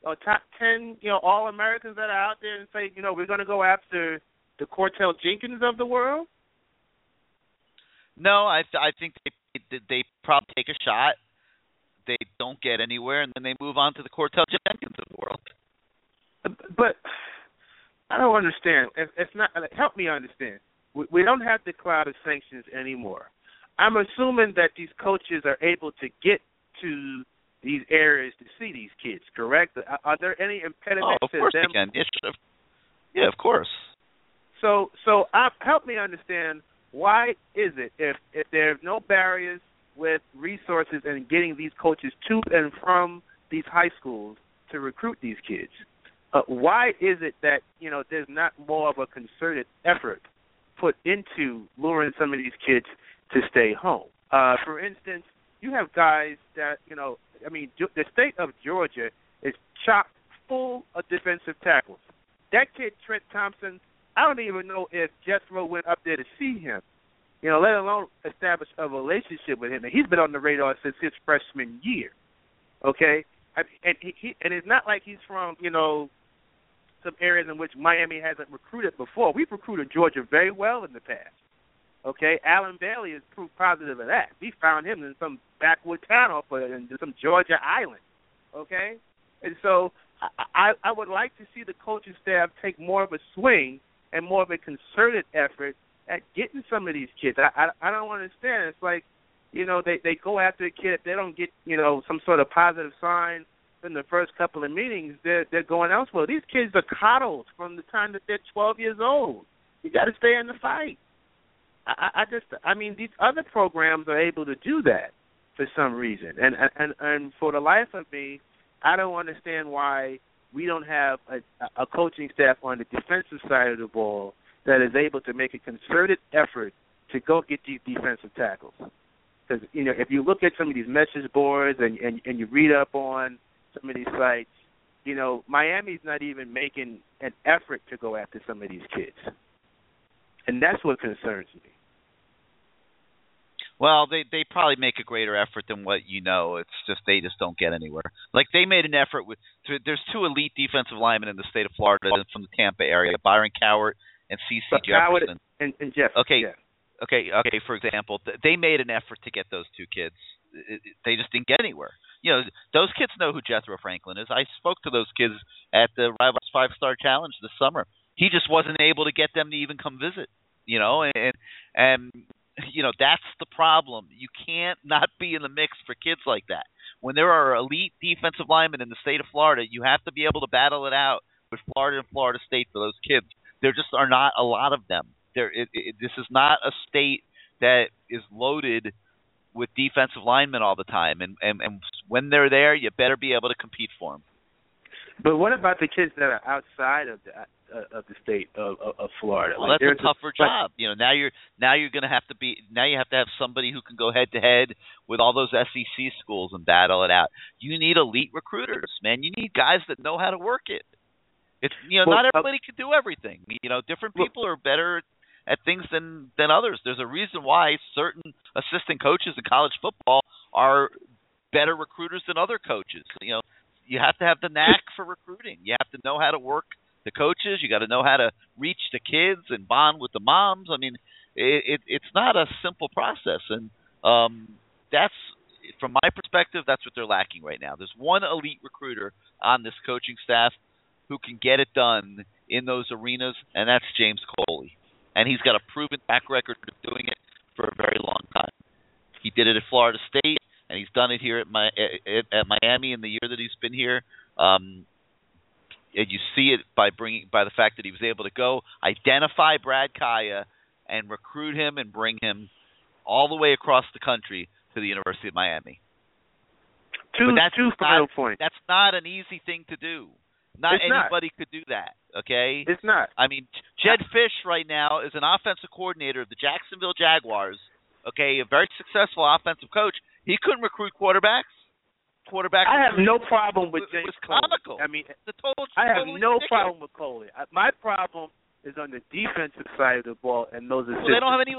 or top ten, you know, All Americans that are out there and say, you know, we're going to go after the Courtel Jenkins of the world? No, I th- I think they they, probably take a shot. They don't get anywhere, and then they move on to the Courtel Jenkins of the world. But I don't understand. It's not help me understand. We don't have the cloud of sanctions anymore. I'm assuming that these coaches are able to get to these areas to see these kids. Correct? Are, there any Oh, impediments of to course them? they can. Yeah, of course. So, so uh, help me understand why is it if if there's no barriers with resources and getting these coaches to and from these high schools to recruit these kids, uh, why is it that you know there's not more of a concerted effort put into luring some of these kids to stay home? Uh, for instance, you have guys that you know. I mean, the state of Georgia is chock full of defensive tackles. That kid Trent Thompson, I don't even know if Jethro went up there to see him. You know, let alone establish a relationship with him. And he's been on the radar since his freshman year. Okay, and he, he and it's not like he's from you know some areas in which Miami hasn't recruited before. We've recruited Georgia very well in the past. Okay, Allen Bailey is proof positive of that. We found him in some backwood town off of in some Georgia island. Okay, and so I, I would like to see the coaching staff take more of a swing and more of a concerted effort at getting some of these kids. I I, I don't understand. It's like, you know, they they go after a kid if they don't get you know some sort of positive sign in the first couple of meetings, they're they're going elsewhere. These kids are coddled from the time that they're 12 years old. You got to stay in the fight. I, I just, I mean, these other programs are able to do that for some reason, and and and for the life of me, I don't understand why we don't have a, a coaching staff on the defensive side of the ball that is able to make a concerted effort to go get these defensive tackles. Because you know, if you look at some of these message boards and and, and you read up on some of these sites, you know, Miami's not even making an effort to go after some of these kids, and that's what concerns me. Well, they they probably make a greater effort than what you know. It's just they just don't get anywhere. Like they made an effort with. There's two elite defensive linemen in the state of Florida from the Tampa area, Byron Cowart and CC Jefferson. And, and Jeff. Okay. Yeah. Okay, okay. For example, they made an effort to get those two kids. They just didn't get anywhere. You know, those kids know who Jethro Franklin is. I spoke to those kids at the Rivals Five Star Challenge this summer. He just wasn't able to get them to even come visit. You know, and and you know that's the problem. You can't <laughs> not be in the mix for kids like that. When there are elite defensive linemen in the state of Florida, you have to be able to battle it out with Florida and Florida State for those kids. There just are not a lot of them. There, it, it, this is not a state that is loaded with defensive linemen all the time, and, and and when they're there, you better be able to compete for them. But what about the kids that are outside of the uh, of the state of, of, Florida? Well, Like, that's a tougher like- job. You know, now you're now you're going to have to be now you have to have somebody who can go head to head with all those SEC schools and battle it out. You need elite recruiters, man. You need guys that know how to work it. It's you know, Well, not uh, everybody can do everything. You know, different people are better at things than than others. There's a reason why certain assistant coaches in college football are better recruiters than other coaches. You know, you have to have the knack for recruiting. You have to know how to work the coaches. You got to know how to reach the kids and bond with the moms. I mean, it, it it's not a simple process, and um, that's from my perspective, that's what they're lacking right now. There's one elite recruiter on this coaching staff who can get it done in those arenas, and that's James Coley. And he's got a proven track record of doing it for a very long time. He did it at Florida State, and he's done it here at my at, at Miami in the year that he's been here. Um, and you see it by bringing by the fact that he was able to go identify Brad Kaaya and recruit him and bring him all the way across the country to the University of Miami. Two but that's two not, final points. That's not an easy thing to do. Not It's not. anybody could do that. Okay. It's not. I mean, Jedd Fisch right now is an offensive coordinator of the Jacksonville Jaguars. Okay, a very successful offensive coach. He couldn't recruit quarterbacks. Quarterback. I have no problem with James was Coley. I mean, the total. I have totally no ridiculous. problem with Coley. I, my problem is on the defensive side of the ball and those Well, they don't have any.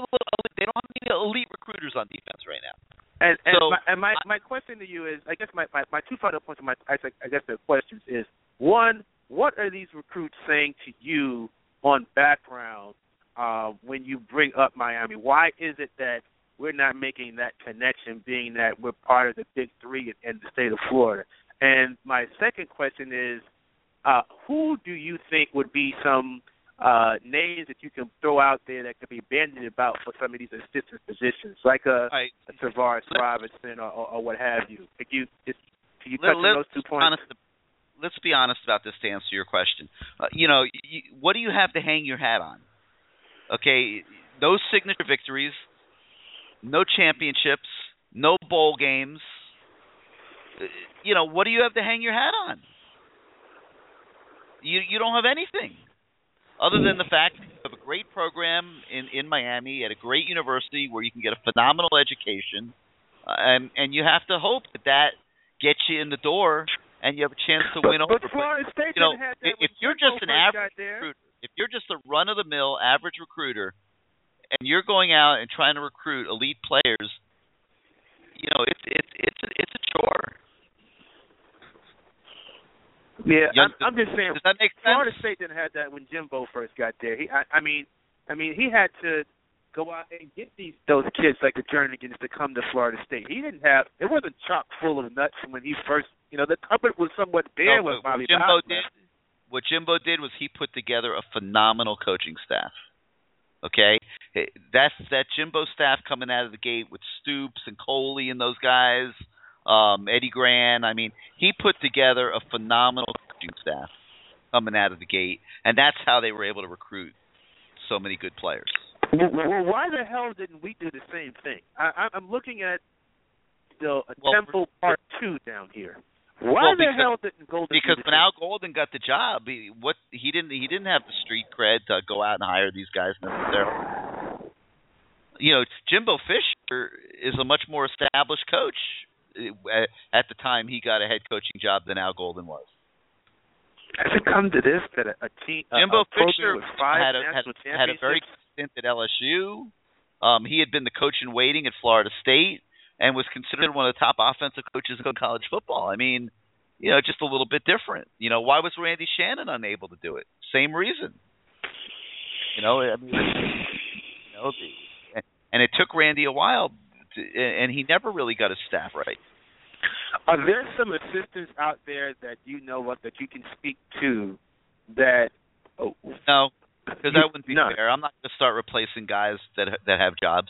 They don't have any elite recruiters on defense right now. And and So, my and my, my question to you is, I guess my, my, my two final points of my I, I guess the questions is one, what are these recruits saying to you on background uh, when you bring up Miami? Why is it that we're not making that connection, being that we're part of the Big Three in, the state of Florida? And my second question is, uh, who do you think would be some uh, names that you can throw out there that could be bandied about for some of these assistant positions, like a, a Tavares Robinson or, or, or what have you? Could you just can you touch Let- on those two let's points? honest, let's be honest about this to answer your question. Uh, you know, you, what do you have to hang your hat on? Okay, those signature victories, no championships, no bowl games. Uh, You know, what do you have to hang your hat on? You you don't have anything other than the fact that you have a great program in in Miami at a great university where you can get a phenomenal education uh, and and you have to hope that that gets you in the door and you have a chance to win but, over. But Florida State you know, if when you're just an average recruiter, if you're just a run of the mill average recruiter, and you're going out and trying to recruit elite players, you know it's it's it's it's a chore. Yeah, You I'm, I'm just saying. Does that make sense? Florida State didn't have that when Jimbo first got there. He, I, I mean, I mean, he had to go out and get these those kids like the Jernigans to come to Florida State. He didn't have. It wasn't chock full of nuts when he first. You know, the cupboard was somewhat bare No, with what Bobby Jimbo Bowden. did, what Jimbo did was he put together a phenomenal coaching staff. Okay, that's that Jimbo staff coming out of the gate with Stoops and Coley and those guys, um, Eddie Gran. I mean, he put together a phenomenal coaching staff coming out of the gate, and that's how they were able to recruit so many good players. Well, why the hell didn't we do the same thing? I, I- I'm looking at the Well, Temple Part Two down here. Why Well, the because- hell didn't Golden Because when Al Golden got the job, he, what he didn't he didn't have the street cred to go out and hire these guys necessarily. You know, Jimbo Fisher is a much more established coach uh, at the time he got a head coaching job than Al Golden was. Has it come to this that a, a team, a, Jimbo a Fisher with five had a, had, had a very good stint at LSU. Um, he had been the coach in waiting at Florida State and was considered one of the top offensive coaches in college football. I mean, you know, just a little bit different. You know, why was Randy Shannon unable to do it? Same reason. You know, I mean, you know, and it took Randy a while, to, and he never really got his staff right. Are there some assistants out there that you know of that you can speak to that? Oh, No, because that wouldn't be None. fair. I'm not going to start replacing guys that that have jobs.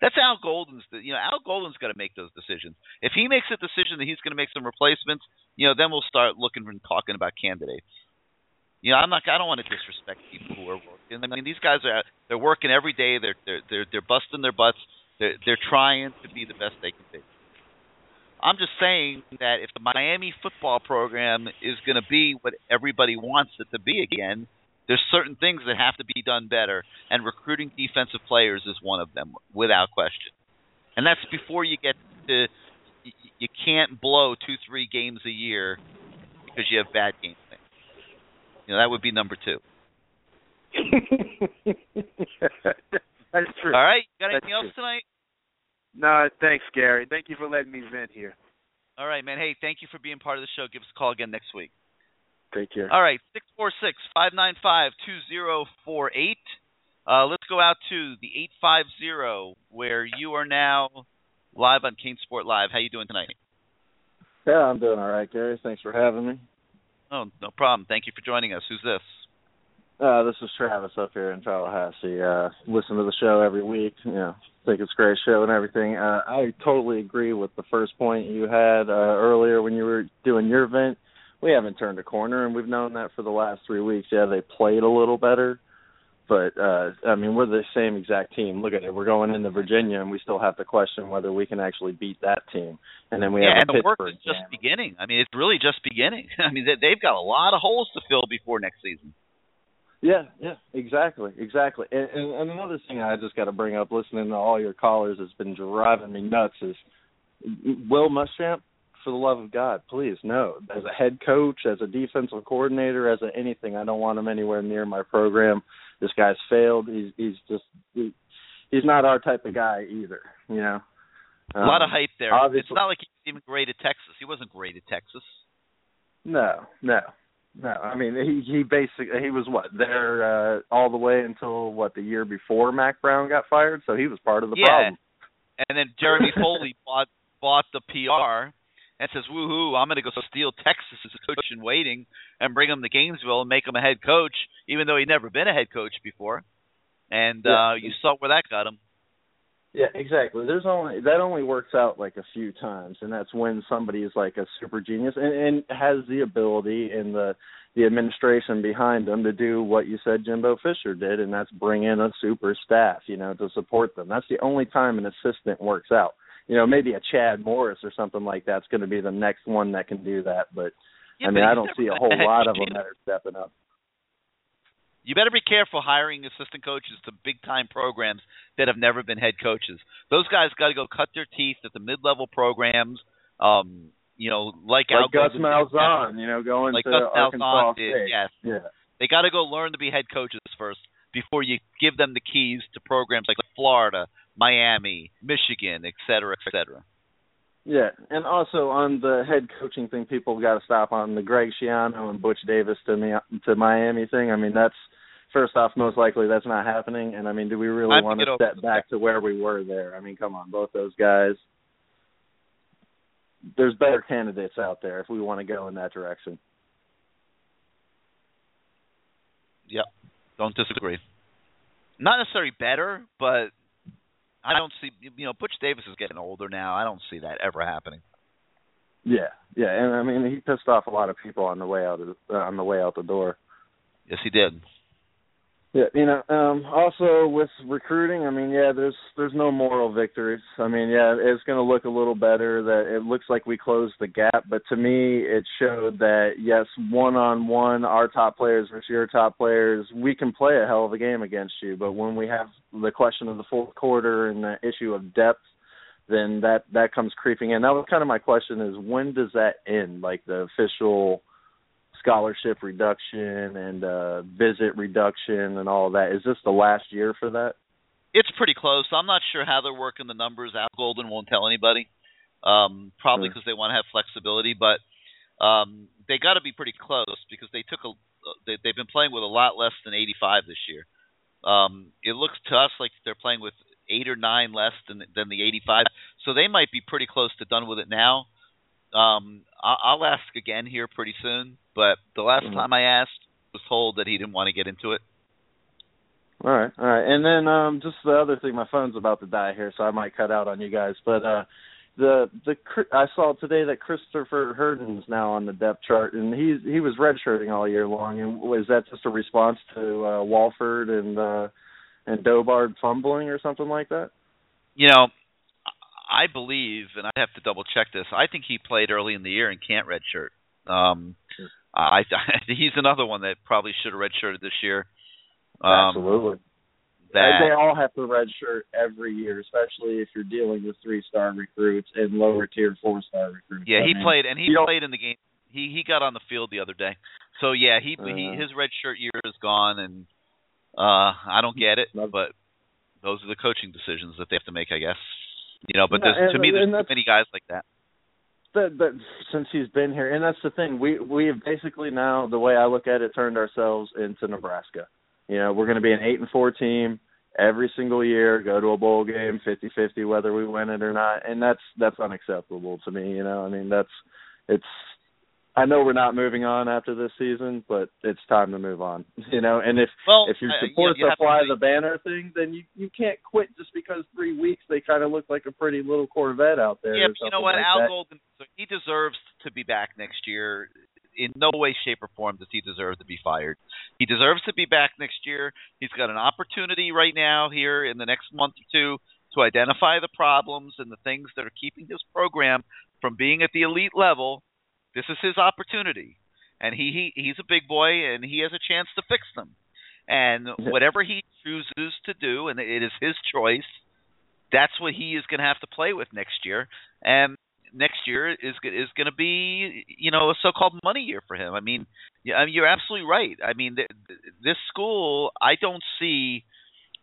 That's Al Golden's. You know, Al Golden's got to make those decisions. If he makes a decision that he's going to make some replacements, you know, then we'll start looking and talking about candidates. You know, I'm not. I don't want to disrespect people who are working. I mean, these guys are they're working every day. They're they're they're they're busting their butts. They're they're trying to be the best they can be. I'm just saying that if the Miami football program is going to be what everybody wants it to be again, there's certain things that have to be done better, and recruiting defensive players is one of them, without question. And that's before you get to you, can't blow two, three games a year because you have bad game plan. You know that would be number two. <laughs> That's true. All right, got That's anything else true. tonight? No, thanks, Gary. Thank you for letting me vent here. All right, man. Hey, thank you for being part of the show. Give us a call again next week. Take care. All right, six four six five nine five two zero four eight. Uh, let's go out to the eight five zero where you are now live on CaneSport Live. How you doing tonight? Yeah, I'm doing all right, Gary. Thanks for having me. Oh, no problem. Thank you for joining us. Who's this? Uh, this is Travis up here in Tallahassee. Uh, listen to the show every week. You know, think it's a great show and everything. Uh, I totally agree with the first point you had uh, earlier when you were doing your event. We haven't turned a corner, and we've known that for the last three weeks. Yeah, they played a little better, but uh, I mean, we're the same exact team. Look at it. We're going into Virginia, and we still have to question whether we can actually beat that team. And then we yeah, have and the work is just beginning. I mean, it's really just beginning. <laughs> I mean, they- they've got a lot of holes to fill before next season. Yeah, yeah, exactly, exactly. And, and, and another thing I just got to bring up, listening to all your callers, has been driving me nuts. Is Will Muschamp, for the love of God, please no. As a head coach, as a defensive coordinator, as a anything, I don't want him anywhere near my program. This guy's failed. He's he's just he, he's not our type of guy either. You know, a lot of Um, hype there. It's not like he's even great at Texas. He wasn't great at Texas. No, no, no. I mean, he he basically he was what there uh, all the way until what the year before Mack Brown got fired, so he was part of the yeah. problem. And then Jeremy Foley <laughs> bought bought the PR and says, "Woohoo! I'm going to go steal Texas as a coach in waiting and bring him to Gainesville and make him a head coach, even though he'd never been a head coach before." And Yeah. uh you saw where that got him. Yeah, exactly. There's only that only works out like a few times, and that's when somebody is like a super genius and, and has the ability and the the administration behind them to do what you said Jimbo Fisher did, and that's bring in a super staff, you know, to support them. That's the only time an assistant works out. You know, maybe a Chad Morris or something like that's going to be the next one that can do that, but Yeah, I mean, I don't see a whole lot of <laughs> them that are stepping up. You better be careful hiring assistant coaches to big time programs that have never been head coaches. Those guys got to go cut their teeth at the mid level programs. Um, you know, like, like Al Gus Malzahn, you know, going like to Gus Arkansas Malzahn did. State. Yes, Yeah. they got to go learn to be head coaches first before you give them the keys to programs like Florida, Miami, Michigan, et cetera, et cetera. Yeah, and also on the head coaching thing, people got to stop on the Greg Schiano and Butch Davis to me to Miami thing. I mean, that's first off, most likely that's not happening. And I mean, do we really want to step back to where we were there? I mean, come on, both those guys. There's better candidates out there if we want to go in that direction. Yep, don't disagree. Not necessarily better, but I don't see. You know, Butch Davis is getting older now. I don't see that ever happening. Yeah, yeah, and I mean, he pissed off a lot of people on the way out of uh, on the way out the door. Yes, he did. Yeah, you know, um also with recruiting, I mean, yeah, there's there's no moral victories. I mean, yeah, it's going to look a little better that it looks like we closed the gap, but to me it showed that yes, one-on-one our top players versus your top players, we can play a hell of a game against you, but when we have the question of the fourth quarter and the issue of depth, then that that comes creeping in. That was kind of my question is when does that end? Like the official scholarship reduction and uh visit reduction and all that. Is this the last year for that? It's pretty close. I'm not sure how they're working the numbers. Al Golden won't tell anybody. Um, probably Sure. because they want to have flexibility, but um, they got to be pretty close because they took a. They, they've been playing with a lot less than 85 this year. Um, it looks to us like they're playing with eight or nine less than than the 85, so they might be pretty close to done with it now. Um, I, I'll ask again here pretty soon, but the last Mhm. time I asked, was told that he didn't want to get into it. All right, all right. And then um just the other thing, my phone's about to die here, so I might cut out on you guys. But uh the the Cr- I saw today that Christopher Herndon's now on the depth chart, and he's he was redshirting all year long. And was that just a response to uh Walford and uh and Dobard fumbling or something like that? you know, I believe, and I have to double check this. I think he played early in the year and can't redshirt. Um, I, <laughs> he's another one that probably should have redshirted this year. Um, Absolutely. That they all have to redshirt every year, especially if you're dealing with three star recruits and lower tier four star recruits. yeah, I he mean, played and he played in the game. He he got on the field the other day. So yeah, he, he Uh-huh. his redshirt year is gone, and uh I don't get it, but those are the coaching decisions that they have to make, I guess. You know, but Yeah, there's, to me, there's and too many guys like that. that that since he's been here, and that's the thing. We we have basically now the way I look at it turned ourselves into Nebraska. You know, we're going to be an eight and four team every single year, go to a bowl game, fifty fifty, whether we win it or not, and that's that's unacceptable to me. You know, I mean that's it's. I know we're not moving on after this season, but it's time to move on. <laughs> You know, and if Well, if your uh, supporters you- you have to fly the banner thing, then you you can't quit just because three weeks they kind of look like a pretty little Corvette out there. Yeah, you know what? like Al that. Golden, he deserves to be back next year. In no way, shape, or form does he deserve to be fired. He deserves to be back next year. He's got an opportunity right now here in the next month or two to identify the problems and the things that are keeping his program from being at the elite level. This is his opportunity, and he, he he's a big boy, and he has a chance to fix them. And whatever he chooses to do, and it is his choice, that's what he is going to have to play with next year. And next year is is going to be you know a so-called money year for him. I mean, you're absolutely right. I mean, th- th- this school, I don't see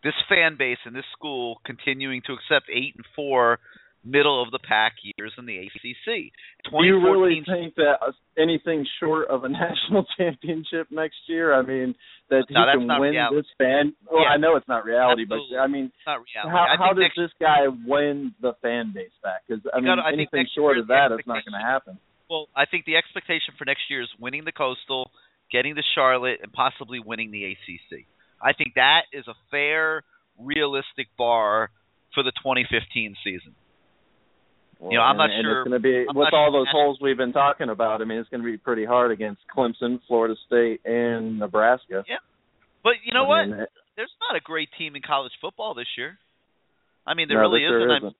this fan base in this school continuing to accept eight and four middle of the pack years in the ACC. Do you really think that uh, anything short of a <laughs> national championship next year? I mean, that he No, that's can win reality. this fan. Well, Yeah. I know it's not reality, Absolutely. but I mean, how I how does this guy win the fan base back? Because I mean, gotta- anything short of that is not going to happen. Well, I think the expectation for next year is winning the Coastal, getting to Charlotte, and possibly winning the ACC. I think that is a fair, realistic bar for the 2015 season. Well, you know, I'm and, not sure it's going to be I'm with all sure those holes we've been talking about. I mean, it's going to be pretty hard against Clemson, Florida State, and Nebraska. Yeah. But you know I what? mean, There's not a great team in college football this year. I mean, there No, really there isn't. isn't.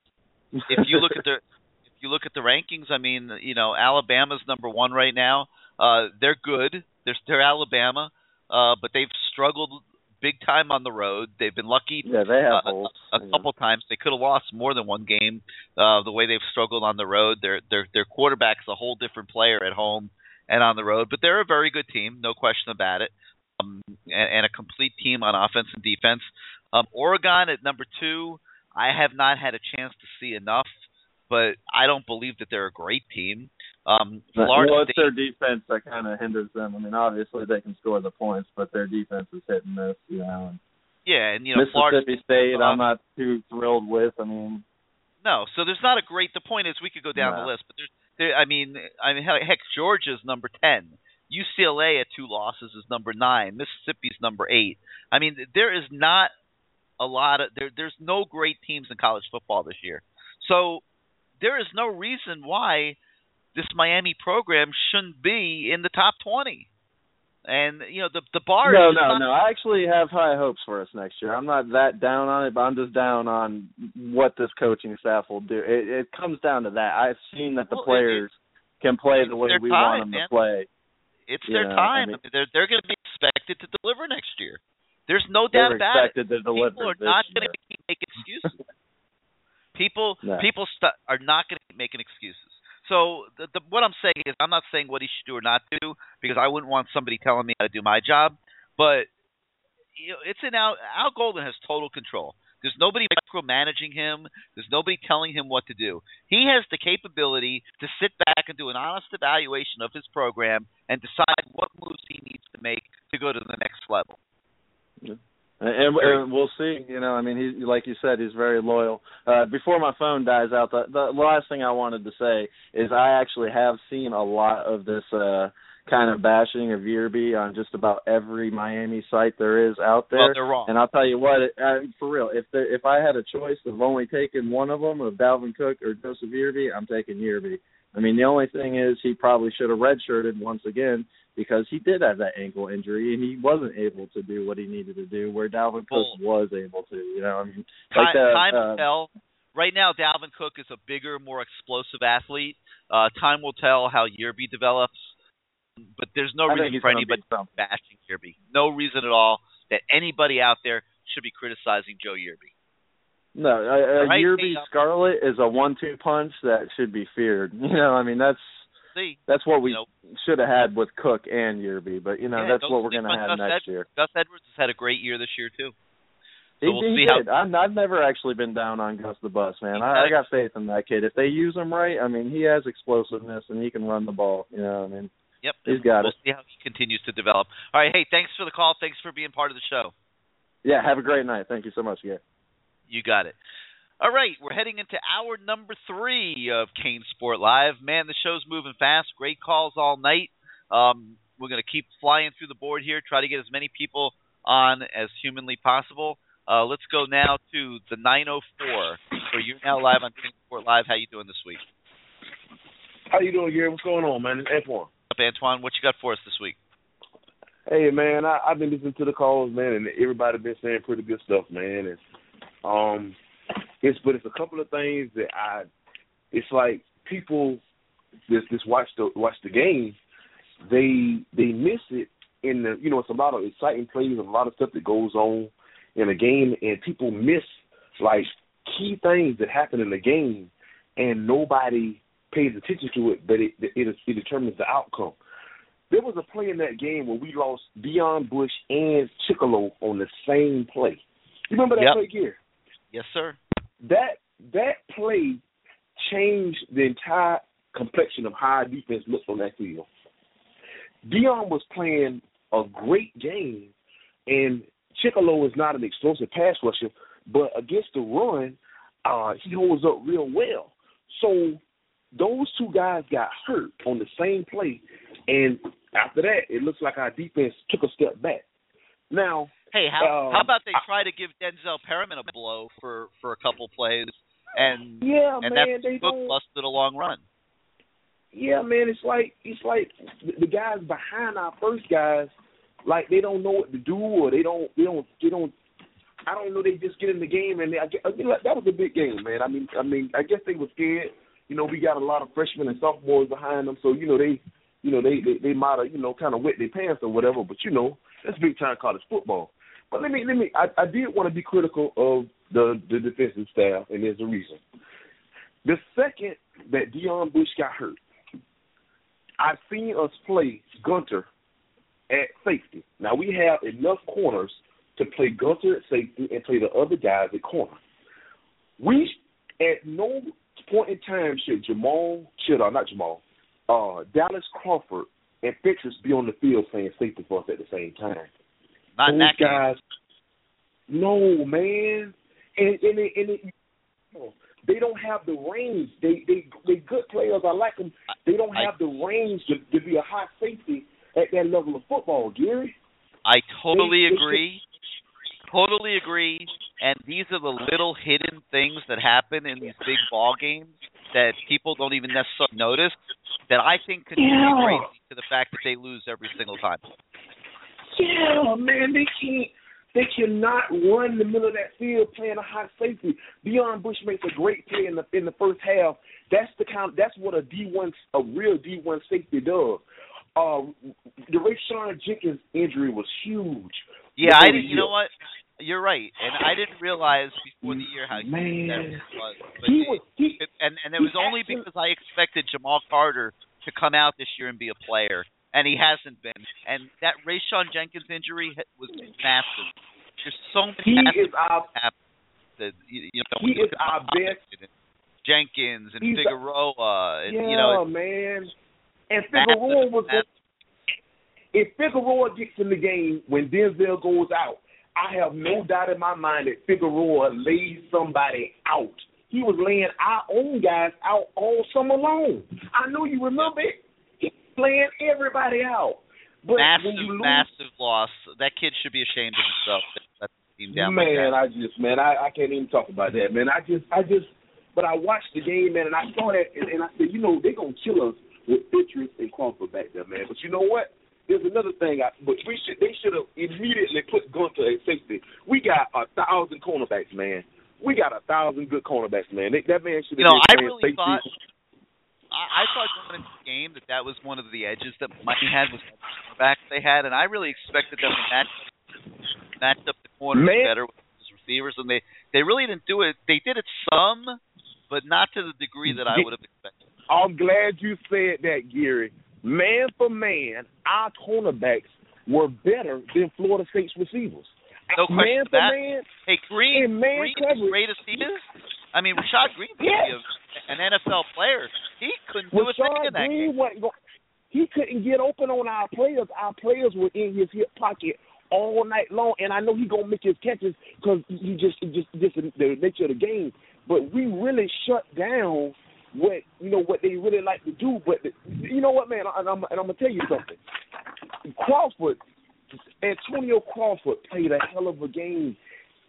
<laughs> If you look at the if you look at the rankings, I mean, you know, Alabama's number one right now. Uh, they're good. They're they're Alabama, uh, but they've struggled big time on the road. They've been lucky. Yeah, they have uh, a, a couple times. They could have lost more than one game. Uh, the way they've struggled on the road, their their their quarterback's a whole different player at home and on the road. But they're a very good team, no question about it, um, and, and a complete team on offense and defense. Um, Oregon at number two, I have not had a chance to see enough, but I don't believe that they're a great team. Um, Florida well, it's State, their defense that kind of hinders them. I mean, obviously they can score the points, but their defense is hit and miss. You know, and yeah, and you know Florida Mississippi State, I'm not too thrilled with. I mean, No, so there's not a great. The point is, we could go down No. the list, but there's. There, I mean, I mean, heck, heck, Georgia's number ten. UCLA at two losses is number nine. Mississippi's number eight. I mean, there is not a lot of there. There's no great teams in college football this year. So there is no reason why this Miami program shouldn't be in the top twenty. And you know, the the bar no, is no, no. I actually have high hopes for us next year. I'm not that down on it, but I'm just down on what this coaching staff will do. It, it comes down to that. I've seen that the Well, it- players can play the way we time, want them man. to play. It's You their know, time. I mean- they're they're going to be expected to deliver next year. There's no doubt about it. expected to deliver People are not going to keep making <laughs> excuses. people No. people st- are not going to keep making excuses. So the, the, what I'm saying is, I'm not saying what he should do or not do because I wouldn't want somebody telling me how to do my job. But you know, it's in Al, Al Golden has total control. There's nobody micromanaging him. There's nobody telling him what to do. He has the capability to sit back and do an honest evaluation of his program and decide what moves he needs to make to go to the next level. And, and, and we'll see. You know, I mean, he like you said, he's very loyal. Uh, before my phone dies out, the, the last thing I wanted to say is I actually have seen a lot of this uh, kind of bashing of Yearby on just about every Miami site there is out there. Well, they're wrong. And I'll tell you what, uh, for real, if there, if I had a choice of only taking one of them, of Dalvin Cook or Joseph Yearby, I'm taking Yearby. I mean, the only thing is he probably should have redshirted once again because he did have that ankle injury and he wasn't able to do what he needed to do where Dalvin Cook was able to. You know, I mean, Time, like the, time uh, will tell. Right now, Dalvin Cook is a bigger, more explosive athlete. Uh, time will tell how Yearby develops. But there's no I reason for anybody bashing Yearby. No reason at all that anybody out there should be criticizing Joe Yearby. No, a, a Right, uh, Scarlet is a one-two punch that should be feared. <laughs> You know, I mean that's See, that's what we you know, should have had with Cook and Yearby, but you know yeah, that's what we're going to have Gus next Ed- year. Gus Edwards has had a great year this year too. He, So we'll he see did. how I'm, I've never actually been down on Gus the Bus, man. I, I got faith in that kid. If they use him right, I mean, he has explosiveness and he can run the ball. You know, I mean, Yep. He's got we'll it. see how he continues to develop. All right, hey, thanks for the call. Thanks for being part of the show. yeah. Have a great night. Thank you so much, yeah. You got it. All right, we're heading into hour number three of CaneSport Live. Man, the show's moving fast. Great calls all night. Um, we're going to keep flying through the board here, try to get as many people on as humanly possible. Uh, let's go now to the 904. So you're now live on Kane Sport Live. How you doing this week? How you doing, Gary? What's going on, man? It's Antoine. Up, Antoine. What you got for us this week? Hey, man, I, I've been listening to the calls, man, and everybody been saying pretty good stuff, man. And um, it's but it's a couple of things that I, it's like people just just watch the watch the game, they they miss it in the you know it's a lot of exciting plays and a lot of stuff that goes on in a game, and people miss like key things that happen in the game, and nobody pays attention to it, but it it, it determines the outcome. There was a play in that game where we lost Deon Bush and Chickillo on the same play. You remember that Yep. play, Gear? Yes, sir. That that play changed the entire complexion of how defense looked on that field. Deon was playing a great game, and Chickillo is not an explosive pass rusher, but against the run, uh, he holds up real well. So those two guys got hurt on the same play, and after that, it looks like our defense took a step back. Now, Hey, how Um, how about they try to give Denzel Perryman a blow for for a couple plays, and Yeah, and man, they book don't- busted a long run. Yeah, man, it's like it's like the, guys behind our first guys, like they don't know what to do, or they don't they don't they don't. I don't know. They just get in the game, and they, I, get- I mean, that was a big game, man. I mean, I mean, I guess they were scared. You know, we got a lot of freshmen and sophomores behind them, so you know they, you know they they, they might have you know kind of wet their pants or whatever. But you know, That's big time college football. But let me let me. I, I did want to be critical of the the defensive staff, and there's a reason. The second that Deon Bush got hurt, I've seen us play Gunter at safety. Now we have enough corners to play Gunter at safety and play the other guys at corner. We at no point in time should Jamal should uh, not Jamal, uh Dallas Crawford and Fentress be on the field playing safety for us at the same time. Not Those that game. guys. No man, and and, it, and it, they don't have the range. They they they good players. I like them. They don't have the range to, to be a high safety at that level of football, Gary. I totally They- they agree. Totally agree. And these are the little hidden things that happen in these big ball games that people don't even necessarily notice that I think contribute Yeah. greatly to the fact that they lose every single time. Yeah, man, they can't. They cannot run the middle of that field playing a high safety. Deon Bush makes a great play in the in the first half. That's the kind. That's what a D one, a real D one safety does. Uh, the Rayshawn Jenkins injury was huge. Yeah, I didn't. You know what? You're right, and I didn't realize before the year how huge that was. But He was- he- and and it was only actually- because I expected Jamal Carter to come out this year and be a player, and he hasn't been. And that Rayshawn Jenkins injury was massive. There's so many. He massive is our that you, know. he is our best. and Jenkins and He's Figueroa, and yeah, you know, man. And massive, Figueroa was massive. if Figueroa gets in the game when Denzel goes out, I have no doubt in my mind that Figueroa lays somebody out. He was laying our own guys out all summer long. I know you remember it. He was laying everybody out. But massive, when you lose, massive loss. That kid should be ashamed of himself. That team down man, that. I just man, I, I can't even talk about that, man. I just I just but I watched the game, man, and I saw that and, and I said, you know, they're gonna kill us with Fentress and Crawford back there, man. But you know what? There's another thing I but we should they should have immediately put Gunter at safety. We got a thousand cornerbacks, man. We got a thousand good cornerbacks, man. They, that man should You have know, been I playing really safety. thought I, I thought going into the game that that was one of the edges that Miami had was the backs they had, and I really expected them to match match up the corners Man. better with his receivers, and they they really didn't do it. They did it some, but not to the degree that I would have expected. I'm glad you said that, Gary. Man for man, our cornerbacks were better than Florida State's receivers. No man question for that. man, Hey, Greene, man Greene coverage. as great as he is, I mean, Rashad Greene Yes. an NFL player. He couldn't do a thing in that Greene game. wasn't he couldn't get open on our players. Our players were in his hip pocket all night long, and I know he gonna make his catches because he just just just the nature of the game. But we really shut down what you know what they really like to do. But the, you know what, man, and I'm, and I'm gonna tell you something. Crawford, Antonio Crawford played a hell of a game.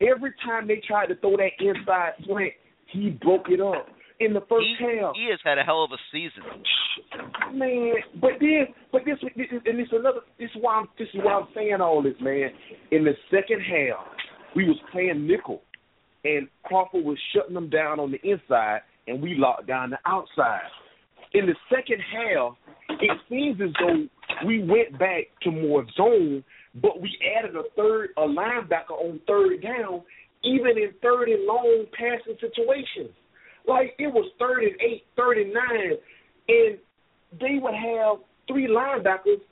Every time they tried to throw that inside slant, he broke it up in the first He, half. he has had a hell of a season. Man, but then, but this, this and this another. This is why I'm. This is why I'm saying all this, man. In the second half, we was playing nickel, and Crawford was shutting them down on the inside, and we locked down the outside. In the second half, it seems as though we went back to more zone, but we added a third, a linebacker on third down, even in third and long passing situations. Like it was third and eight, third and nine, and they would have three linebackers,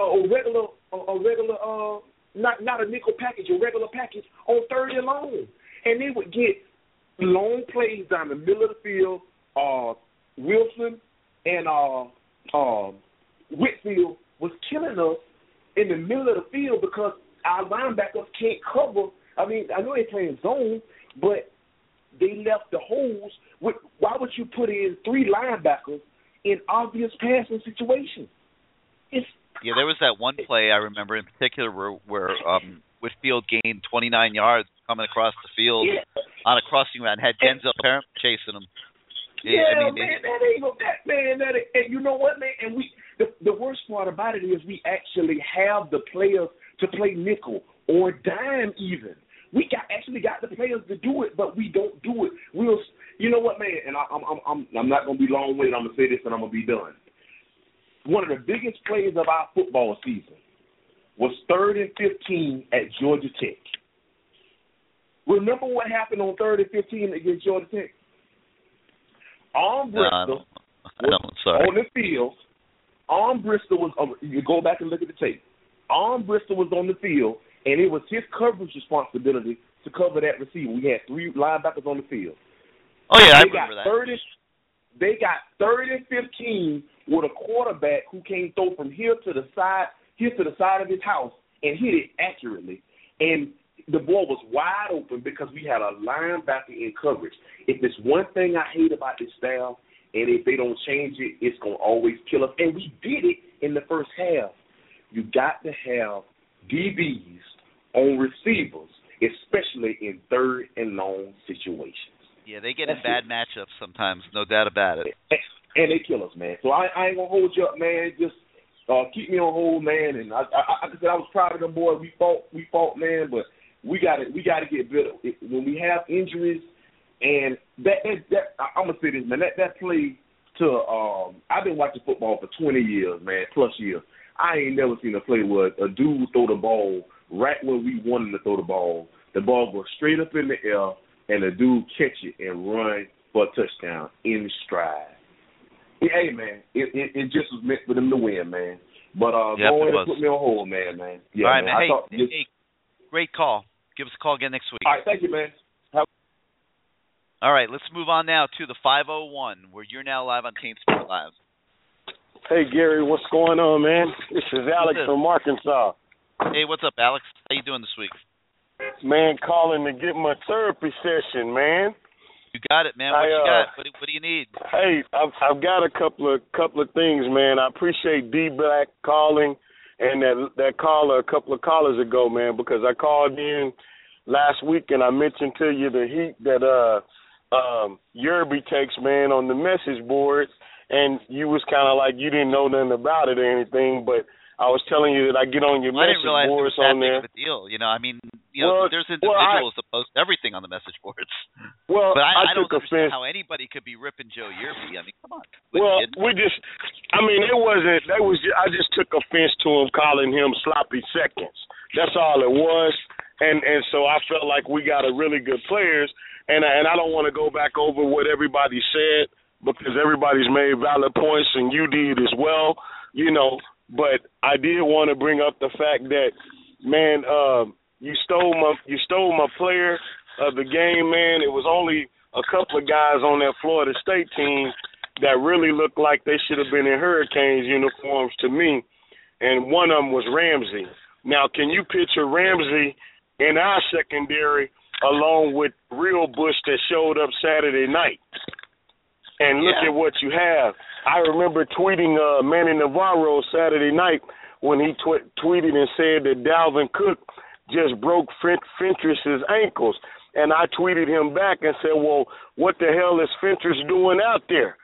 a regular, a regular, uh, not not a nickel package, a regular package on third and long, and they would get long plays down the middle of the field. Uh, Wilson and uh, um, Whitfield was killing us in the middle of the field because our linebackers can't cover. I mean, I know they're playing zone, but they left the holes. With, why would you put in three linebackers in obvious passing situations? It's Yeah, there was that one play I remember in particular where where um Whitfield gained 29 yards coming across the field Yeah. on a crossing route and had Denzel Perrin chasing him. Yeah, I mean, man, that ain't that man. That ain't, and you know what, man? And we the the worst part about it is we actually have the players to play nickel or dime even. We got actually got the players to do it, but we don't do it. We'll, you know what, man? And I, I'm I'm I'm I'm not gonna be long winded. I'm gonna say this and I'm gonna be done. One of the biggest plays of our football season was third and 15 at Georgia Tech. Remember what happened on third and 15 against Georgia Tech? Arm No, Bristol don't. I don't. Sorry. on the field. Armbrister was. Um, you go back and look at the tape. Armbrister was on the field, and it was his coverage responsibility to cover that receiver. We had three linebackers on the field. Oh yeah, I they remember got that. third and, They got third and fifteen with a quarterback who came throw from here to the side, here to the side of his house, and hit it accurately. And the ball was wide open because we had a linebacker in coverage. If there's one thing I hate about this style, and if they don't change it, it's gonna always kill us. And we did it in the first half. You got to have DBs on receivers, especially in third and long situations. Yeah, they get in That's bad matchups sometimes, no doubt about it. and they kill us, man. So I, I ain't gonna hold you up, man. Just uh, keep me on hold, man. And I, I, like I said, I was proud of them boys. We fought, we fought, man. But we got to, we got to get better. When we have injuries, and that, that, that I'm gonna say this, man. That that play to, um, I've been watching football for 20 years, man, plus years. I ain't never seen a play where a dude throw the ball right where we want him to throw the ball. The ball goes straight up in the air, and the dude catch it and run for a touchdown in stride. Hey man, it, it it just was meant for them to win, man. But uh, Yep, go ahead and put me on hold, man, man. Yeah, All right, man. man. Hey, thought just, hey, great call. Give us a call again next week. all right, thank you, man. Have All right, let's move on now to the 501, where you're now live on Team Sport Live. Hey Gary, what's going on, man? This is Alex up? from Arkansas. Hey, what's up, Alex? How you doing this week? Man, calling to get my therapy session, man. You got it, man. What I, you uh, got? What do, what do you need? Hey, I've I've got a couple of couple of things, man. I appreciate D Black calling and that that caller a couple of callers ago, man, because I called in last week and I mentioned to you the heat that uh um Yearby takes, man, on the message board and you was kinda like you didn't know nothing about it or anything, but I was telling you that I get on your I didn't message realize it boards was that on big there. of a deal. You know, I mean, you know, Well, there's well, I- individuals that post everything on the message boards. Well, but I, I I don't took understand offense- how anybody could be ripping Joe Yearby. I mean, come on. Well, we just, I mean, it wasn't. That was. I just took offense to him calling him sloppy seconds. That's all it was. And and so I felt like we got a really good players. And and I don't want to go back over what everybody said because everybody's made valid points and you did as well. You know, but I did want to bring up the fact that, man, um, you stole my you stole my player of the game, man. It was only a couple of guys on that Florida State team that really looked like they should have been in Hurricanes uniforms to me, and one of them was Ramsey. Now, can you picture Ramsey in our secondary along with Real Bush that showed up Saturday night? And look Yeah. at what you have. I remember tweeting uh, Manny Navarro Saturday night when he tw- tweeted and said that Dalvin Cook just broke Fin- Fentress's ankles. And I tweeted him back and said, well, what the hell is Fentress doing out there?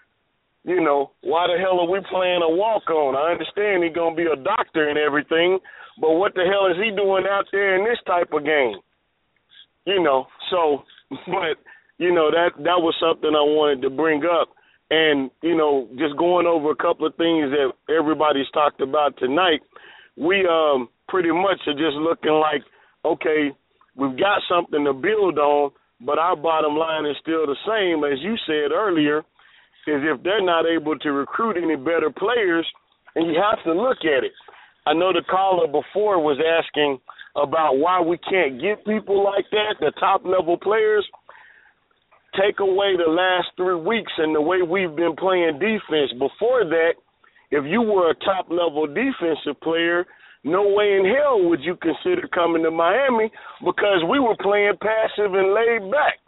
You know, why the hell are we playing a walk on? I understand he's going to be a doctor and everything, but what the hell is he doing out there in this type of game? You know, so, <laughs> but, you know, that, that was something I wanted to bring up. And, you know, just going over a couple of things that everybody's talked about tonight, we um pretty much are just looking like, okay, we've got something to build on, but our bottom line is still the same as you said earlier, is if they're not able to recruit any better players, and you have to look at it. I know the caller before was asking about why we can't get people like that, the top level players. Take away the last three weeks and the way we've been playing defense. Before that, if you were a top level defensive player, no way in hell would you consider coming to Miami because we were playing passive and laid back.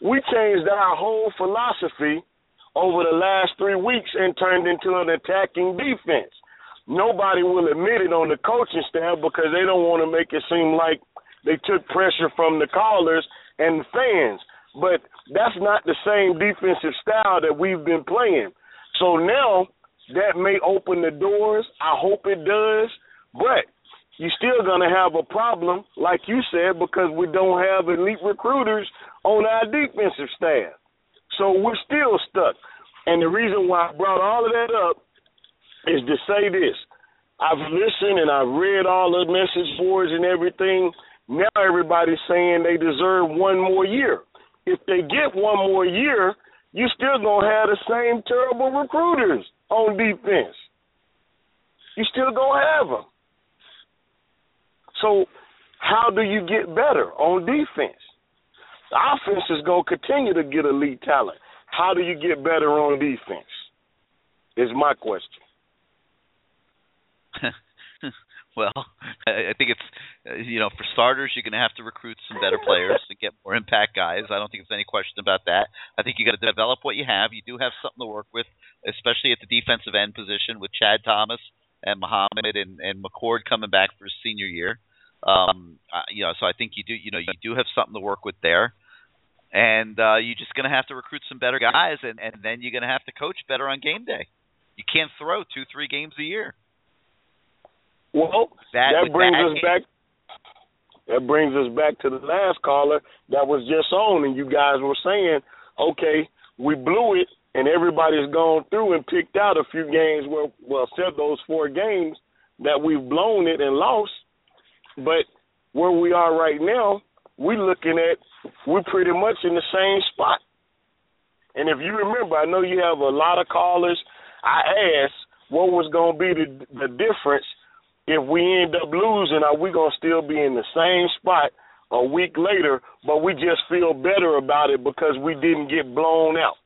We changed our whole philosophy over the last three weeks and turned into an attacking defense. Nobody will admit it on the coaching staff because they don't want to make it seem like they took pressure from the callers and fans. But that's not the same defensive style that we've been playing. So now that may open the doors. I hope it does. But you're still going to have a problem, like you said, because we don't have elite recruiters on our defensive staff. So we're still stuck. And the reason why I brought all of that up is to say this. I've listened and I've read all the message boards and everything. Now everybody's saying they deserve one more year. If they get one more year, you still gonna have the same terrible recruiters on defense. You still gonna have them. So how do you get better on defense? The offense is gonna continue to get elite talent. How do you get better on defense? Is my question. <laughs> well, <laughs> I think it's uh, you know for starters you're going to have to recruit some better players to get more impact guys. I don't think there's any question about that. I think you got to develop what you have. You do have something to work with, especially at the defensive end position with Chad Thomas and Muhammad and and McCord coming back for his senior year. Um, you know, so I think you do you know you do have something to work with there. And uh, you're just going to have to recruit some better guys, and, and then you're going to have to coach better on game day. You can't throw two, three games a year. Well, that, that brings us game. back. That brings us back to the last caller that was just on, and you guys were saying, okay, we blew it, and everybody's gone through and picked out a few games where, well, said those four games that we've blown it and lost. But where we are right now, we're looking at we're pretty much in the same spot. And if you remember, I know you have a lot of callers. I asked what was going to be the, the difference if we end up losing. Are we going to still be in the same spot a week later, but we just feel better about it because we didn't get blown out?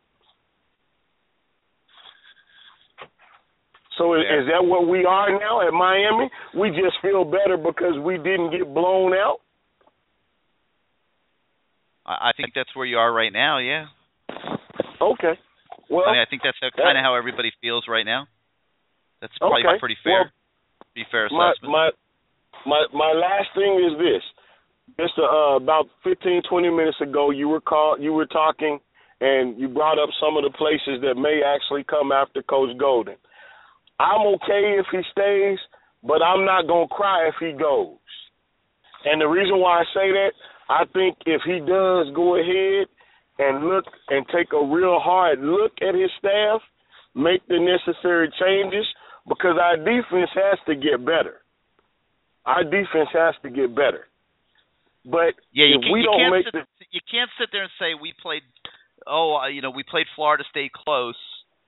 So is, is that what we are now at Miami? We just feel better because we didn't get blown out. I I think that's where you are right now. Yeah. Okay. Well, I mean, I think that's kind of how everybody feels right now. That's probably Okay. pretty fair. Well, pretty fair my assessment. my my my last thing is this. Just uh, about fifteen twenty minutes ago, you were call, you were talking, and you brought up some of the places that may actually come after Coach Golden. I'm okay if he stays, but I'm not gonna cry if he goes. And the reason why I say that, I think if he does go ahead and look and take a real hard look at his staff, make the necessary changes, because our defense has to get better. Our defense has to get better. But yeah, you, if can, we you don't can't make sit, the you can't sit there and say we played. Oh, uh, you know, we played Florida State close,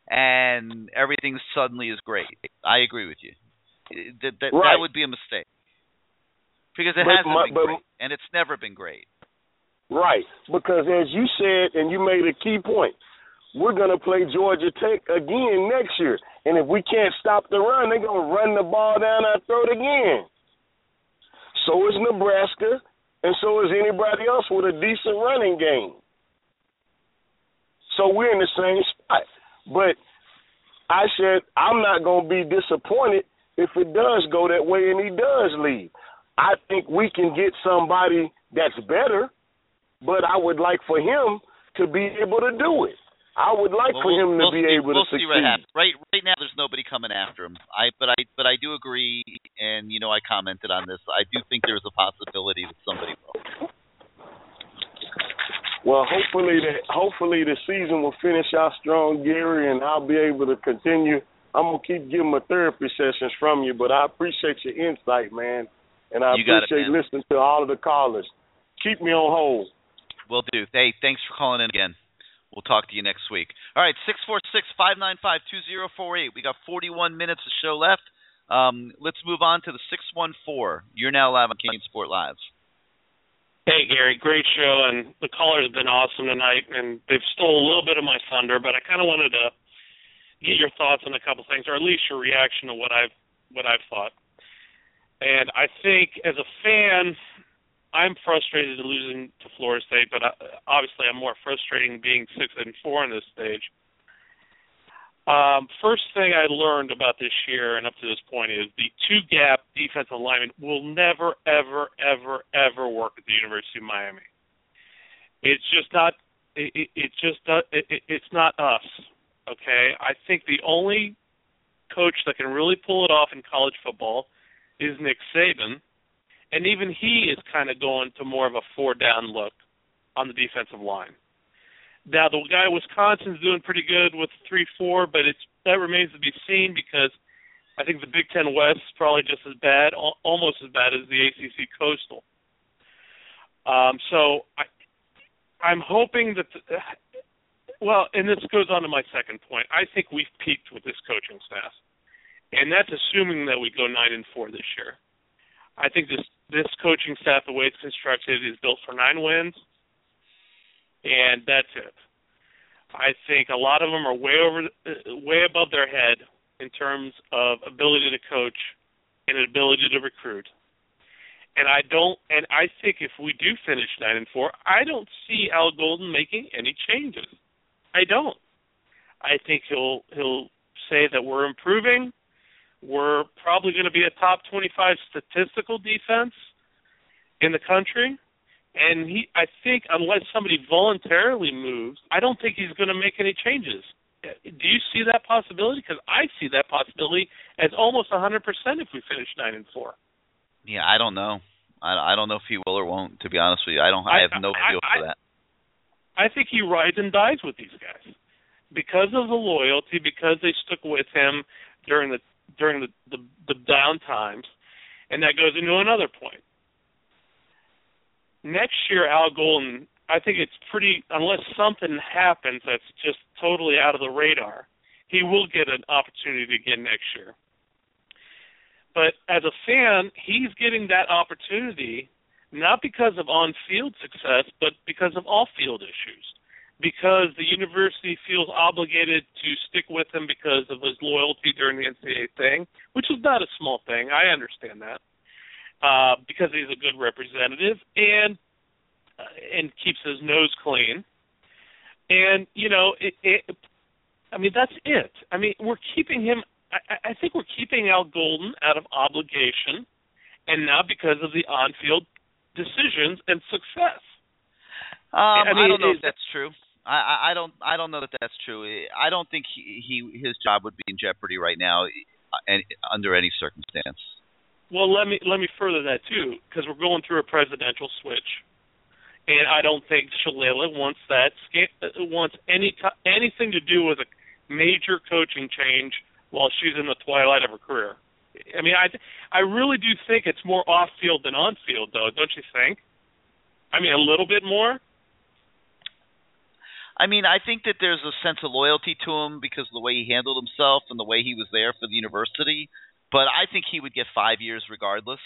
and everything suddenly is great. I agree with you. That that, Right. that would be a mistake because it But hasn't my- been but- great, and it's never been great. Right. Because as you said, and you made a key point, we're going to play Georgia Tech again next year. And if we can't stop the run, they're going to run the ball down our throat again. So is Nebraska, and so is anybody else with a decent running game. So we're in the same spot. But I said I'm not going to be disappointed if it does go that way and he does leave. I think we can get somebody that's better, but I would like for him to be able to do it. I would like Well, for him we'll, to be we'll see, able we'll to see what happens. Right, right now, there's nobody coming after him. I, but I, but I do agree, and you know, I commented on this. I do think there's a possibility that somebody will. Well, hopefully the hopefully the season will finish out strong, Gary, and I'll be able to continue. I'm gonna keep getting my therapy sessions from you, but I appreciate your insight, man, and I You got it, appreciate listening to all of the callers. Keep me on hold. Will do. Hey, thanks for calling in again. We'll talk to you next week. All right, six four six five nine five two zero four eight. We got 41 minutes of show left. Um, let's move on to the 614. You're now live on CaneSport Live. Hey Gary, great show, and the callers have been awesome tonight, and they've stole a little bit of my thunder, but I kind of wanted to get your thoughts on a couple things, or at least your reaction to what I've what I've thought. And I think as a fan, I'm frustrated at losing to Florida State, but I, obviously I'm more frustrating being six and four in this stage. Um, first thing I learned about this year and up to this point is the two gap defensive alignment will never, ever, ever, ever work at the University of Miami. It's just not. It, it, just not, it, it, it's not us. Okay, I think the only coach that can really pull it off in college football is Nick Saban, and even he is kind of going to more of a four down look on the defensive line. Now the guy Wisconsin's doing pretty good with three four, but it's that remains to be seen because I think the Big Ten West is probably just as bad, almost as bad as the ACC Coastal. Um, so I, I'm hoping that. The, well, and this goes on to my second point. I think we've peaked with this coaching staff, and that's assuming that we go nine and four this year. I think this this coaching staff, the way it's constructed, is built for nine wins, and that's it. I think a lot of them are way over, way above their head in terms of ability to coach and ability to recruit. And I don't, and I think if we do finish nine and four, I don't see Al Golden making any changes. I don't. I think he'll he'll say that we're improving. We're probably going to be a top 25 statistical defense in the country. And he, I think, unless somebody voluntarily moves, I don't think he's going to make any changes. Do you see that possibility? Because I see that possibility as almost 100% if we finish nine and four. Yeah, I don't know. I, I don't know if he will or won't. To be honest with you, I don't. I, have no I, feel I, for that. I think he rides and dies with these guys because of the loyalty, because they stuck with him during the during the the, the down times, and that goes into another point. Next year, Al Golden, I think it's pretty unless something happens that's just totally out of the radar, he will get an opportunity again next year. But as a fan, he's getting that opportunity not because of on-field success, but because of off-field issues. Because the university feels obligated to stick with him because of his loyalty during the NCAA thing, which is not a small thing. I understand that. Uh, because he's a good representative and uh, and keeps his nose clean. And you know, it, it, I mean, that's it. I mean, we're keeping him. I, I think we're keeping Al Golden out of obligation, and not because of the on-field decisions and success. Um, I, mean, I don't know if that's true. I, I don't I don't know that that's true. I don't think he, he his job would be in jeopardy right now, and under any circumstance. Well, let me let me further that too, because we're going through a presidential switch, and I don't think Shalala wants that uh, wants any anything to do with a major coaching change while she's in the twilight of her career. I mean, I I really do think it's more off field than on field, though, don't you think? I mean, a little bit more. I mean, I think that there's a sense of loyalty to him because of the way he handled himself and the way he was there for the university. But I think he would get five years regardless.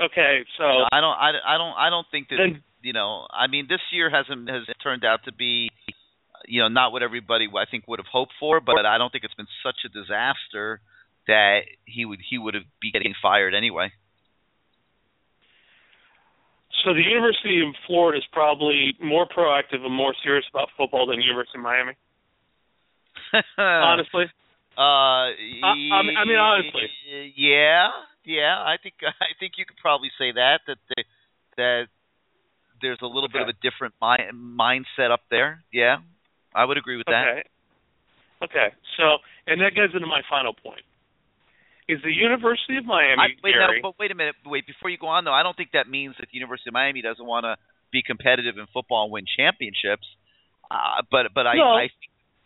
Okay, so I don't, I, I don't, I don't think that Then- you know. I mean, this year hasn't has turned out to be, you know, not what everybody I think would have hoped for. But I don't think it's been such a disaster that he would he would have be getting fired anyway. So the University of Florida is probably more proactive and more serious about football than the University of Miami. <laughs> honestly, Uh, I- I mean- honestly. yeah, yeah. I think <laughs> I think you could probably say that that the, that there's a little bit of a different mi- mindset up there. Yeah, I would agree with that. Okay. Okay. So, and that goes into my final point. Is the University of Miami, I, wait, Gary? no, but wait a minute. Wait, before you go on though, I don't think that means that the University of Miami doesn't want to be competitive in football and win championships. Uh, but but I, No. I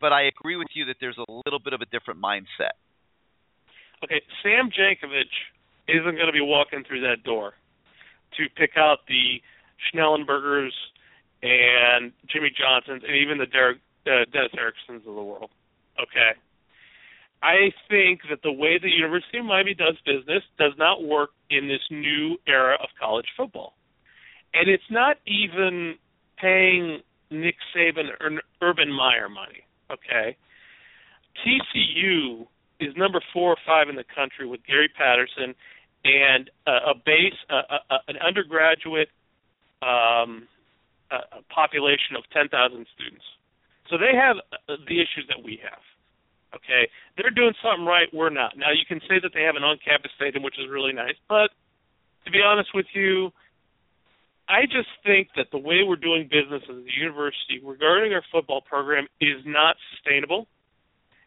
but I agree with you that there's a little bit of a different mindset. Okay, Sam Jankovich isn't going to be walking through that door to pick out the Schnellenbergers and Jimmy Johnsons and even the Derek, uh, Dennis Ericksons of the world. Okay. I think that the way the University of Miami does business does not work in this new era of college football. And it's not even paying Nick Saban or Urban Meyer money. Okay. TCU is number four or five in the country with Gary Patterson and a, a base, a, a, an undergraduate um, a, population of 10,000 students. So they have uh, the issues that we have. Okay, they're doing something right. We're not. Now you can say that they have an on-campus stadium, which is really nice, but to be honest with you, I just think that the way we're doing business as a university regarding our football program is not sustainable.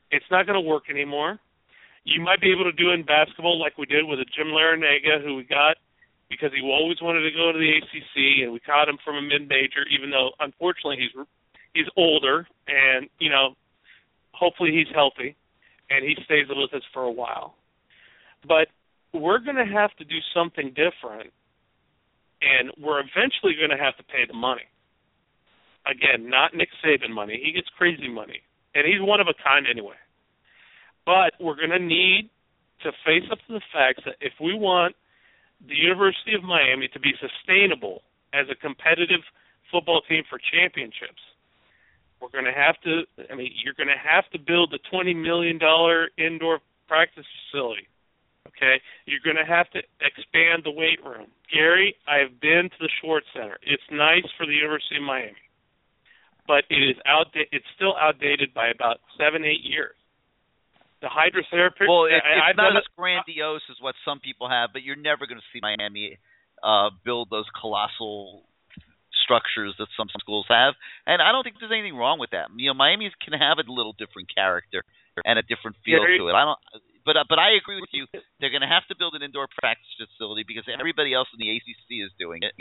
It's not going to work anymore. You might be able to do in basketball like we did with a Jim Larranaga, who we got because he always wanted to go to the ACC, and we caught him from a mid-major, even though unfortunately he's he's older, and you know, hopefully he's healthy. and he stays with us for a while. But we're going to have to do something different, and we're eventually going to have to pay the money. Again, not Nick Saban money. He gets crazy money, and he's one of a kind anyway. But we're going to need to face up to the facts that if we want the University of Miami to be sustainable as a competitive football team for championships, we're going to have to. I mean, you're going to have to build a twenty million dollar indoor practice facility. Okay, you're going to have to expand the weight room. Gary, I've been to the Schwartz Center. It's nice for the University of Miami, but it is outdated. It's still outdated by about seven, eight years. The hydrotherapy. Well, it, it's not as grandiose as what some people have, but you're never going to see Miami uh, build those colossal structures that some schools have. And I don't think there's anything wrong with that. You know, Miami can have a little different character and a different feel Gary- to it. I don't. But uh, but I agree with you. They're going to have to build an indoor practice facility because everybody else in the ACC is doing it.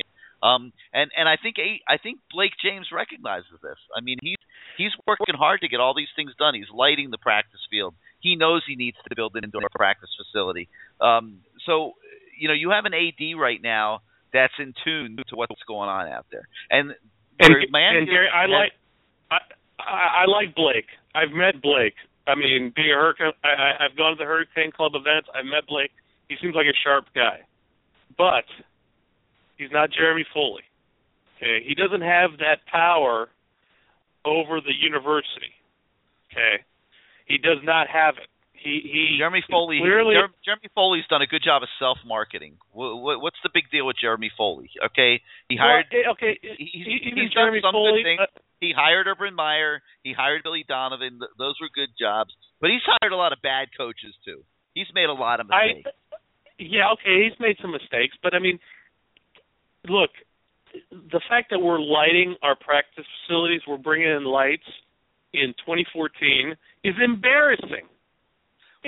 Um, and and I think I think Blake James recognizes this. I mean, he's he's working hard to get all these things done. He's lighting the practice field. He knows he needs to build an indoor practice facility. Um, so you know, you have an AD right now that's in tune to what's going on out there. And, And, and Gary, I like I, I I like Blake. I've met Blake. I mean, being a hurricane, I, I, I've gone to the Hurricane Club events. I've met Blake. He seems like a sharp guy, but he's not Jeremy Foley. Okay, he doesn't have that power over the university. Okay, he does not have it. He he Jeremy Foley. clearly Jer- Jeremy Foley's done a good job of self marketing. Wh- what's the big deal with Jeremy Foley? Okay, he hired. Well, eh, okay, he- he's, even he's done Jeremy some Foley, good things. uh, he hired Urban Meyer. He hired Billy Donovan. Those were good jobs. But he's hired a lot of bad coaches too. He's made a lot of I, mistakes. yeah, okay, he's made some mistakes, but I mean, look, the fact that we're lighting our practice facilities, we're bringing in lights in 2014 is embarrassing.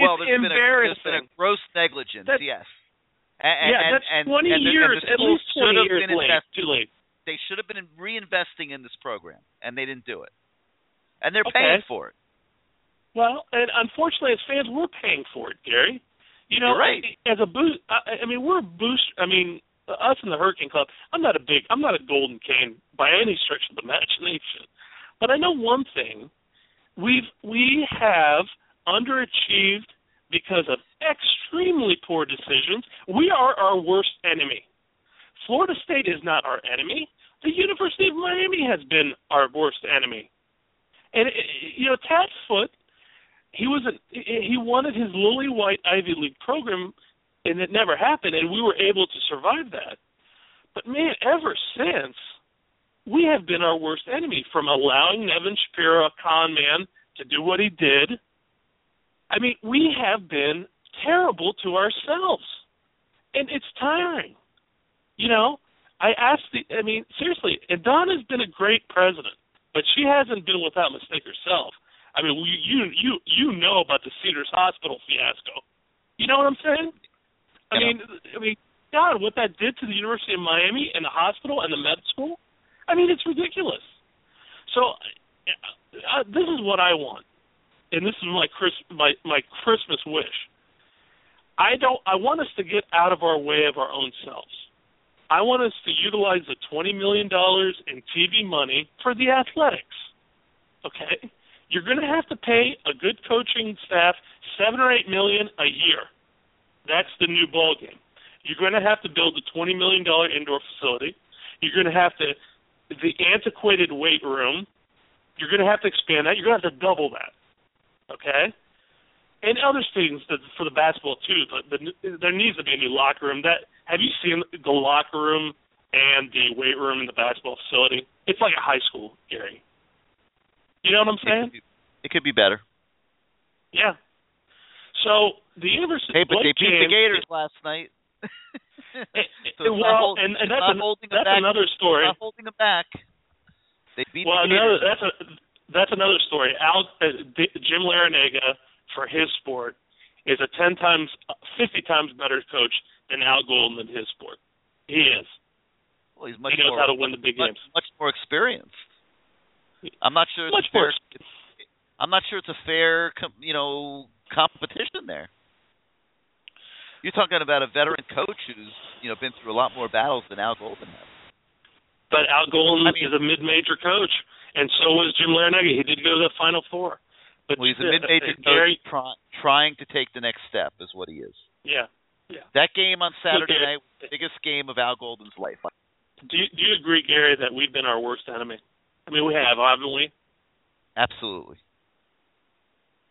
Well, there's been, a, there's been a gross negligence. That's- yes. And, yeah, and, that's and, 20 and years, at least 20 years late, too late. They should have been reinvesting in this program, and they didn't do it. And they're Okay. paying for it. Well, and unfortunately, as fans, we're paying for it, Gary. You know, You're right. as a boost, I, I mean, we're a boost. I mean, us in the Hurricane Club. I'm not a big, I'm not a Golden Cane by any stretch of the imagination, but I know one thing: we've we have underachieved because of extremely poor decisions. We are our worst enemy. Florida State is not our enemy. The University of Miami has been our worst enemy. And uh, you know, Tad Foote, he was a, he wanted his lily white Ivy League program, and it never happened, and we were able to survive that. But man, ever since, we have been our worst enemy from allowing Nevin Shapiro, a con man, to do what he did. I mean, we have been terrible to ourselves, and it's tiring. You know, I asked the. I mean, seriously, and Donna's been a great president, but she hasn't been without mistake herself. I mean, you you you know about the Cedars Hospital fiasco. You know what I'm saying? I Yeah. mean, I mean, God, what that did to the University of Miami and the hospital and the med school. I mean, it's ridiculous. So, uh, this is what I want, and this is my Chris my my Christmas wish. I don't. I want us to get out of our way of our own selves. I want us to utilize the twenty million dollars in TV money for the athletics. Okay, you're going to have to pay a good coaching staff seven or eight million a year. That's the new ball game. You're going to have to build a twenty million dollar indoor facility. You're going to have to the antiquated weight room. You're going to have to expand that. You're going to have to double that. Okay, and other things that, for the basketball too. But the, there needs to be a new locker room. That have you seen the locker room and the weight room in the basketball facility? It's like a high school, Gary. You know what I'm saying? It could be better. Yeah. So the university. Hey, but they Blake beat the Gators last night. <laughs> <laughs> So well, and, and that's, an, that's another story. Not holding them back. They beat Well, the another, Gators. that's a that's another story. Al uh, D- Jim Larranaga for his sport is a ten times, fifty times better coach than Al Golden in his sport. He is. Well, he's much he knows more, how to win the big much, games. much more experienced. I'm not sure. It's Much fair, more. I'm not sure it's a fair, you know, competition there. You're talking about a veteran coach who's you know been through a lot more battles than Al Golden has. But Al Golden is a mid-major coach, and so was Jim Larranaga. He did go to the Final Four. But Well, he's a mid-major uh, Gary, try, trying to take the next step, is what he is. yeah, yeah. That game on Saturday Gary- night was the biggest game of Al Golden's life. Do you, do you agree, Gary, that we've been our worst enemy? I mean, we have, haven't we? Absolutely.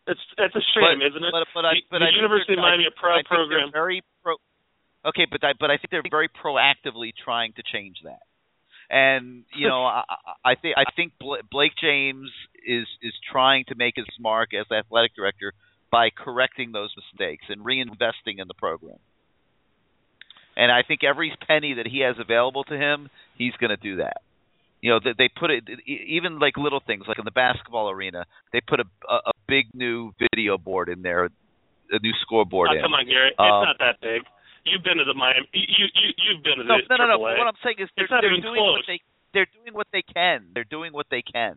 It's it's a shame, but, isn't it? But, but I, the, but the I University of Miami a I pro program. Very pro. Okay, but I, but I think they're very proactively trying to change that. And you know, <laughs> I, I think I think Blake James is is trying to make his mark as athletic director by correcting those mistakes and reinvesting in the program. And I think every penny that he has available to him, he's going to do that. You know, they, they put it even like little things, like in the basketball arena, they put a a, a big new video board in there, a new scoreboard Oh, in. come on, Gary. Um, it's not that big. You've been to the Miami. You you you've been to no, the no, no, no. AAA. But what I'm saying is they're, they're doing what they they're doing what they can. They're doing what they can.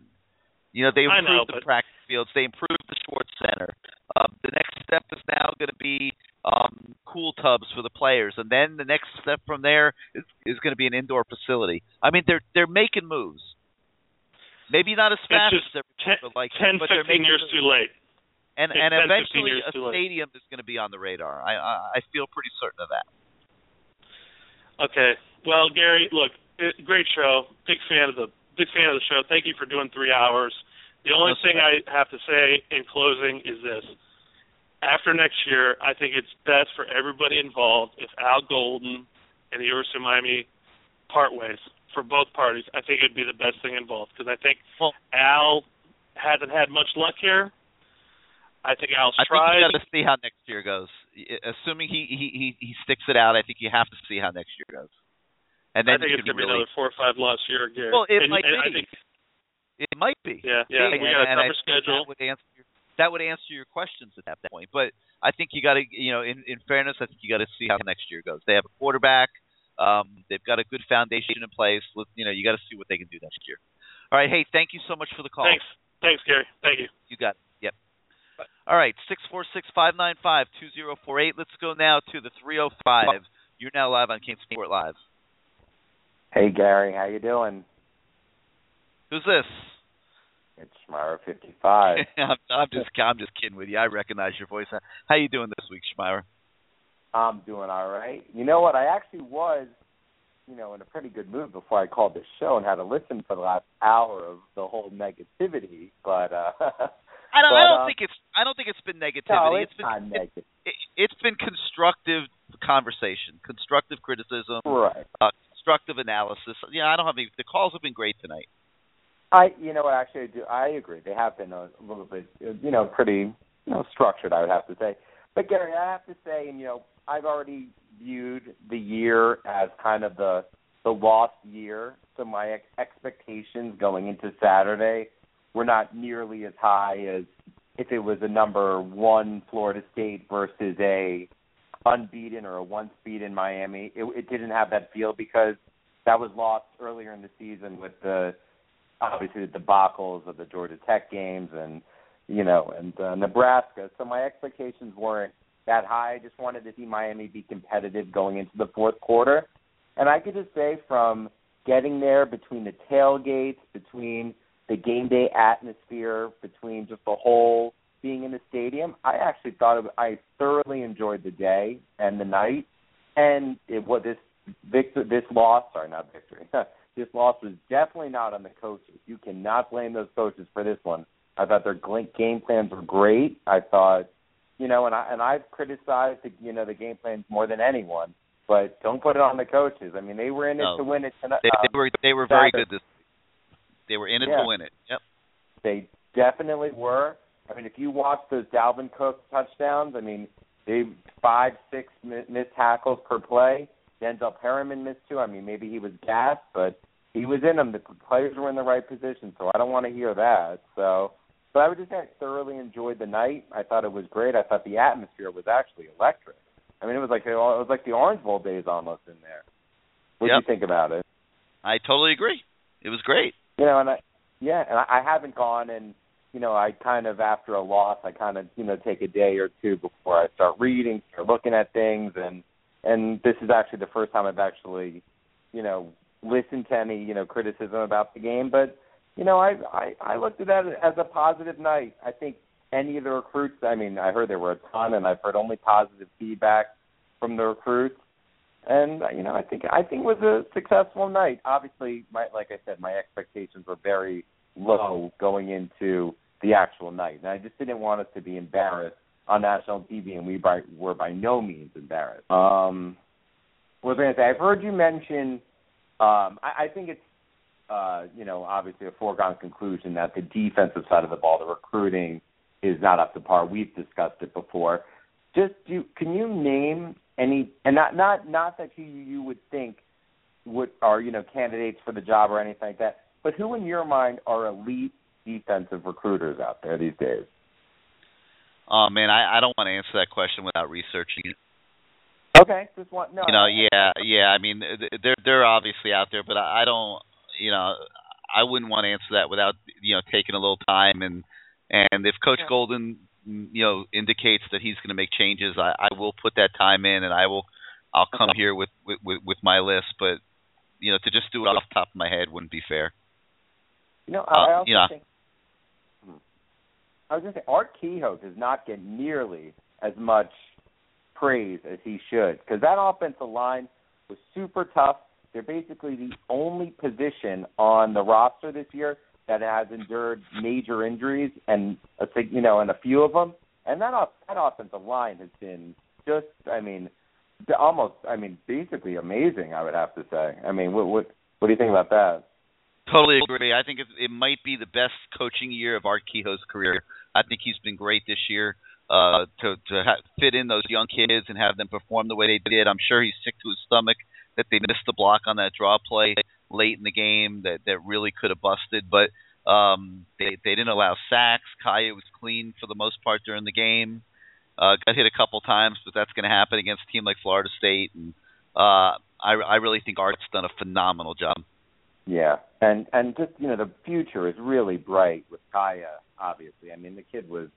You know, they I know, the but- practice fields. They improved the sports center. Uh, the next step is now going to be um, cool tubs for the players, and then the next step from there is, is going to be an indoor facility. I mean, they're they're making moves. Maybe not as fast as everybody would like, 10, but they're 15 making years moves. too late. And and eventually a stadium is going to be on the radar. I I, I feel pretty certain of that. Okay. Well, Gary, look, it, great show. Big fan of the big fan of the show. Thank you for doing three hours. The only No thing I have to say in closing is this: after next year, I think it's best for everybody involved if Al Golden and the University of Miami part ways for both parties. I think it'd be the best thing involved because I think Al hasn't had much luck here. I think Al's I think you got to see how next year goes. Assuming he, he he he sticks it out, I think you have to see how next year goes. And then I think you it's can gonna be really, another four or five loss year, again. Well, it and, might and be. I think it might be. Yeah, yeah. And- we got a and tougher schedule. That would answer your, that would answer your questions at that point. But I think you got to, you know, in in fairness, I think you got to see how next year goes. They have a quarterback. Um, they've got a good foundation in place. Let- You know, you got to see what they can do next year. All right. Hey, thank you so much for the call. Thanks. Thanks, Gary. Thank you. You got it. All right, six four six five nine five two zero four eight. Let's go now to the three oh five. You're now live on King Sport Live. Hey Gary, how you doing? Who's this? It's Schmeier fifty five. <laughs> I'm, I'm just I'm just kidding with you. I recognize your voice. How you doing this week, Schmeier? I'm doing all right. You know what? I actually was, you know, in a pretty good mood before I called this show and had to listen for the last hour of the whole negativity. But uh <laughs> I don't. but, I don't uh, think it's. I don't think it's been negativity. No, it's, been. not negative. It, it's been constructive conversation, constructive criticism, Right. uh, constructive analysis. Yeah, I don't have any. The calls have been great tonight. I, you know what? Actually, I do. I agree. They have been a, a little bit, you know, pretty, you know, structured. I would have to say. But Gary, I have to say, and you know, I've already viewed the year as kind of the the lost year. So my ex- expectations going into Saturday were not nearly as high as if it was a number one Florida State versus a unbeaten or a once beaten Miami. It, it didn't have that feel because that was lost earlier in the season with the obviously the debacles of the Georgia Tech games and you know and uh, Nebraska. So my expectations weren't that high. I just wanted to see Miami be competitive going into the fourth quarter. And I could just say from getting there between the tailgates, between the game day atmosphere, between just the whole being in the stadium, I actually thought it, I thoroughly enjoyed the day and the night. And it was this victor this loss, sorry, not victory. <laughs> this loss was definitely not on the coaches. You cannot blame those coaches for this one. I thought their game plans were great. I thought, you know, and I and I've criticized the, you know the game plans more than anyone, but don't put it on the coaches. I mean, they were in it No. to win it tonight. They, they were. They were very Saturday. good this. They were in it Yeah. to win it. Yep. They definitely were. I mean, if you watch those Dalvin Cook touchdowns, I mean, they five, six mi- missed tackles per play. Denzel Perryman missed two. I mean, maybe he was gassed, but he was in them. The players were in the right position, so I don't want to hear that. So, but I would just say I thoroughly enjoyed the night. I thought it was great. I thought the atmosphere was actually electric. I mean, it was like it was like the Orange Bowl days almost in there. What do Yep. you think about it? I totally agree. It was great. You know, and I yeah, and I, I haven't gone and you know, I kind of after a loss, I kind of you know take a day or two before I start reading, start looking at things, and and this is actually the first time I've actually, you know, listened to any you know criticism about the game. But you know, I I, I looked at that as a positive night. I think any of the recruits. I mean, I heard there were a ton, and I've heard only positive feedback from the recruits. And you know, I think I think it was a successful night. Obviously, my like I said, my expectations were very low going into the actual night, and I just didn't want us to be embarrassed on national TV, and we by, were by no means embarrassed. Um, was going to say? I've heard you mention. Um, I, I think it's uh, you know obviously a foregone conclusion that the defensive side of the ball, the recruiting, is not up to par. We've discussed it before. Just do can you name any and not not not that you you would think would are you know candidates for the job or anything like that, but who in your mind are elite defensive recruiters out there these days? Oh man, I I don't want to answer that question without researching it. Okay, just want no. You know, yeah, yeah. I mean, they're they're obviously out there, but I don't. You know, I wouldn't want to answer that without you know taking a little time and and if Coach Yeah. Golden you know indicates that he's going to make changes, I, I will put that time in and I will I'll come here with, with with with my list. But you know, to just do it off the top of my head wouldn't be fair. You know, Uh, I also you know. think Hmm. I was going to say Art Kehoe does not get nearly as much praise as he should because that offensive line was super tough. They're basically the only position on the roster this year that has endured major injuries and a you know and a few of them. And that off- that offensive line has been just I mean almost I mean basically amazing. I would have to say. I mean what what what do you think about that? Totally agree. I think it, it might be the best coaching year of Art Kehoe's career. I think he's been great this year uh, to to ha- fit in those young kids and have them perform the way they did. I'm sure he's sick to his stomach that they missed the block on that draw play late in the game that that really could have busted, but um, they they didn't allow sacks. Kaaya was clean for the most part during the game. Uh, got hit a couple times, but that's going to happen against a team like Florida State. And uh, I I really think Art's done a phenomenal job. Yeah, and and just you know the future is really bright with Kaaya. Obviously, I mean the kid was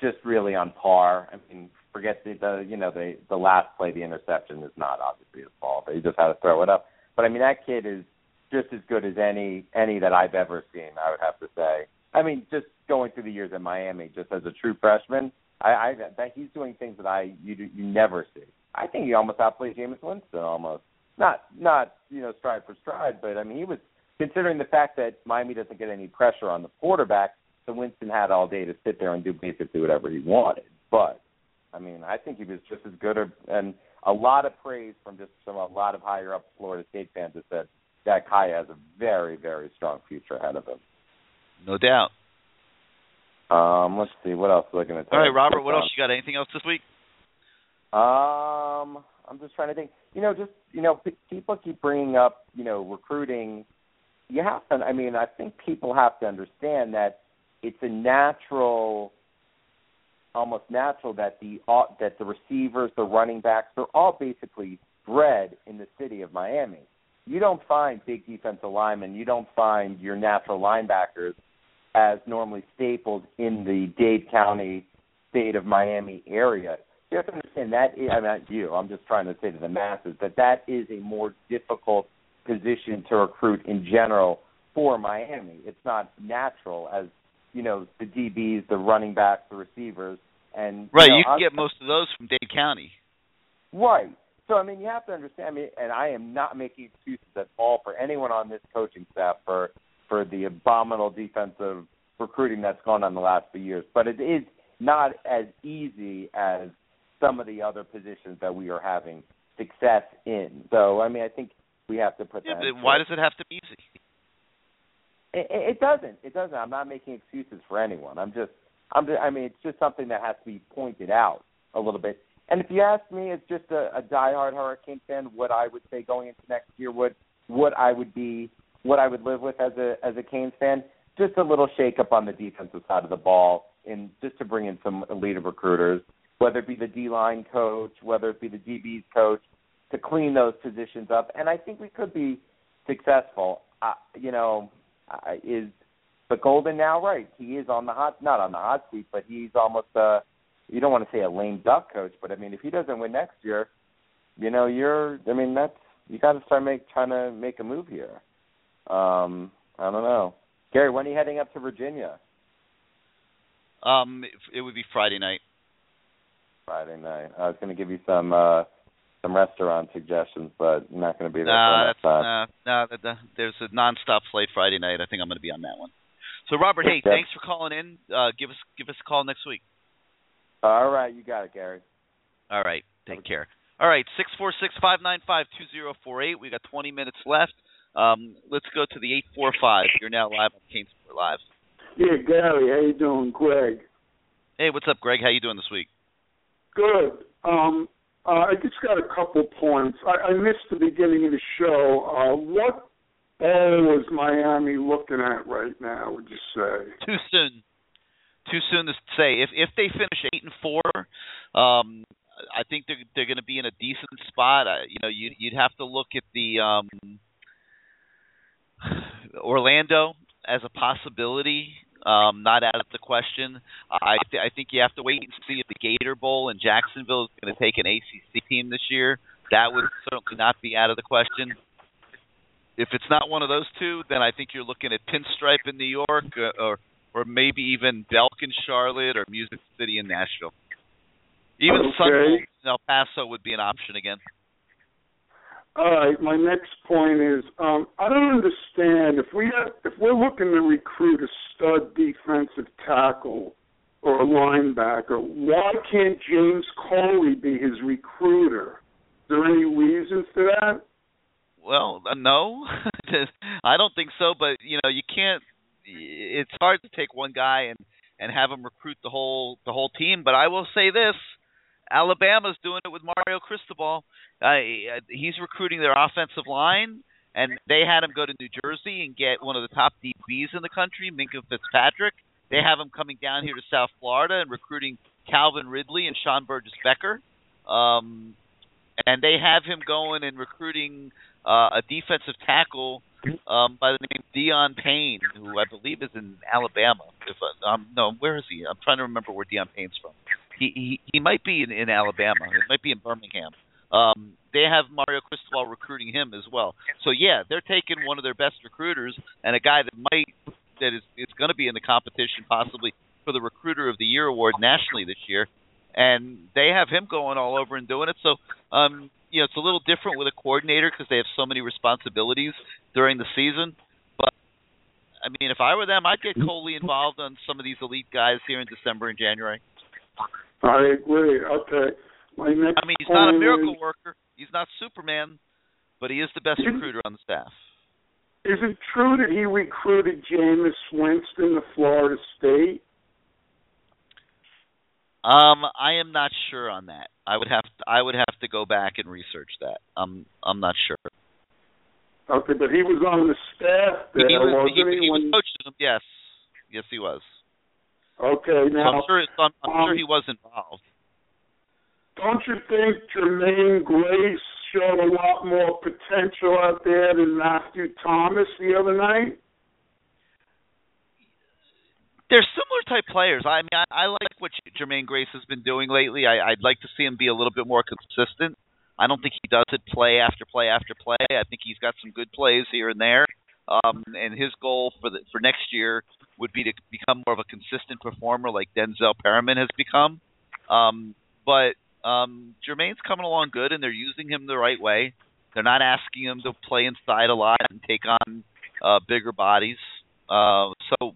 just really on par. I mean, forget the, the you know the the last play, the interception is not obviously his fault. He just had to throw it up. But I mean that kid is just as good as any any that I've ever seen. I would have to say. I mean, just going through the years in Miami, just as a true freshman, I, I that he's doing things that I you you never see. I think he almost outplayed Jameis Winston almost. Not not you know stride for stride, but I mean he was considering the fact that Miami doesn't get any pressure on the quarterback, so Winston had all day to sit there and do basically whatever he wanted. But I mean, I think he was just as good, or, and a lot of praise from just from a lot of higher up Florida State fans that said that Kaaya has a very very strong future ahead of him. No doubt. Um, let's see what else I going to All right. Robert. What else you got? Anything else this week? Um, I'm just trying to think. You know, just you know, p- people keep bringing up, you know, recruiting. You have to. I mean, I think people have to understand that it's a natural, almost natural that the au- that the receivers, the running backs, they're all basically bred in the city of Miami. You don't find big defensive linemen. You don't find your natural linebackers as normally staples in the Dade County, state of Miami area. You have to understand that. Is, I'm not you. I'm just trying to say to the masses that that is a more difficult position to recruit in general for Miami. It's not natural as you know the DBs, the running backs, the receivers, and Right. know, You can get most of those from Dade County. Right. So I mean, you have to understand. I mean, and I am not making excuses at all for anyone on this coaching staff for for the abominable defensive recruiting that's gone on the last few years. But it is not as easy as some of the other positions that we are having success in. So I mean, I think we have to put Yeah, that. but why does it have to be easy? It, it it doesn't. It doesn't. I'm not making excuses for anyone. I'm just. I'm. Just, I mean, it's just something that has to be pointed out a little bit. And if you ask me, as just a, a diehard Hurricane fan, what I would say going into next year, what what I would be, what I would live with as a as a Canes fan, just a little shake up on the defensive side of the ball, and just to bring in some elite recruiters, whether it be the D line coach, whether it be the DB's coach, to clean those positions up. And I think we could be successful. Uh, you know, I is but Golden now, right? He is on the hot, not on the hot seat, but he's almost a. You don't want to say a lame duck coach, but I mean, if he doesn't win next year, you know, you're. I mean, that's you got to start make trying to make a move here. Um, I don't know, Gary. When are you heading up to Virginia? Um, it would be Friday night. Friday night. I was going to give you some uh some restaurant suggestions, but I'm not going to be there Nah, that's nah, nah, that- that- there's a nonstop flight Friday night. I think I'm going to be on that one. So Robert, hey, Yeah. thanks for calling in. Uh, give us give us a call next week. All right, you got it, Gary. All right, take care. All right, six four six five nine five two zero four eight. We got 20 minutes left. Um, let's go to the eight four five. You're now live on CaneSport Live. Yeah, Gary, how you doing, Greg? Hey, what's up, Greg? How you doing this week? Good. Um, uh, I just got a couple points. I, I missed the beginning of the show. Uh, what ball is Miami looking at right now? Would you say? Too soon. Too soon to say. If if they finish eight and four, um, I think they're they're going to be in a decent spot. I, you know, you you'd have to look at the um, Orlando as a possibility. Um, not out of the question. I th- I think you have to wait and see if the Gator Bowl in Jacksonville is going to take an ACC team this year. That would certainly not be out of the question. If it's not one of those two, then I think you're looking at Pinstripe in New York, uh, or or maybe even Belk in Charlotte, or Music City in Nashville. Even Okay. in El Paso would be an option again. All right. My next point is um, I don't understand if we have, if we're looking to recruit a stud defensive tackle or a linebacker, why can't James Coley be his recruiter? Is there any reason for that? Well, uh, no, <laughs> I don't think so. But you know, you can't. It's hard to take one guy and and have him recruit the whole the whole team. But I will say this: Alabama's doing it with Mario Cristobal. Uh, he's recruiting their offensive line, and they had him go to New Jersey and get one of the top DBs in the country, Minkah Fitzpatrick. They have him coming down here to South Florida and recruiting Calvin Ridley and Shawn Burgess Becker. Um, and they have him going and recruiting uh, a defensive tackle um, by the name Da'Ron Payne, who I believe is in Alabama. If I, um, no, where is he? I'm trying to remember where Da'Ron Payne's from. He he, he might be in, in Alabama. It might be in Birmingham. Um, they have Mario Cristobal recruiting him as well. So yeah, they're taking one of their best recruiters and a guy that might that is is going to be in the competition possibly for the Recruiter of the Year award nationally this year, and they have him going all over and doing it. So um, you know, it's a little different with a coordinator because they have so many responsibilities during the season. But I mean, if I were them, I'd get Coley involved on some of these elite guys here in December and January. I agree. Okay. My next I mean, he's not a miracle is- worker. He's not Superman, but he is the best recruiter on the staff. Is it true that he recruited Jameis Winston to Florida State? Um, I am not sure on that. I would have to, I would have to go back and research that. I'm I'm not sure. Okay, but he was on the staff there, he was, he, he? he was coaching them. Yes, yes, he was. okay, So now I'm sure. I'm, I'm um, sure he was involved. don't you think Jermaine Grace showed a lot more potential out there than Matthew Thomas the other night? They're similar type players. I mean, I, I like what Jermaine Grace has been doing lately. I, I'd like to see him be a little bit more consistent. I don't think he does it play after play after play. I think he's got some good plays here and there. Um, and his goal for the for next year would be to become more of a consistent performer like Denzel Perryman has become. Um, but um, Jermaine's coming along good, and they're using him the right way. They're not asking him to play inside a lot and take on uh, bigger bodies. Uh, so,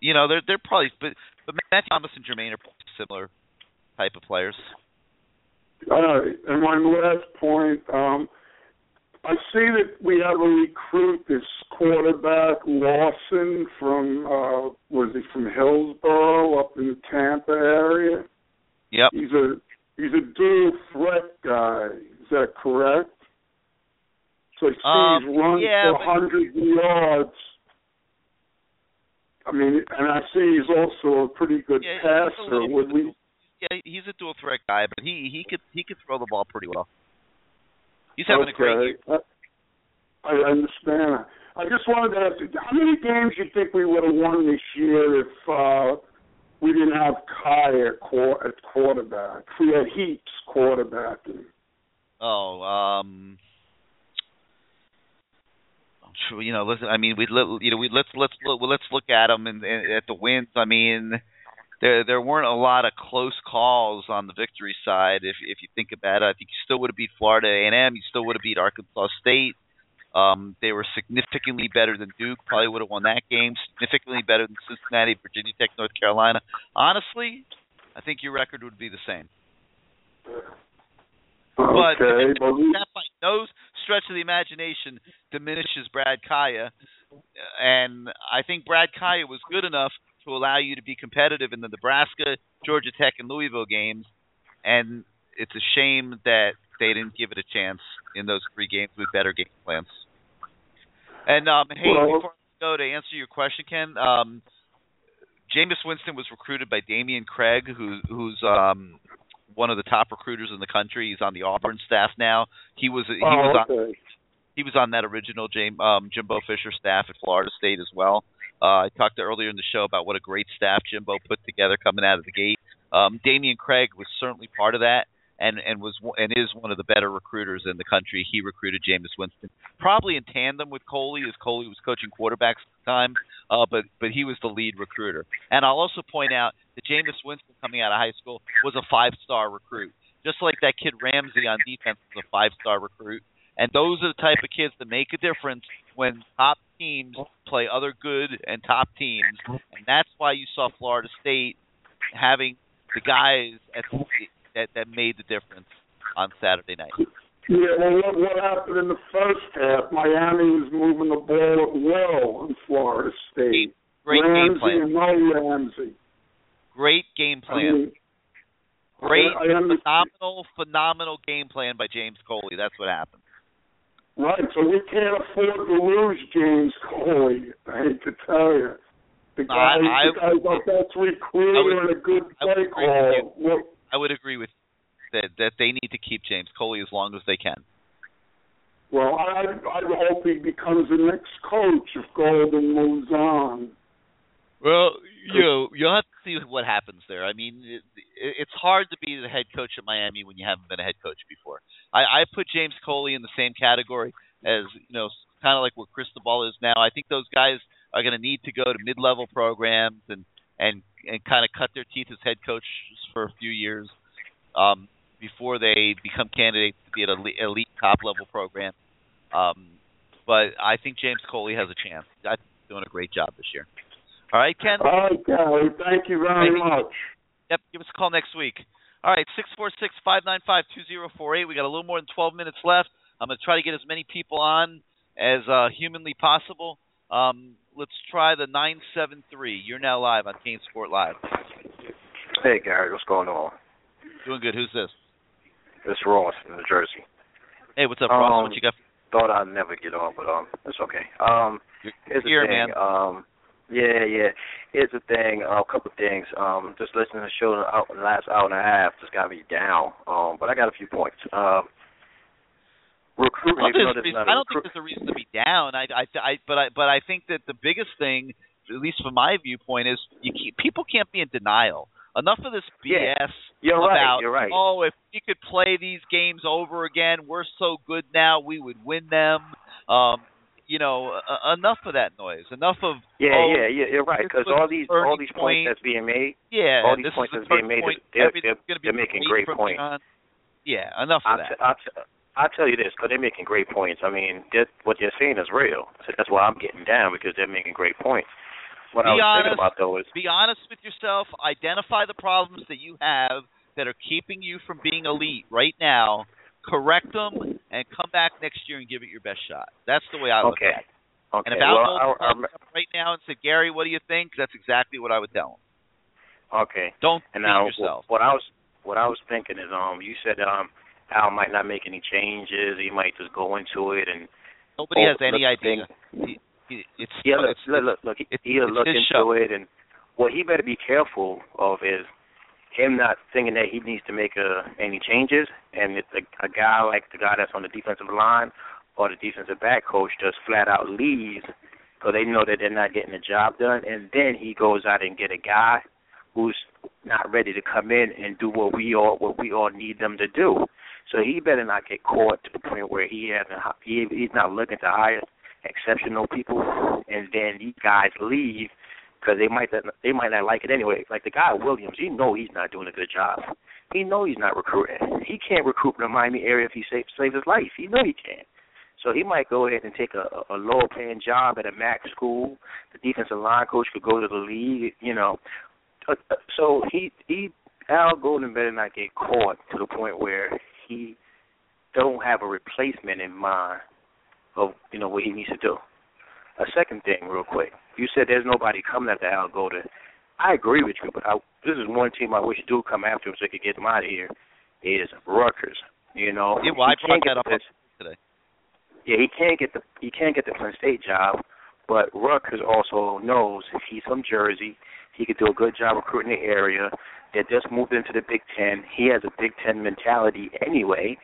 you know, they're they're probably but but Matthew Thomas and Jermaine are similar type of players. Right, and my last point, um, I see that we have a recruit, this quarterback Lawson from uh was he from Hillsboro up in the Tampa area? Yep. He's a he's a dual threat guy. Is that correct? So I see Um, he's run yeah, for but- hundred yards. I mean, and I see he's also a pretty good Yeah, passer. little- Would we Yeah, he's a dual threat guy, but he he could he could throw the ball pretty well. He's having a great year. Uh, I understand. I just wanted to ask you, how many games you think we would have won this year if uh, we didn't have Kai at, at quarterback? If we had Heaps quarterbacking. Oh, um, you know, listen. I mean, we let you know, we let's let's look, let's look at them and, and at the wins. I mean, there there weren't a lot of close calls on the victory side. If if you think about it, I think you still would have beat Florida A and M. You still would have beat Arkansas State. Um, they were significantly better than Duke. Probably would have won that game. Significantly better than Cincinnati, Virginia Tech, North Carolina. Honestly, I think your record would be the same. But Okay, that by no stretch of the imagination diminishes Brad Kaaya, and I think Brad Kaaya was good enough to allow you to be competitive in the Nebraska, Georgia Tech, and Louisville games, and it's a shame that they didn't give it a chance in those three games with better game plans. And um, hey, Well- before I go to answer your question, Ken, um, Jameis Winston was recruited by Dameyune Craig, who, who's um, one of the top recruiters in the country. He's on the Auburn staff now. He was he oh, was on he was on that original James, um, Jimbo Fisher staff at Florida State as well. Uh, I talked earlier in the show about what a great staff Jimbo put together coming out of the gate. Um, Dameyune Craig was certainly part of that, and and was and is one of the better recruiters in the country. He recruited Jameis Winston, probably in tandem with Coley, as Coley was coaching quarterbacks at the time. Uh, but but he was the lead recruiter. And I'll also point out that Jameis Winston, coming out of high school, was a five-star recruit, just like that kid Ramsey on defense was a five-star recruit. And those are the type of kids that make a difference when top teams play other good and top teams. And that's why you saw Florida State having the guys at that that made the difference on Saturday night. Yeah, well, what, what happened in the first half? Miami was moving the ball well in Florida State. Great Ramsey game plan. and no Ramsey. Great game plan. Um, Great, I, I understand. phenomenal, phenomenal game plan by James Coley. That's what happened. Right, so we can't afford to lose James Coley. I hate to tell you. The guy, I- the guy's our best recruiter I would- and a good play agree with call. I would agree with that that they need to keep James Coley as long as they can. well, I I hope he becomes the next coach if Golden moves on. Well, you know, you'll have to see what happens there. I mean, it, it, it's hard to be the head coach at Miami when you haven't been a head coach before. I, I put James Coley in the same category as you know, kind of like what Cristobal is now. I think those guys are going to need to go to mid-level programs and and and kind of cut their teeth as head coaches for a few years um, before they become candidates to be at elite, elite top-level program. Um, but I think James Coley has a chance. I think he's doing a great job this year. All right, Ken. All right, Gary, thank you very Thank you. much. Yep, give us a call next week. All right, six four six five nine five two zero four eight. We got a little more than twelve minutes left. I'm going to try to get as many people on as uh, humanly possible. Um, let's try the nine seven three. You're now live on Kane Sport Live. Hey Gary, what's going on? Doing good. Who's this? It's Ross in New Jersey. Hey, what's up, Ross? Um, What you got? Thought I'd never get on, but um, it's okay. Um, here's the here, thing. man. Um, yeah, yeah. Here's the thing. Uh, a couple of things. Um, just listening to the show out the last hour and a half just got me down. Um, but I got a few points. Um, recruiting. Well, even though there's there's reason- not a I don't recruit- think there's a reason to be down. I, I, I, but I, but I think that the biggest thing, at least from my viewpoint, is you keep, people can't be in denial. Enough of this BS Yeah, you're right, you're right. oh, if we could play these games over again, we're so good now, we would win them. Um, you know, uh, enough of that noise. Enough of Yeah, oh, yeah, yeah. You're right. Because all the these all these point. points that's being made. yeah, all these this points that's being made. Point, They're, they're, be they're making great points. Yeah, enough I'll, of that. t- I'll, t- I'll tell you this, because they're making great points. I mean, that what they're saying is real. So that's why I'm getting down because they're making great points. What I was honest. thinking about though is, Be honest with yourself. Identify the problems that you have that are keeping you from being elite right now. Correct them and come back next year and give it your best shot. That's the way I look okay, at it. okay. And if Al well, Golden I, I, called me up right now and said, "Gary, what do you think?" That's exactly what I would tell him. okay. Don't And now, yourself. what I was what I was thinking is, um, you said um, Al might not make any changes. He might just go into it and Nobody has any idea. He- he- It's Yeah, look, it's, look, look, look. He, it's- he'll it's look into show. it, and what he better be careful of is him not thinking that he needs to make uh any changes, and it's a, a guy like the guy that's on the defensive line or the defensive back coach just flat out leaves because they know that they're not getting the job done, and then he goes out and get a guy who's not ready to come in and do what we all what we all need them to do. So he better not get caught to the point where he hasn't he he's not looking to hire exceptional people, and then these guys leave because they might not, they might not like it anyway. Like the guy Williams, you know he's not doing a good job. He know he's not recruiting. He can't recruit in the Miami area if he save save his life. He know he can't. So he might go ahead and take a, a lower paying job at a MAC school. The defensive line coach could go to the league, you know. Uh, uh, so he he Al Golden better not get caught to the point where he don't have a replacement in mind of you know what he needs to do. A second thing, real quick, you said there's nobody coming after Al Golden. I agree with you, but I, this is one team I wish do come after him so they could get him out of here. Is Rutgers. You know, Yeah, well, I brought can't that get up this- today. yeah, he can't get the he can't get the Penn State job, but Rutgers also knows if he's from Jersey, he could do a good job recruiting the area. They just moved into the Big Ten. He has a Big Ten mentality anyway.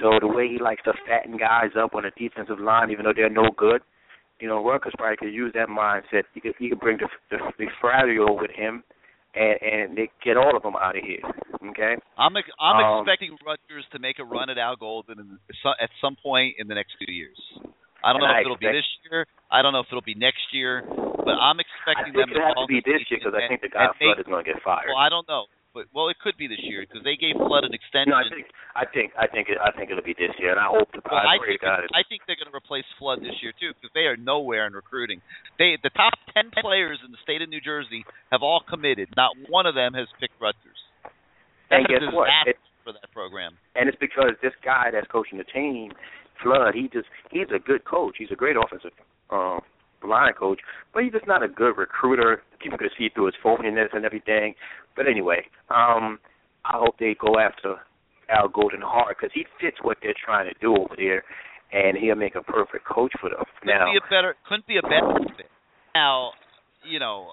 So the way he likes to fatten guys up on the defensive line, even though they're no good, you know, Rutgers probably could use that mindset. He could he could bring the the, the D'Onofrio with him, and and they get all of them out of here. Okay. I'm ex- I'm Um, expecting Rutgers to make a run at Al Golden in, at some point in the next few years. I don't know I if it'll be this year. I don't know if it'll be next year. But I'm expecting them it has to be this year because I think the guy Flood is going to get fired. Well, I don't know, but well, it could be this year because they gave Flood an extension. No, I think I think I think it, I think it'll be this year, and I hope the Well, I I think God. I think they're going to replace Flood this year too because they are nowhere in recruiting. They the top ten players in the state of New Jersey have all committed. Not one of them has picked Rutgers. And That's a guess what? for that program. and it's because this guy that's coaching the team, Flood, he just he's a good coach. He's a great offensive um line coach, but he's just not a good recruiter. People could see through his phoniness and everything. But anyway, um I hope they go after Al Golden hard because he fits what they're trying to do over there, and he'll make a perfect coach for them. Couldn't Now, be a better couldn't be a better fit. Now, you know,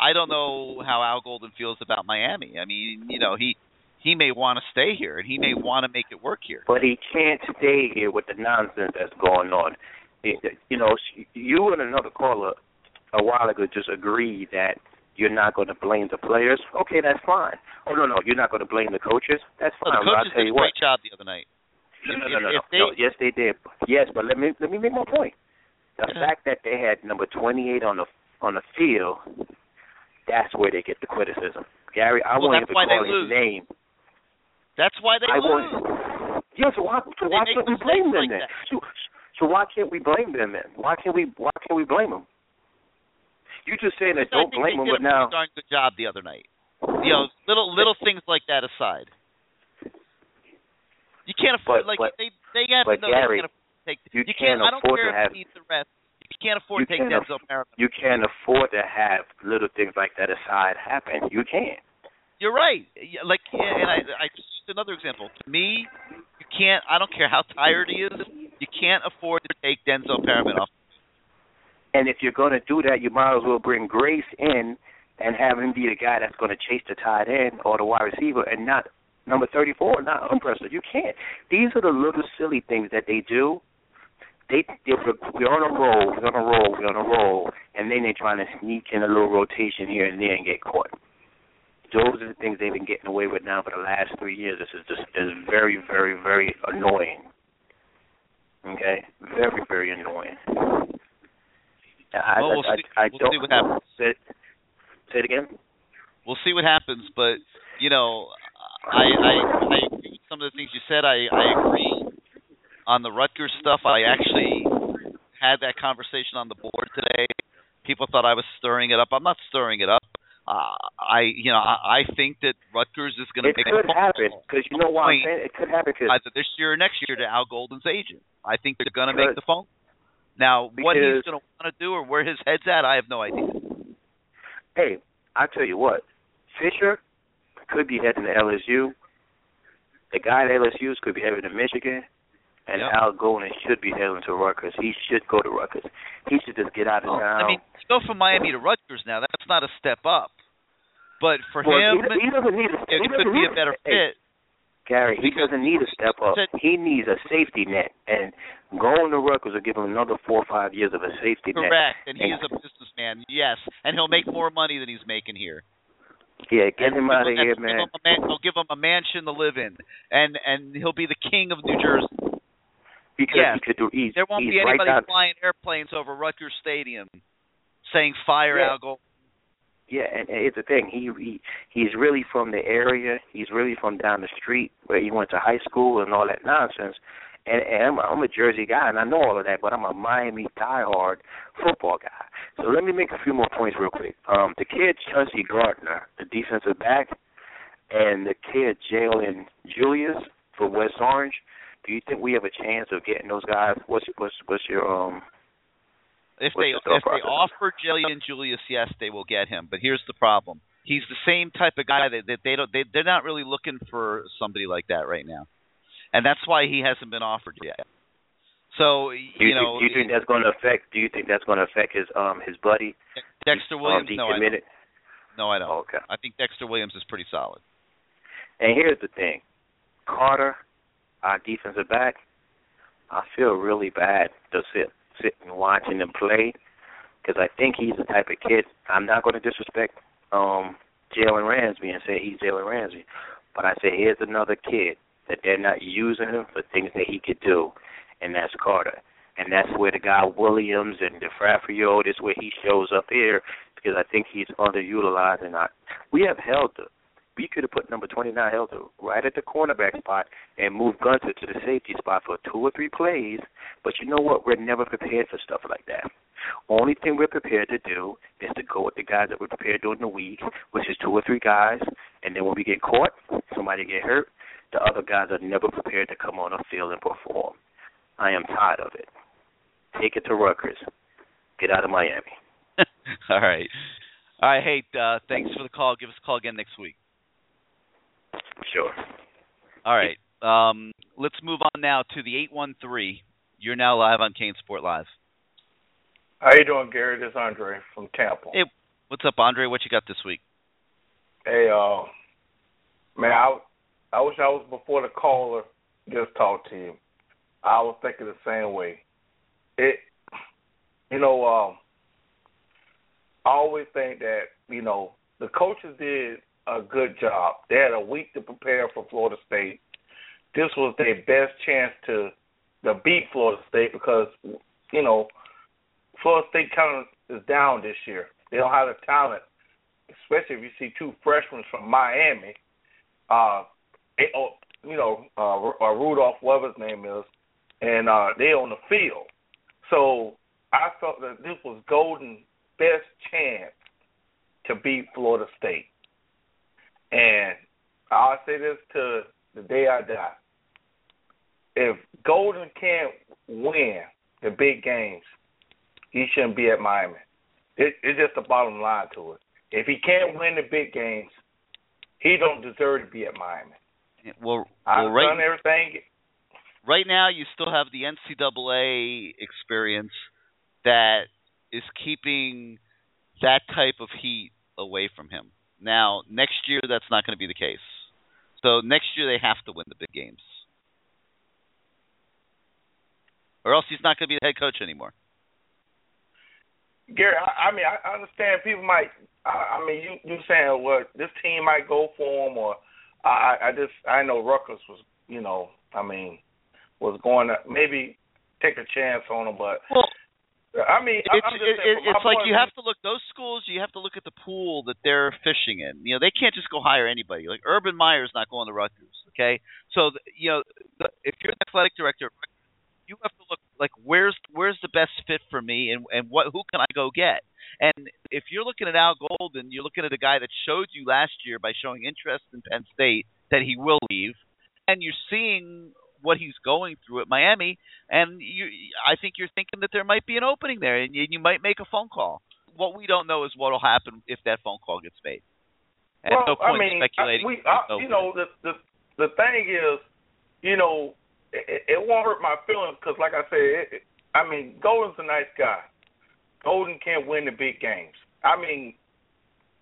I don't know how Al Golden feels about Miami. I mean, you know, he he may want to stay here and he may want to make it work here. but he can't stay here with the nonsense that's going on. You know, you and another caller a while ago just agreed that you're not going to blame the players. Okay, that's fine. Oh no, no, you're not going to blame the coaches. That's Well, fine. the but I'll coaches tell did a you great job the other night. No, no, no, no, no, they- no. Yes, they did. Yes, but let me let me make my point. The fact that they had number 28 on the on the field, that's where they get the criticism. Gary, I Well, won't even call his lose. name. That's why they I lose. won't. Yeah, why, why can't we blame them like then? So, why can't we blame them then? Why can't we why can't we blame them? You just saying that don't blame them, but now darn good job the other night. You know, little little things like that aside. You can't afford But- like but- they they have but no, Gary, they can't afford to take you you can't I don't afford care to if have- the rest. You can't afford you to take can't Denzel Merriman. you can't afford to have little things like that aside happen. You can't. You're right. Like, and I, I just another example. To me, you can't. I don't care how tired he is. You can't afford to take Denzel Perryman off. And if you're going to do that, you might as well bring Grace in and have him be the guy that's going to chase the tight end or the wide receiver, and not number 34, not Armbrister. You can't. These are the little silly things that they do. They we're on a roll, we're on a roll, we're on a roll, and then they're trying to sneak in a little rotation here and there and get caught. Those are the things they've been getting away with now for the last three years. This is just is very, very, very annoying. Okay, very, very annoying. I, Well, we'll I, see- I, I we'll see what happens. Say, say it again. We'll see what happens, but you know, I I, I agree with some of the things you said. I I agree on the Rutgers stuff. I actually had that conversation on the board today. People thought I was stirring it up. I'm not stirring it up. Uh, I you know I, I think that Rutgers is going to make could a happen because you know why I'm saying it could happen because either this year or next year to Al Golden's agent. I think they're going to make the phone. Now, what he's going to want to do or where his head's at, I have no idea. hey, I tell you what, Fisher could be heading to LSU. The guy at LSU could be heading to Michigan, and Yep. Al Golden should be heading to Rutgers. He should go to Rutgers. He should just get out of town. I mean, to go from Miami to Rutgers now, that's not a step up. But for Well, him, he, he doesn't need. A, it he could be a better fit. Gary, he doesn't need a step up. He needs a safety net, and going to Rutgers will give him another four or five years of a safety net. Correct, and he is a businessman. Yes, and he'll make more money than he's making here. Yeah, get him out of here, give man. him a man. They'll give him a mansion to live in, and and he'll be the king of New Jersey. Because yes. he could do. There won't be anybody right flying airplanes over Rutgers Stadium saying "Fire Yeah. Al Gold." Yeah, and and it's the thing. He he he's really from the area. He's really from down the street where he went to high school and all that nonsense. And, and I'm, I'm a Jersey guy, and I know all of that. But I'm a Miami diehard football guy. So let me make a few more points real quick. Um, the kid Chauncey Gardner, the defensive back, and the kid Jalen Julius for West Orange. Do you think we have a chance of getting those guys? What's what's what's your um? If they the if they offer Jillian Julius, yes, they will get him. But here's the problem: he's the same type of guy that, that they don't they they're not really looking for somebody like that right now, and that's why he hasn't been offered yet. So Do you you, know, do you think that's going to affect? Do you think that's going to affect his um his buddy? Dexter um, Williams? No, I don't. No, I don't. Okay. I think Dexter Williams is pretty solid. And here's the thing, Carter, our defensive back. I feel really bad to sit sitting watching him play because I think he's the type of kid. I'm not going to disrespect um Jalen Ramsey and say he's Jalen Ramsey, but I say here's another kid that they're not using him for things that he could do, and that's Carter. And that's where the guy Williams and D'Onofrio, this is where he shows up here because I think he's underutilized. And I, we have Helder. We could have put number 29 Helder right at the cornerback spot and moved Gunter to the safety spot for two or three plays. But you know what? We're never prepared for stuff like that. Only thing we're prepared to do is to go with the guys that we're prepared during the week, which is two or three guys. And then when we get caught, somebody get hurt, the other guys are never prepared to come on the field and perform. I am tired of it. Take it to Rutgers. Get out of Miami. <laughs> All right. All right. Hey, uh, thanks for the call. Give us a call again next week. Sure. All right. Um, let's move on now to the 813. You're now live on CaneSport Live. How you doing, Gary? This is Andre from Tampa. Hey, what's up, Andre? What you got this week? Hey, uh, man, I I wish I was before the caller just talked to you. I was thinking the same way. It, you know, um, I always think that you know the coaches did a good job. They had a week to prepare for Florida State. This was their best chance to to beat Florida State because you know Florida State kind of is down this year. They don't have the talent, especially if you see two freshmen from Miami. Uh, oh, you know, uh, uh, Rudolph, whatever his name is, and uh, they on the field. So I felt that this was Golden best chance to beat Florida State. And I'll say this to the day I die. If Golden can't win the big games, he shouldn't be at Miami. It, it's just the bottom line to it. If he can't win the big games, he don't deserve to be at Miami. Well, I've well, right, done everything. right now you still have the NCAA experience that is keeping that type of heat away from him. Now, next year that's not going to be the case. So next year they have to win the big games. Or else he's not going to be the head coach anymore. Gary, I, I mean, I understand people might. I, I mean, you you saying what this team might go for him, or I I just I know Rutgers was you know I mean was going to maybe take a chance on him, but well, I mean it's it, saying it, from my it's like you have to look those schools. You have to look at the pool that they're fishing in. You know, they can't just go hire anybody. Like Urban Meyer's not going to Rutgers. Okay, so the, you know the, if you're an athletic director, you have to look like where's where's the best fit for me, and and what who can I go get. And if you're looking at Al Golden, you're looking at a guy that showed you last year by showing interest in Penn State that he will leave, and you're seeing what he's going through at Miami, and you, I think you're thinking that there might be an opening there, and you, you might make a phone call. What we don't know is what will happen if that phone call gets made. And well, no point I mean, speculating. I, we, I, no you know, the the the thing is, you know, it, it won't hurt my feelings because, like I said, it, it, I mean, Golden's a nice guy. Golden can't win the big games. I mean,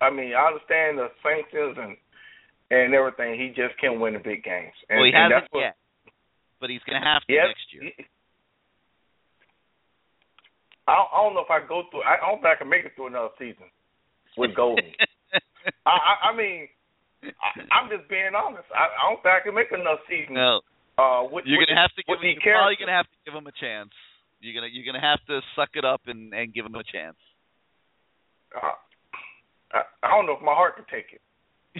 I mean, I understand the sanctions and and everything. He just can't win the big games. And, well, he and hasn't that's what, yet, but he's going to have to Yes, next year. I don't, I don't know if I go through. I don't think I can make it through another season with Golden. <laughs> I, I, I mean, I, I'm just being honest. I, I don't think I can make another season. No, Uh, with, you're going to have to give. with the You're probably going to have to give him a chance. You're gonna you're gonna have to suck it up and and give him a chance. Uh, I, I don't know if my heart can take it.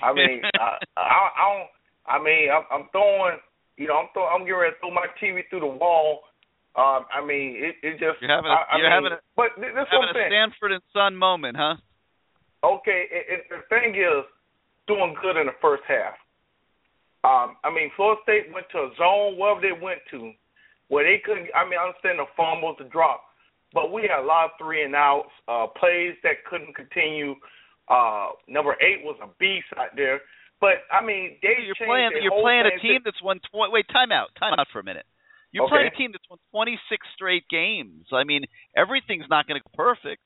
I mean, <laughs> I, I, I don't. I mean, I'm, I'm throwing. You know, I'm throwing. I'm getting ready to throw my TV through the wall. Um, I mean, it, it just. You're having a, I, I you're mean, having a, but th- this having a. Sanford and Son moment, huh? Okay, it, it, the thing is, doing good in the first half. Um, I mean, Florida State went to a zone, wherever they went to, where they couldn't. I mean, I understand the fumbles, the drop, but we had a lot of three and outs, uh, plays that couldn't continue. Uh, number eight was a beast out there, but I mean, they You're playing you're playing a team that's won tw- wait, time out. Time out for a minute. You're playing a team that's won 26 straight games. I mean, everything's not going to go perfect.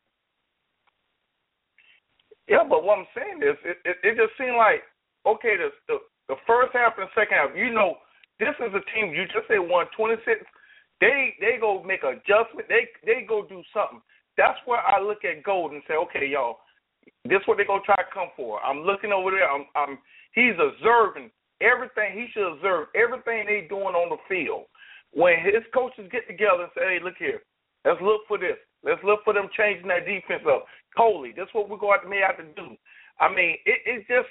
Yeah, but what I'm saying is, it, it, it just seemed like okay, the, the the first half and the second half. You know, this is a team you just say won 26. They they go make adjustment. They they go do something. That's where I look at Gold and say, okay, y'all, this is what they gonna try to come for. I'm looking over there. I'm I'm he's observing everything. He should observe everything they doing on the field. When his coaches get together and say, hey, look here, let's look for this. Let's look for them changing that defense up. Coley, this what we're going to may have to do. I mean, it, it's just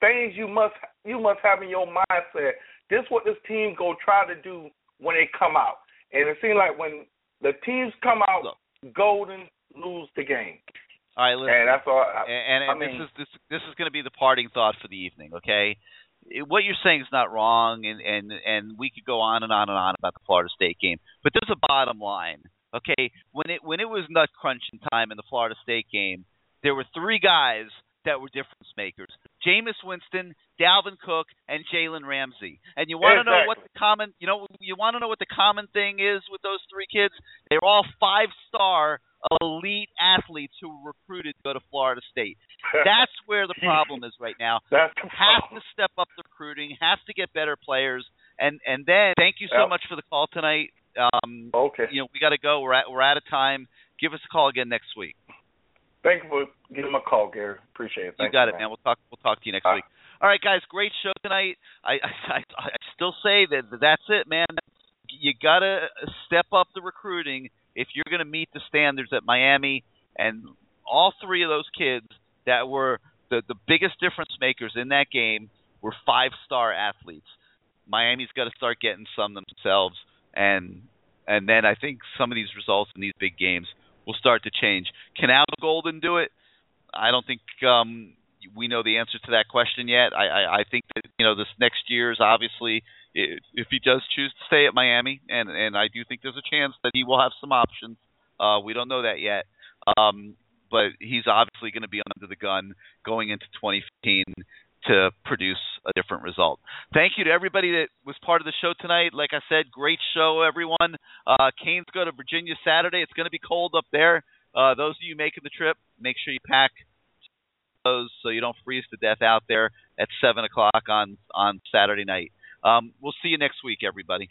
things you must you must have in your mindset. This is what this team go try to do when they come out. And it seems like when the teams come out, Golden lose the game. All right, listen. And that's all. I, and, and, I mean, this is this this is going to be the parting thought for the evening. Okay, what you're saying is not wrong, and and and we could go on and on and on about the Florida State game, but there's a bottom line. Okay, when it when it was nut crunching time in the Florida State game, there were three guys that were difference makers: Jameis Winston, Dalvin Cook, and Jalen Ramsey. And you want to know what the common you know you want to know what the common thing is with those three kids? They're all five star elite athletes who were recruited to go to Florida State. <laughs> That's where the problem is right now. <laughs> That's have to step up the recruiting, have to get better players, and and then thank you so Yep. much for the call tonight. Um, okay. You know we got to go. We're at we're out of time. Give us a call again next week. Thank you for giving me a call, Gary. Appreciate it. You got you, it, man. We'll talk. We'll talk to you next Uh, week. All right, guys. Great show tonight. I I, I I still say that that's it, man. You gotta step up the recruiting if you're gonna meet the standards at Miami. And all three of those kids that were the the biggest difference makers in that game were five star athletes. Miami's got to start getting some themselves, and and then I think some of these results in these big games will start to change. Can Al Golden do it? I don't think um, we know the answer to that question yet. I, I, I think that you know this next year is obviously if he does choose to stay at Miami, and and I do think there's a chance that he will have some options. Uh, we don't know that yet, um, but he's obviously going to be under the gun going into 2015 to produce a different result. Thank you to everybody that was part of the show tonight. Like I said, great show, everyone. Uh, Canes go to Virginia Saturday. It's going to be cold up there. Uh, those of you making the trip, make sure you pack those so you don't freeze to death out there at seven o'clock on on Saturday night. Um, we'll see you next week, everybody.